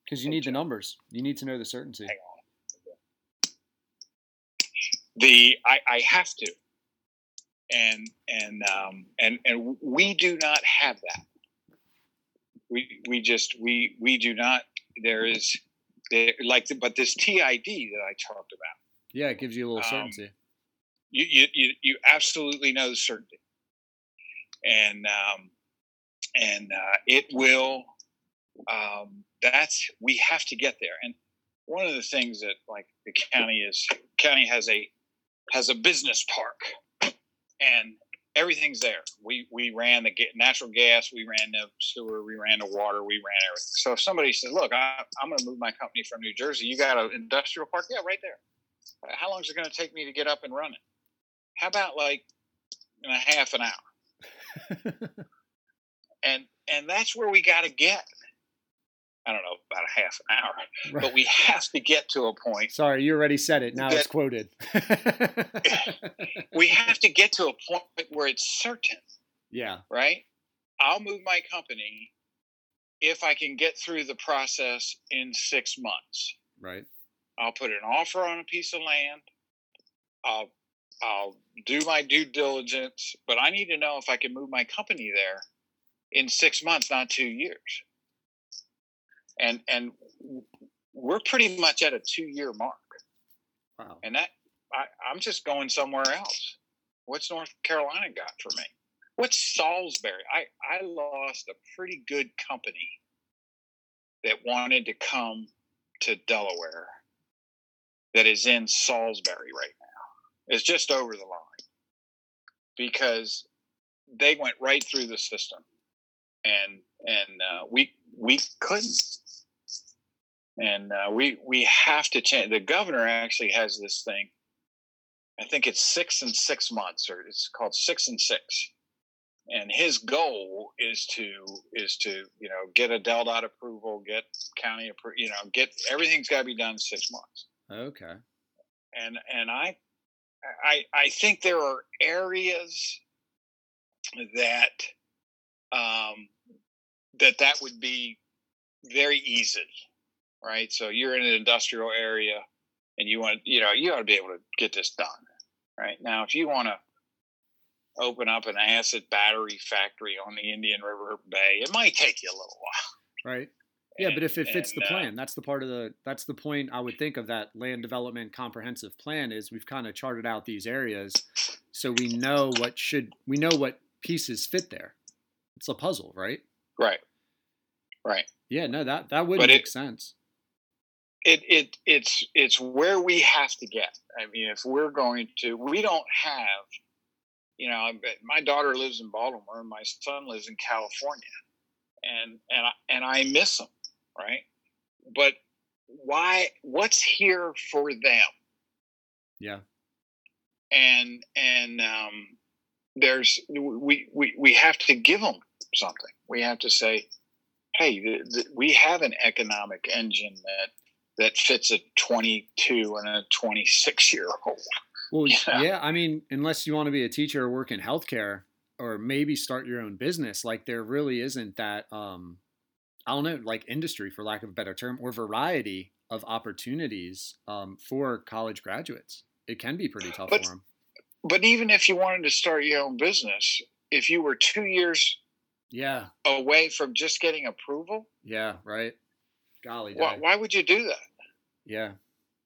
Because you need the numbers. You need to know the certainty. Hang on. The I, I have to, and and um, and and we do not have that. We we just we we do not. There is there, like, but this TID that I talked about, Yeah, it gives you a little Um, certainty. you you you, you absolutely know the certainty, and um, and uh, it will. Um, that's we have to get there, and one of the things that like the county is county has a has a business park, and everything's there. We we ran the natural gas, we ran the sewer, we ran the water, we ran everything. So if somebody says, "Look, I, I'm going to move my company from New Jersey," you got an industrial park? Yeah, right there. How long is it going to take me to get up and running? How about like in a half an hour? And and that's where we got to get. I don't know about a half an hour, but we have to get to a point. Sorry, you already said it. Now it's quoted. We have to get to a point where it's certain. yeah. right? I'll move my company if I can get through the process in six months. Right. I'll put an offer on a piece of land. I'll I'll do my due diligence, but I need to know if I can move my company there in six months, not two years. And and we're pretty much at a two year mark, Wow. and that I, I'm just going somewhere else. What's North Carolina got for me? What's Salisbury? I, I lost a pretty good company that wanted to come to Delaware that is in Salisbury right It's just over the line because they went right through the system. And and uh, we we couldn't. And uh, we we have to change. The governor actually has this thing. I think it's six and six months or it's called six and six. And his goal is to is to you know get a DelDOT approval get county appro- you know get everything's got to be done in six months. Okay. and and I, I I think there are areas that um, that that would be very easy, right? So you're in an industrial area, and you want you know you ought to be able to get this done, right? Now, if you want to open up an acid battery factory on the Indian River Bay, it might take you a little while. Right. Yeah, but if it fits and, the uh, plan, that's the part of the that's the point I would think of that land development comprehensive plan is we've kind of charted out these areas so we know what should we know what pieces fit there. It's a puzzle, right? right, right. Yeah, no, that that would But make it- sense. it it it's it's where we have to get. I mean, if we're going to, we don't have, you know, my daughter lives in Baltimore, and my son lives in California, and and I, and I miss them, right? But why? What's here for them? Yeah. And and um, there's we we we have to give them something. We have to say, hey, th- th- we have an economic engine that that fits a 22 and a 26 year old. Well, Yeah. yeah, I mean, unless you want to be a teacher or work in healthcare or maybe start your own business, like there really isn't that um I don't know, like industry for lack of a better term or variety of opportunities um for college graduates. It can be pretty tough But- for them. But even if you wanted to start your own business, if you were two years Yeah. away from just getting approval, Yeah, right. Golly, why, why would you do that? yeah,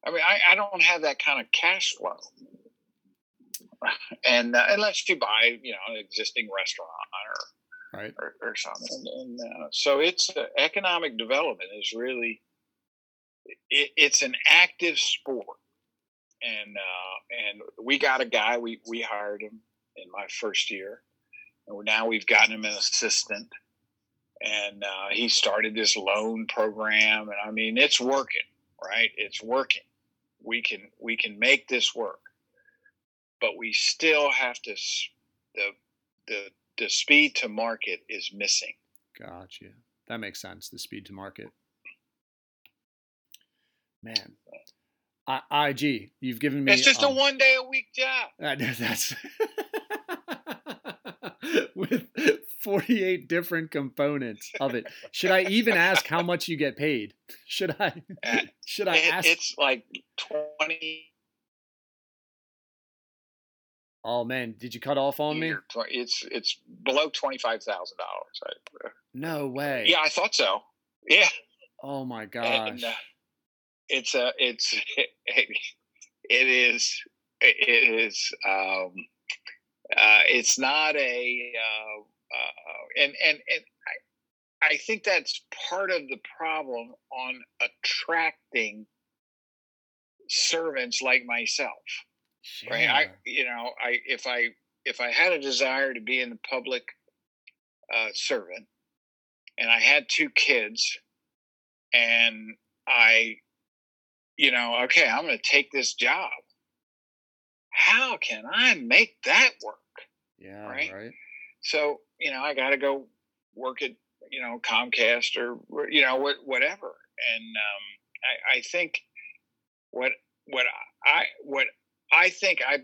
I mean, I, I don't have that kind of cash flow. And uh, unless you buy, you know, an existing restaurant or right. or, or something. And, and uh, so it's uh, economic development is really it, it's an active sport, and uh, and we got a guy we we hired him in my first year, and now we've gotten him an assistant, and uh, he started this loan program, and I mean it's working, right? It's working. We can we can make this work, but we still have to the the the speed to market is missing. Gotcha. That makes sense. The speed to market. Man. I, IG, you've given me It's just a um, one day a week job. That's with 48 different components of it. Should I even ask how much you get paid? Should I should I ask it's like twenty. Oh man, did you cut off on me? It's it's below twenty five thousand dollars. No way. Yeah, I thought so. Yeah, Oh my and, uh, it's a it's it, it is it is um uh it's not a uh, uh and and and I, I think that's part of the problem on attracting servants like myself right i you know i if i if i had a desire to be in the public uh, servant and i had two kids and i you know okay i'm going to take this job how can i make that work yeah, right? right. so you know i got to go work at you know comcast or you know what whatever and um i i think what what i what i think i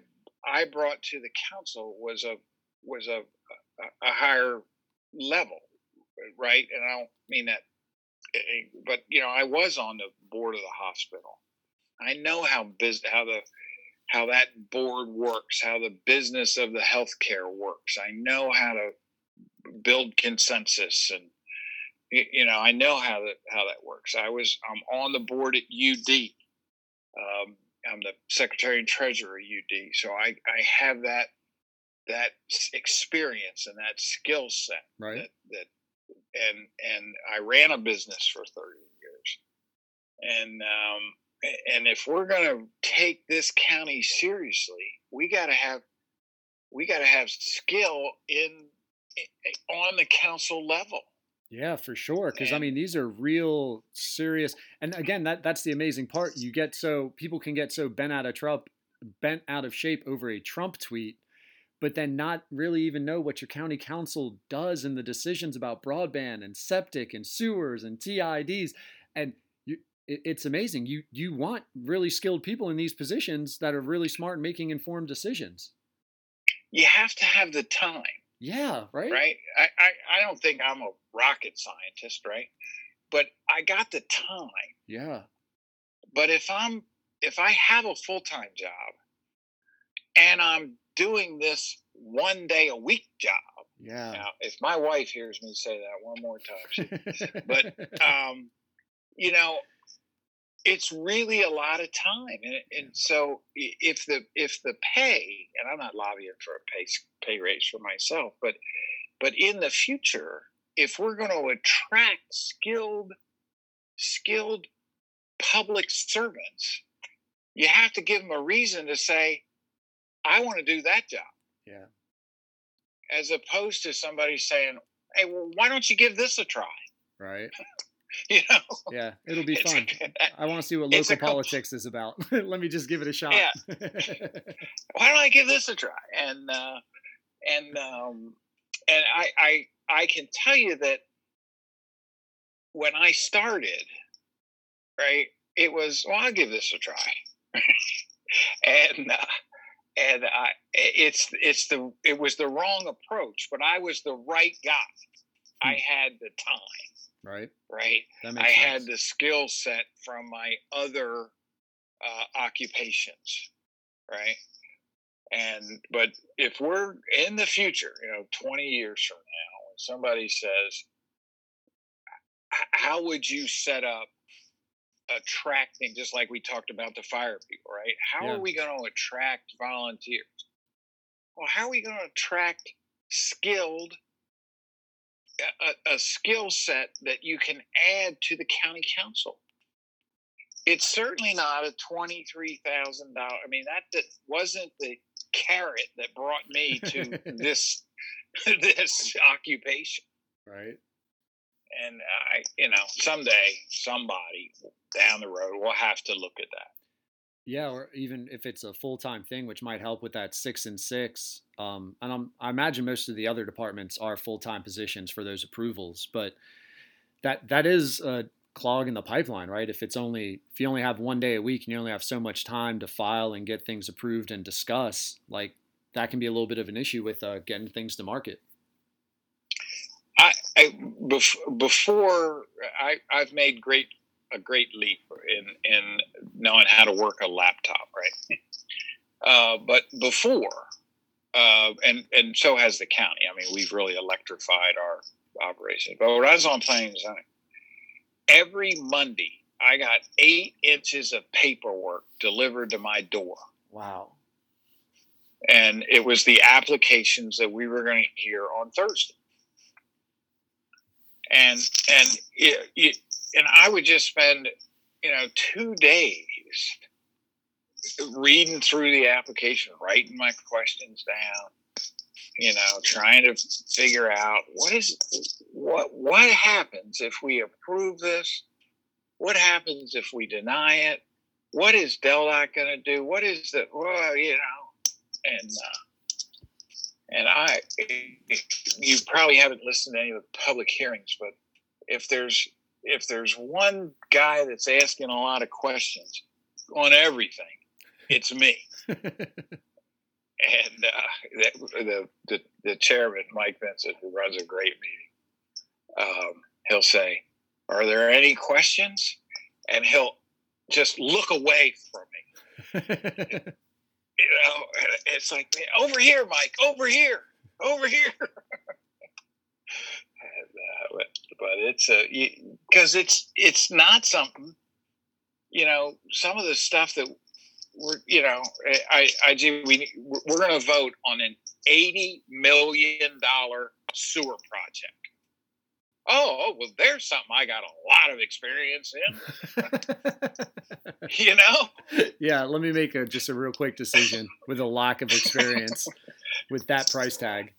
i brought to the council was a was a a, a higher level right? And i don't mean that eh, but you know i was on the board of the hospital. I know how biz how the how that board works how the business of the healthcare works. I know how to build consensus and you know i know how that how that works. I was i'm on the board at ud um, i'm the secretary and treasurer at ud so i i have that that experience and that skill set Right. that that and and I ran a business for 30 years. And um and if we're going to take this county seriously, we got to have we got to have skill in on the council level. Yeah, for sure. Because I mean, these are real serious. And again, that that's the amazing part. You get so people can get so bent out of Trump, bent out of shape over a Trump tweet, but then not really even know what your county council does in the decisions about broadband and septic and sewers and TIDs. And you, it, it's amazing. You you want really skilled people in these positions that are really smart making informed decisions. You have to have the time. Yeah, right. right? I, I, I don't think I'm a rocket scientist, right? But I got the time. Yeah. But if I'm if I have a full time job and I'm doing this one day a week job, Yeah. now if my wife hears me say that one more time, she, but um, you know, it's really a lot of time, and, and so if the if the pay, and I'm not lobbying for a pay pay raise for myself, but but in the future, if we're going to attract skilled skilled public servants, you have to give them a reason to say, I want to do that job, yeah. as opposed to somebody saying, Hey, well, why don't you give this a try? Right. You know, Yeah. It'll be fun. I want to see what local a compl- politics is about. Let me just give it a shot. Yeah. why don't I give this a try? And uh, and um, and I, I I can tell you that when I started, right, it was well, I'll give this a try, and uh, and I it's it's the it was the wrong approach, but I was the right guy. I had the time, right. right? I makes had the skill set from my other uh, occupations, right? And but if we're in the future, you know, 20 years from now, when somebody says, "How would you set up attracting?" Just like we talked about the fire people, right? How Yeah. are we going to attract volunteers? Well, how are we going to attract skilled a, a- skill set that you can add to the county council. It's certainly not a twenty-three thousand dollar. I mean, that, that wasn't the carrot that brought me to this this occupation. Right. And I, you know, someday somebody down the road will have to look at that. Yeah, or even if it's a full time thing, which might help with that six and six. Um, and I'm, I imagine most of the other departments are full time positions for those approvals, but that that is a clog in the pipeline, right? If it's only if you only have one day a week and you only have so much time to file and get things approved and discuss, like that can be a little bit of an issue with uh, getting things to market. I, I bef- before I, I've made great a great leap in in knowing how to work a laptop, right? Uh, but before, uh, and and so has the county. I mean, we've really electrified our operation. But when I was on and every Monday I got eight inches of paperwork delivered to my door. Wow. and it was the applications that we were going to hear on Thursday. And and it, it, and I would just spend you know two days reading through the application, writing my questions down, you know, trying to figure out what is what what happens if we approve this, what happens if we deny it, what is DelDOT going to do, what is the well, you know, and uh, and I, you probably haven't listened to any of the public hearings, but if there's if there's one guy that's asking a lot of questions on everything, it's me. and uh, the, the the chairman, Mike Vincent, who runs a great meeting, um, he'll say, "Are there any questions?" And he'll just look away from me you know, it's like over here, Mike, over here, over here. and, uh, but, it's a because it's it's not something. You know, some of the stuff that we're you know, I I do we we're going to vote on an eighty million dollar sewer project. Oh, oh, well, there's something I got a lot of experience in. You know. yeah, let me make a just a real quick decision with a lack of experience with that price tag.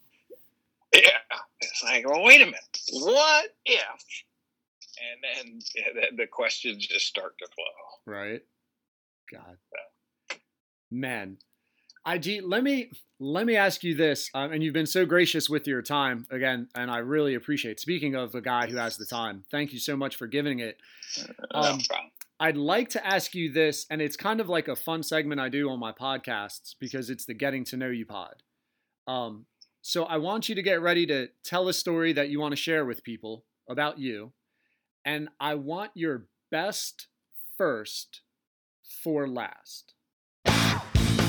It's like, well, wait a minute, what if? And then the questions just start to flow. Right. God. Man, IG, let me let me ask you this, um, and you've been so gracious with your time again, and I really appreciate. Speaking of a guy who has the time, thank you so much for giving it. Um, no. I'd like to ask you this, and it's kind of like a fun segment I do on my podcasts because it's the Getting to Know You pod. Um, so I want you to get ready to tell a story that you want to share with people about you, and I want your best first for last.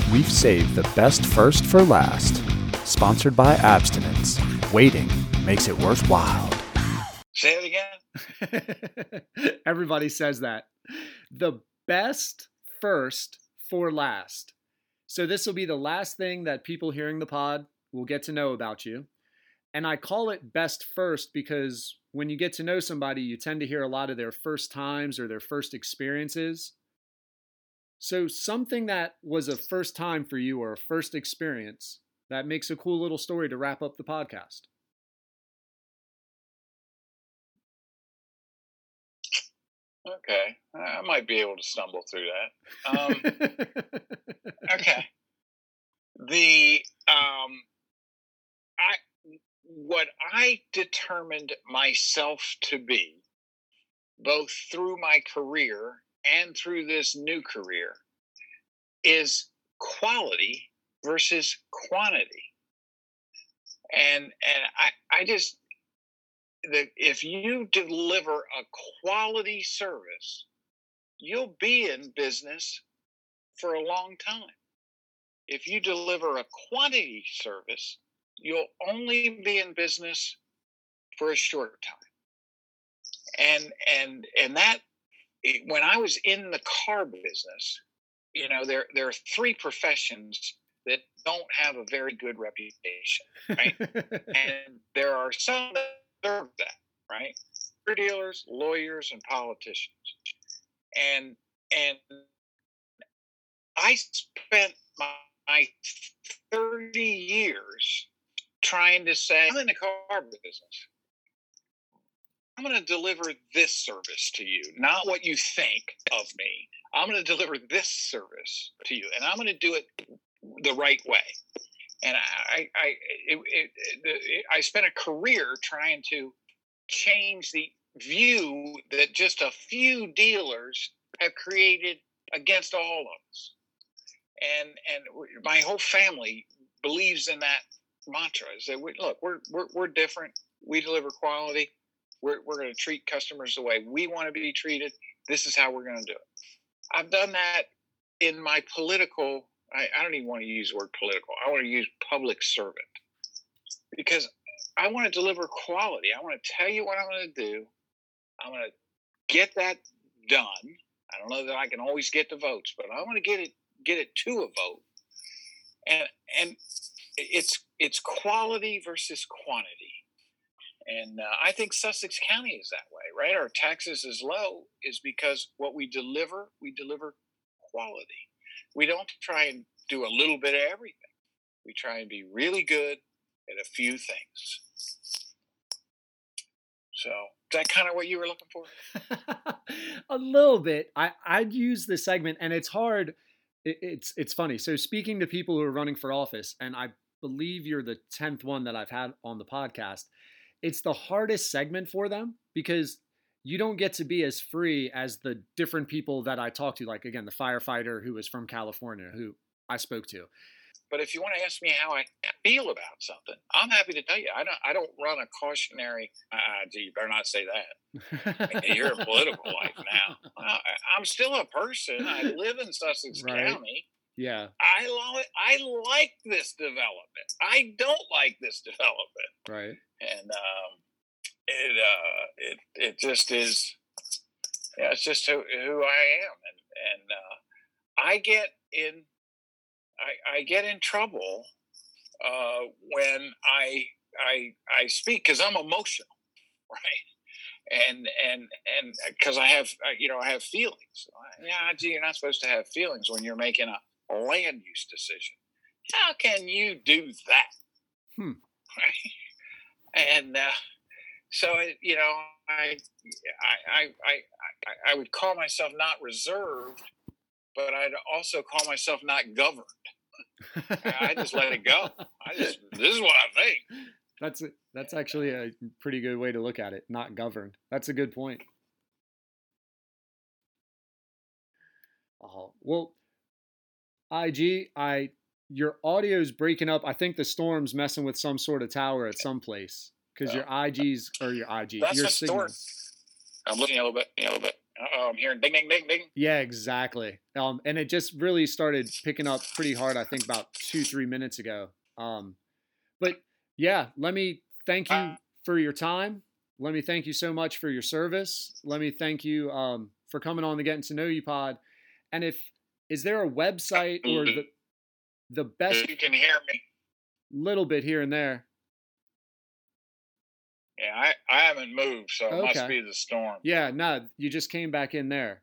We've saved the best first for last. Sponsored by Abstinence. Waiting makes it worthwhile. Say it again. Everybody says that. The best first for last. So, this will be the last thing that people hearing the pod will get to know about you. And I call it best first because when you get to know somebody, you tend to hear a lot of their first times or their first experiences. So, something that was a first time for you or a first experience that makes a cool little story to wrap up the podcast. Okay, I might be able to stumble through that. Um, okay, the um, I what I determined myself to be, both through my career and through this new career, is quality versus quantity. And and I I just that if you deliver a quality service, you'll be in business for a long time. If you deliver a quantity service, you'll only be in business for a short time. And and and that when I was in the car business, you know, there there are three professions that don't have a very good reputation, right? and there are some that serve that, right? Car dealers, lawyers, and politicians. And and I spent my, my 30 years trying to say, I'm in the car business. I'm going to deliver this service to you, not what you think of me. I'm going to deliver this service to you, and I'm going to do it the right way. And I, I, it, it, it, I spent a career trying to change the view that just a few dealers have created against all of us. And and my whole family believes in that mantra. Is that we, look, we're, we're we're different. We deliver quality. We're we're going to treat customers the way we want to be treated. This is how we're going to do it. I've done that in my political. I, I don't even want to use the word political. I want to use public servant because I want to deliver quality. I want to tell you what I'm going to do. I'm going to get that done. I don't know that I can always get the votes, but I want to get it get it to a vote. And and it's it's quality versus quantity. And uh, I think Sussex County is that way, right? Our taxes is low is because what we deliver, we deliver quality. We don't try and do a little bit of everything. We try and be really good at a few things. So, is that kind of what you were looking for? a little bit. I I'd use the segment, and it's hard. It, it's it's funny. So speaking to people who are running for office, and I believe you're the tenth one that I've had on the podcast. It's the hardest segment for them because you don't get to be as free as the different people that I talk to. Like again, the firefighter who was from California, who I spoke to. But if you want to ask me how I feel about something, I'm happy to tell you. I don't. I don't run a cautionary. Uh, gee, you better not say that. You're a political life now. I, I'm still a person. I live in Sussex Right. County. Yeah, I like. I like this development. I don't like this development, right. and um, it uh, it it just is. Yeah, it's just who who I am, and and uh, I get in. I, I get in trouble uh, when I I I speak because I'm emotional, right? And and and because I have uh, you know I have feelings. Yeah, gee, you're not supposed to have feelings when you're making a land use decision. How can you do that? Hmm. And uh, so it, you know, I I, I I I would call myself not reserved, but I'd also call myself not governed. I just let it go. I just this is what I think. That's a, that's actually a pretty good way to look at it. Not governed. That's a good point. Oh well, IG, I your audio's breaking up. I think the storm's messing with some sort of tower at some place because your IG's or your IG, That's your signal. storm. I'm looking a little bit, a little bit. Uh-oh, I'm hearing ding, ding, ding, ding. Yeah, exactly. Um, and it just really started picking up pretty hard. I think about two, three minutes ago. Um, but yeah, let me thank you Uh, for your time. Let me thank you so much for your service. Let me thank you um, for coming on the Getting to Know You pod. And if is there a website or the the best You can hear me. little bit here and there? Yeah, I, I haven't moved, so it must be the storm. Yeah, no, you just came back in there.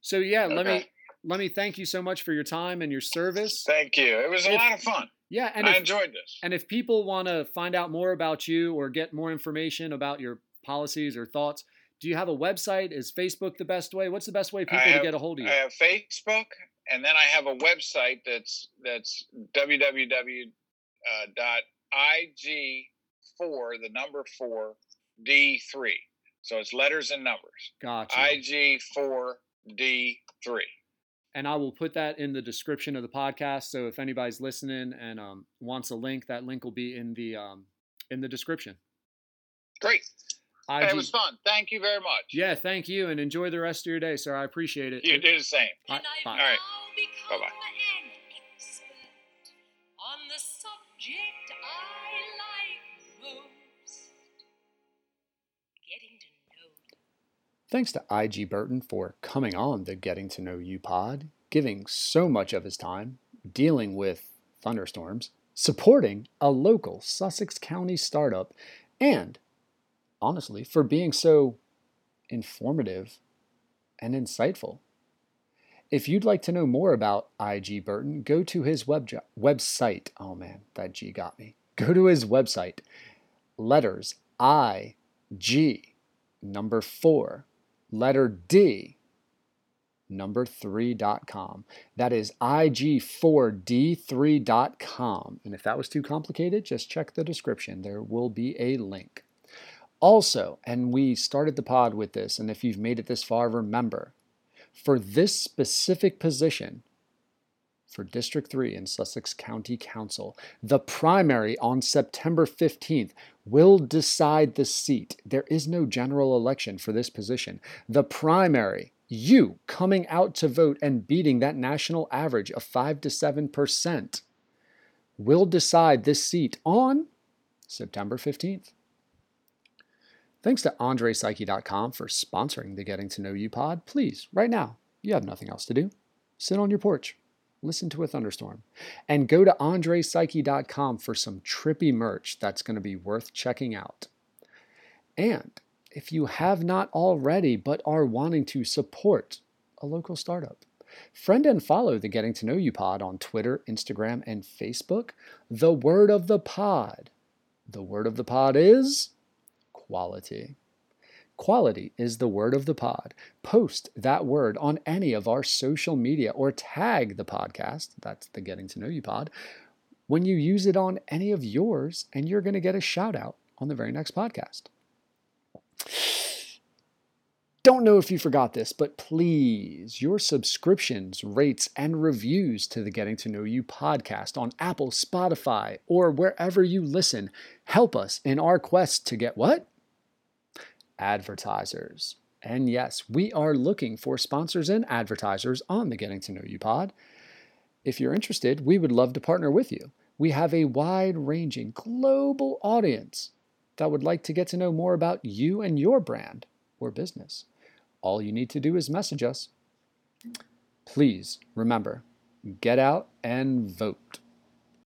So yeah, let me let me thank you so much for your time and your service. Thank you. It was a If- lot of fun. Yeah, and I if, enjoyed this. And if people want to find out more about you or get more information about your policies or thoughts, do you have a website? Is Facebook the best way? What's the best way people I to get a hold of you? I have Facebook, and then I have a website that's that's www uh, dot ig4 the number four d3. So it's letters and numbers. Gotcha. IG4 D3. and I will put that in the description of the podcast. So if anybody's listening and um, wants a link, that link will be in the um, in the description. Great. Hey, IG, it was fun. Thank you very much. yeah, thank you, and enjoy the rest of your day, sir. I appreciate it. You do the same. Bye- bye. All right. Bye-bye. an expert on the subject I like most. Getting to know Thanks to IG Burton for coming on the Getting to Know You pod, giving so much of his time dealing with thunderstorms, supporting a local Sussex County startup, and honestly, for being so informative and insightful. If you'd like to know more about IG Burton, go to his web website. Oh man, that G got me. Go to his website. Letters I G number 4 letter D, number 3.com. That is IG4D3.com. And if that was too complicated, just check the description. There will be a link. Also, and we started the pod with this, and if you've made it this far, remember for this specific position, for District 3 in Sussex County Council, the primary on September 15th will decide the seat. There is no general election for this position. The primary, you coming out to vote and beating that national average of 5 to 7%, will decide this seat on September 15th. Thanks to AndrePsyche.com for sponsoring the Getting to Know You pod. Please, right now, you have nothing else to do. Sit on your porch, listen to a thunderstorm, and go to AndrePsyche.com for some trippy merch that's going to be worth checking out. And if you have not already but are wanting to support a local startup, friend and follow the Getting to Know You pod on Twitter, Instagram, and Facebook. The word of the pod. The word of the pod is quality. Quality is the word of the pod. Post that word on any of our social media or tag the podcast, that's the Getting to Know You pod, when you use it on any of yours, and you're going to get a shout out on the very next podcast. Don't know if you forgot this, but please, your subscriptions, rates, and reviews to the Getting to Know You podcast on Apple, Spotify, or wherever you listen help us in our quest to get what? Advertisers. And yes, we are looking for sponsors and advertisers on the Getting to Know You pod. If you're interested, we would love to partner with you. We have a wide ranging global audience that would like to get to know more about you and your brand or business. All you need to do is message us. Please remember get out and vote.